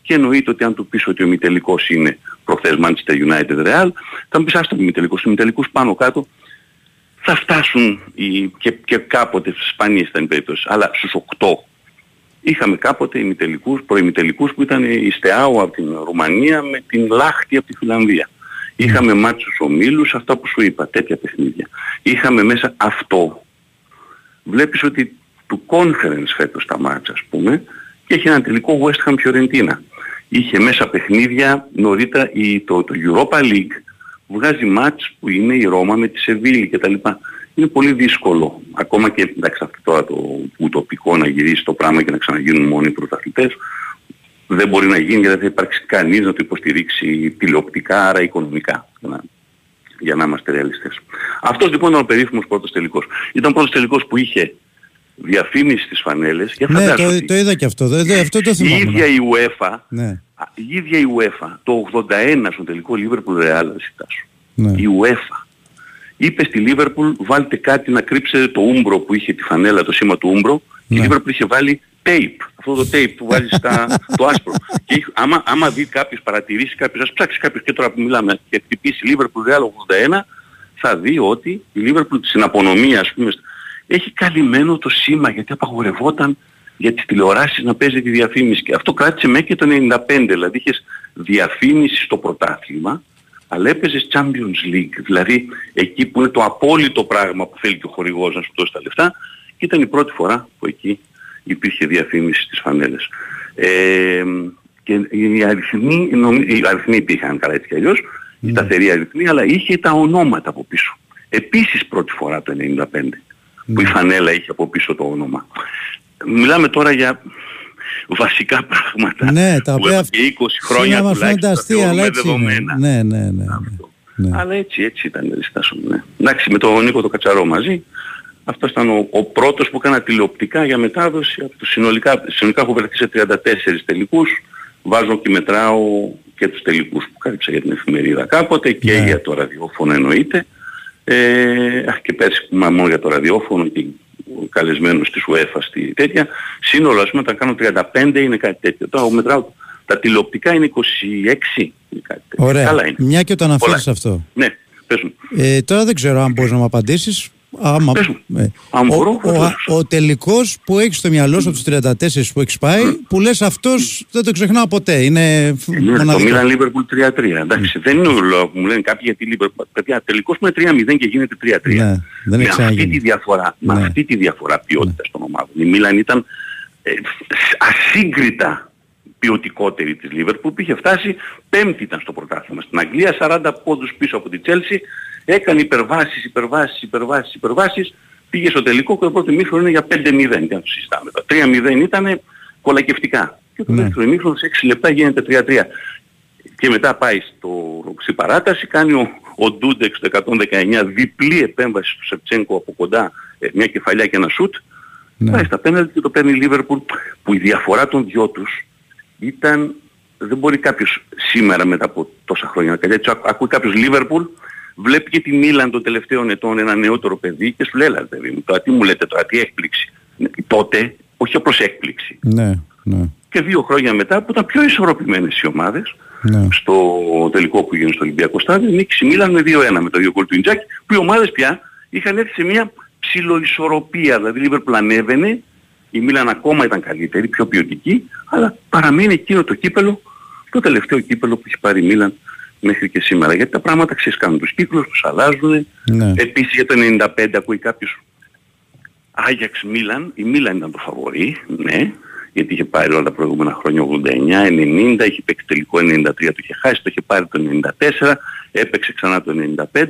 και εννοείται ότι αν του πεις ότι ο μητελικός είναι προχθές Manchester United Real, θα μου πεις άστο μητελικός, οι μητελικούς πάνω κάτω θα φτάσουν οι, και, και κάποτε σπανίες ήταν οι περιπτώσεις, αλλά στους 8 είχαμε κάποτε ημιτελικούς, προημιτελικούς που ήταν η Στεάου από την Ρουμανία με την Λάχτη από τη Φιλανδία. Είχαμε μάτς στους ομίλους, αυτά που σου είπα, τέτοια παιχνίδια. Είχαμε μέσα αυτό. Βλέπεις ότι του conference φέτος τα μάτς ας πούμε και έχει ένα τελικό West Ham Fiorentina. Είχε μέσα παιχνίδια νωρίτερα η, το, το Europa League βγάζει μάτς που είναι η Ρώμα με τη Σεβίλη κτλ. Είναι πολύ δύσκολο. Ακόμα και εντάξει αυτό τώρα το ουτοπικό να γυρίσει το πράγμα και να ξαναγίνουν μόνοι οι πρωταθλητές δεν μπορεί να γίνει γιατί δεν θα υπάρξει κανείς να το υποστηρίξει τηλεοπτικά άρα οικονομικά. Για να, για να είμαστε ρεαλιστές. Αυτός λοιπόν ήταν ο περίφημος πρώτος τελικός. Ήταν ο πρώτος τελικός που είχε διαφήμιση στις φανέλες και Ναι, φαντάζομαι το, ότι το είδα και αυτό. δε- δε- αυτό το η θυμάμαι. ίδια η UEFA Ναι. Α, η ίδια η UEFA το 81 στο τελικό Liverpool Real ζητάσου. Ναι. Η UEFA είπε στη Liverpool βάλτε κάτι να κρύψετε το Umbro που είχε τη φανέλα, το σήμα του Umbro. Ναι. Η Liverpool είχε βάλει tape, αυτό το tape που βάζεις στα, το άσπρο. και είχ- άμα, άμα δει κάποιος παρατηρήσει κάποιος, ας ψάξει κάποιος και τώρα που μιλάμε και χτυπήσει Liverpool Real 81, θα δει ότι η Liverpool στην απονομία ας πούμε έχει καλυμμένο το σήμα γιατί απαγορευόταν για τις τηλεοράσεις να παίζει τη διαφήμιση και αυτό κράτησε μέχρι και το 95 δηλαδή είχες διαφήμιση στο πρωτάθλημα αλλά έπαιζες Champions League δηλαδή εκεί που είναι το απόλυτο πράγμα που θέλει και ο χορηγός να σου δώσει τα λεφτά και ήταν η πρώτη φορά που εκεί υπήρχε διαφήμιση στις φανέλες. Ε, και οι αριθμοί, νομι- οι αριθμοί υπήρχαν καλά έτσι κι αλλιώς, οι σταθεροί αριθμοί, αλλά είχε τα ονόματα από πίσω. Επίσης πρώτη φορά το 95 που η φανέλα είχε από πίσω το όνομα. Μιλάμε τώρα για βασικά πράγματα Ναι, τα που οποία εδώ και 20 χρόνια σήμερα μας φαίνονται τουλάχιστον τα αστεία, αλλά θεωρούμε έτσι είναι. δεδομένα. Ναι, ναι, ναι. ναι. Αλλά έτσι, έτσι ήταν η στάση μου, ναι. Εντάξει, με τον Νίκο το Κατσαρό μαζί, αυτό ήταν ο, ο πρώτος που έκανα τηλεοπτικά για μετάδοση. Από τους συνολικά, συνολικά έχω βρεθεί σε 34 τελικούς. Βάζω και μετράω και τους τελικούς που κάλυψα για την εφημερίδα κάποτε και για το ραδιόφωνο εννοείται. Ε, αχ, και πέρσι που ήμουν μόνο για το ραδιόφωνο και καλεσμένος της UEFA στη τέτοια. Σύνολο ας πούμε τα κάνω 35 είναι κάτι τέτοιο. Τώρα μετράω τα τηλεοπτικά είναι 26 είναι κάτι τέτοιο. Ωραία. Καλά είναι. Μια και το Πολλά. αναφέρεις αυτό. Ναι, πες μου. Ε, τώρα δεν ξέρω αν μπορείς να μου απαντήσεις. Άμα, ε, Αν ο, μπορώ, ο, βεβαίως. ο, τελικός που έχεις στο μυαλό σου από τους 34 που έχεις πάει, που λες αυτός δεν το ξεχνάω ποτέ. Είναι Είναι το μοναδικό. Milan Liverpool 3-3. Εντάξει, δεν είναι ο λόγος που μου λένε κάποιοι γιατί Liverpool. Παιδιά, τελικώς με 3-0 και γίνεται 3-3. Ναι, δεν έχει με αυτή ξαναγίνει. τη διαφορά, με Ναι. αυτή τη διαφορά ποιότητας των ομάδων. Η Μίλαν ήταν ε, ασύγκριτα ποιοτικότερη της Liverpool που είχε φτάσει πέμπτη ήταν στο πρωτάθλημα. Στην Αγγλία 40 πόντους πίσω από τη Chelsea έκανε υπερβάσεις, υπερβάσεις, υπερβάσεις, υπερβάσεις πήγε στο τελικό και το πρώτο ημίχρονο είναι για 5-0 τι να το συζητάμε. Το 3-0 ήταν κολακευτικά και το Ναι. δεύτερο ημίχρονο σε 6 λεπτά γίνεται 3-3 και μετά πάει στο, στην παράταση, κάνει ο, ο Ντούντεξ το 119 διπλή επέμβαση του Σεπτσένκο από κοντά, ε, μια κεφαλιά και ένα σουτ. Ναι. Πάει στα πέναλτι και το παίρνει η Λίβερπουλ που η διαφορά των δυο τους ήταν, δεν μπορεί κάποιος σήμερα μετά από τόσα χρόνια να κάνει έτσι. Ακού- Ακούει κάποιος Λίβερπουλ, βλέπει και τη Μίλαν των τελευταίων ετών ένα νεότερο παιδί και σου λέει, έλα παιδί μου, τώρα τι μου λέτε τώρα, τι έκπληξη. Ναι, Τότε, όχι απλώς έκπληξη. Ναι, ναι. Και δύο χρόνια μετά που ήταν πιο ισορροπημένες οι ομάδες, ναι. στο τελικό που έγινε στο Ολυμπιακό Στάδιο, νίκησε η Μίλαν με 2-1 με το δύο γκολ του Ιντζάκη, που οι ομάδες πια είχαν έρθει σε μια ψιλοϊσορροπία. Δηλαδή η Λίβερπουλ ανέβαινε, η Μίλαν ακόμα ήταν καλύτερη, πιο ποιοτική, αλλά παραμένει εκείνο το κύπελο, το τελευταίο κύπελο που έχει πάρει η Μίλαν μέχρι και σήμερα. Γιατί τα πράγματα ξέρεις κάνουν τους κύκλους, τους αλλάζουν. Ναι. Επίσης για το 95 ακούει κάποιος Άγιαξ Μίλαν, η Μίλαν ήταν το φαβορή, ναι, γιατί είχε πάρει όλα τα προηγούμενα χρόνια 89, 90, είχε παίξει τελικό 93, το είχε χάσει, το είχε πάρει το 94, έπαιξε ξανά το 95.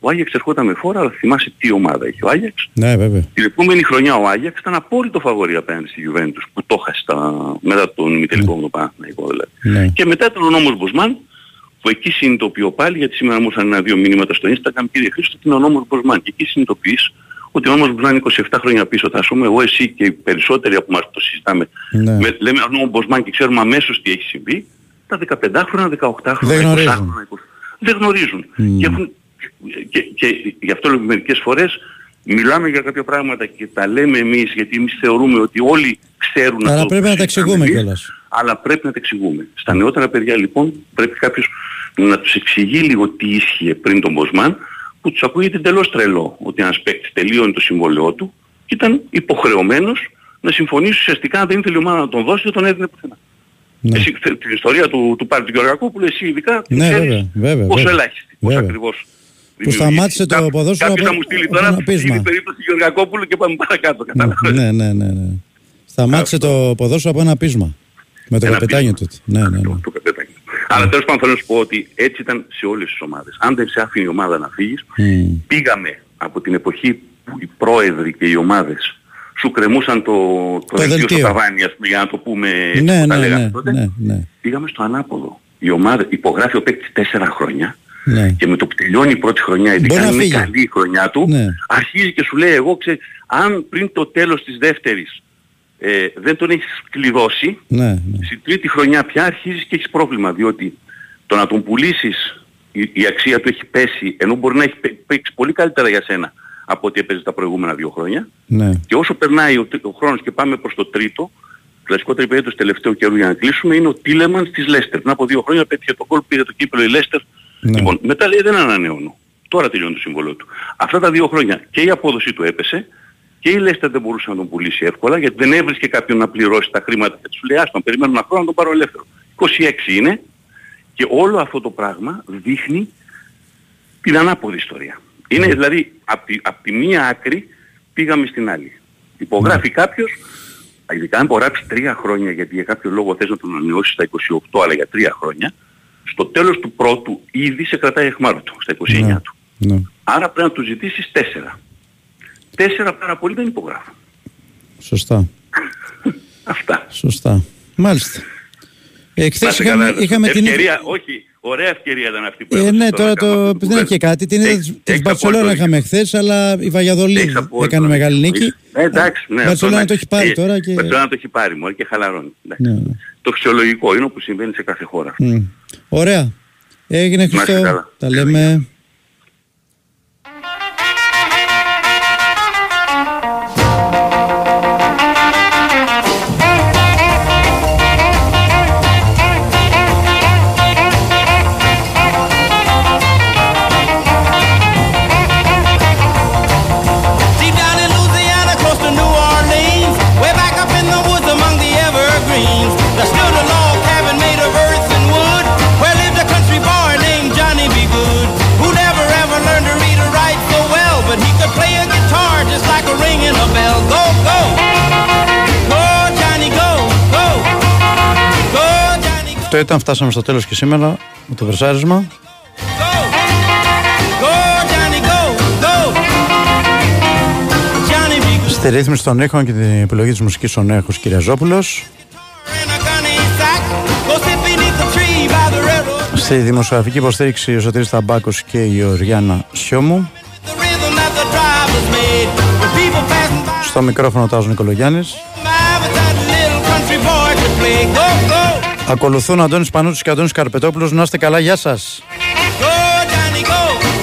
Ο Άγιαξ ερχόταν με φόρα, αλλά θυμάσαι τι ομάδα είχε ο Άγιαξ. Ναι, βέβαια. Την επόμενη χρονιά ο Άγιαξ ήταν απόλυτο φαβορή απέναντι στη Juventus που το έχασε στα- μετά τον ημιτελικό με τον Παναθηναϊκό δηλαδή. Ναι. Και μετά ήταν ο νόμος Μποσμάν που εκεί συνειδητοποιώ πάλι γιατί σήμερα μου ήρθαν ένα-δύο μηνύματα στο Instagram κύριε Χρήστο ότι είναι ο νόμος Μποσμάν και εκεί συνειδητοποιείς ότι ο νόμος Μποσμάν είναι 27 χρόνια πίσω θα πούμε εγώ εσύ και οι περισσότεροι από εμάς που το συζητάμε Ναι. με, λέμε ο νόμος Μποσμάν και ξέρουμε αμέσως τι έχει συμβεί τα 15χρονα, 18χρονα, Δεν 20χρονα, γνωρίζουν. 20. δεν γνωρίζουν Μμ. και, έχουν, και, και γι' αυτό λέω μερικές φορές μιλάμε για κάποια πράγματα και τα λέμε εμείς γιατί εμείς θεωρούμε ότι όλοι ξέρουν Αλλά αυτό πρέπει που να τα συζητάμε εξηγούμε εμείς, κιόλας. αλλά πρέπει να τα εξηγούμε. Στα νεότερα παιδιά λοιπόν πρέπει κάποιος να τους εξηγεί λίγο τι ίσχυε πριν τον Μποσμάν που τους ακούγεται εντελώς τρελό ότι ένας παίκτης τελείωνε το συμβόλαιό του και ήταν υποχρεωμένος να συμφωνήσει ουσιαστικά αν δεν ήθελε η ομάδα να τον δώσει δεν τον έδινε πουθενά. Εσύ, θε- την ιστορία του, του Πάρη του Γεωργακόπουλου εσύ ειδικά την Ναι, ξέρεις βέβαια, βέβαια, πόσο βέβαια. ελάχιστη, πόσο Βέβαια. ακριβώς Που σταμάτησε το ποδόσφαιρο Κάποιος θα από- μου στείλει από τώρα ένα πείσμα. είναι η περίπτωση Γεωργακόπουλου και πάμε παρακάτω. κατάλαβες. Ναι, ναι, ναι, ναι. Σταμάτησε το ποδόσφαιρο από ένα πείσμα. Με το Ένα καπετάνιο του. Ναι, ναι, ναι. Αλλά τέλος πάντων θέλω να σου πω ότι έτσι ήταν σε όλες τις ομάδες. Αν δεν σε άφηνε η ομάδα να φύγεις, Μμ. πήγαμε από την εποχή που οι πρόεδροι και οι ομάδες σου κρεμούσαν το, το, δελτίο στο δελτίο. ταβάνι, ας πούμε, για να το πούμε Ναι, που τα ναι, λέγαμε ναι, τότε. ναι, ναι. Πήγαμε στο ανάποδο. Η ομάδα υπογράφει ο παίκτης τέσσερα χρόνια Ναι. και με το που τελειώνει η πρώτη χρονιά, ειδικά Μπορεί να αν είναι φύγει. καλή η χρονιά του, Ναι. αρχίζει και σου λέει εγώ ξέρω, αν πριν το τέλος της δεύτερης ε, δεν τον έχεις κλειδώσει, Ναι, ναι. στην τρίτη χρονιά πια αρχίζεις και έχεις πρόβλημα διότι το να τον πουλήσεις η, η αξία του έχει πέσει ενώ μπορεί να έχει πέ- παίξει πολύ καλύτερα για σένα από ό,τι έπαιζε τα προηγούμενα δύο χρόνια ναι. και όσο περνάει ο, τρί- ο χρόνος και πάμε προς το τρίτο κλασικό τριπέδιο του τελευταίου καιρού για να κλείσουμε είναι ο Τίλεμανς της Λέστερ. Πριν από δύο χρόνια πέτυχε το κόλ, πήγε το κύπελο η Λέστερ. Λοιπόν, μετά λέει δεν ανανεώνω. Τώρα τελειώνει το συμβόλαιο του. Αυτά τα δύο χρόνια και η απόδοση του έπεσε και η Λέστερ δεν μπορούσε να τον πουλήσει εύκολα γιατί δεν έβρισκε κάποιον να πληρώσει τα χρήματα και τους λέει άστον περιμένω ένα χρόνο να τον πάρω ελεύθερο. 26 είναι και όλο αυτό το πράγμα δείχνει την ανάποδη ιστορία. Είναι δηλαδή από τη, απ' τη μία άκρη πήγαμε στην άλλη. Υπογράφει κάποιος, ειδικά αν υπογράψει τρία χρόνια γιατί για κάποιο λόγο θες να τον ανανεώσεις στα 28 αλλά για τρία χρόνια, στο τέλος του πρώτου ήδη σε κρατάει εχμάρωτο στα 29 του. Ναι. Άρα πρέπει να του ζητήσεις τέσσερα. Τέσσερα πάρα πολύ δεν υπογράφουν. Σωστά. Αυτά. Σωστά. Μάλιστα. Ε, Να χθες είστε είχαμε, καλά. είχαμε την... ευκαιρία, όχι, ωραία ευκαιρία ήταν αυτή που Ε, έδωσες ναι, τώρα τώρα να κάνουμε το, αυτή την δεν είχε κουβέντα. κάτι. Την είδα Έχεις- της έχεις Μπαρσελόνα απόλυτο είχαμε χθες, αλλά η Βαγιαδολίδη Έχεις απόλυτο έκανε δίκιο. μεγάλη νίκη. Έχεις- Ε, εντάξει, ναι. Η Μπαρσελόνα αυτό το έχει πάρει Ε, τώρα και- Η Μπαρσελόνα το έχει πάρει μόνο και χαλαρώνει. Εντάξει. Ναι, ναι. Το φυσιολογικό είναι που συμβαίνει σε κάθε χώρα. Μμ. Ωραία. Έγινε είστε Χριστό. καλά. Τα λέμε. Αυτό ήταν, φτάσαμε στο τέλος και σήμερα με το βερσάρισμα. Go, Johnny, go, go! Johnny B. Good. Στη ρύθμιση των ήχων και την επιλογή της μουσικής ο Νέχος Κυριαζόπουλος. Go sit beneath the tree by the railroad. Στη δημοσιογραφική υποστήριξη ο Σωτήρης Ταμπάκος και η Οριάννα Σιώμου. The rhythm that the drivers made. With people passing by Στο μικρόφωνο Τάζος Νικολογιάννης. With that little country boy to play. Go, go, Ακολουθούν ο Αντώνης Πανούτσης και ο Αντώνης Καρπετόπουλος. Να είστε καλά, γεια σας. go,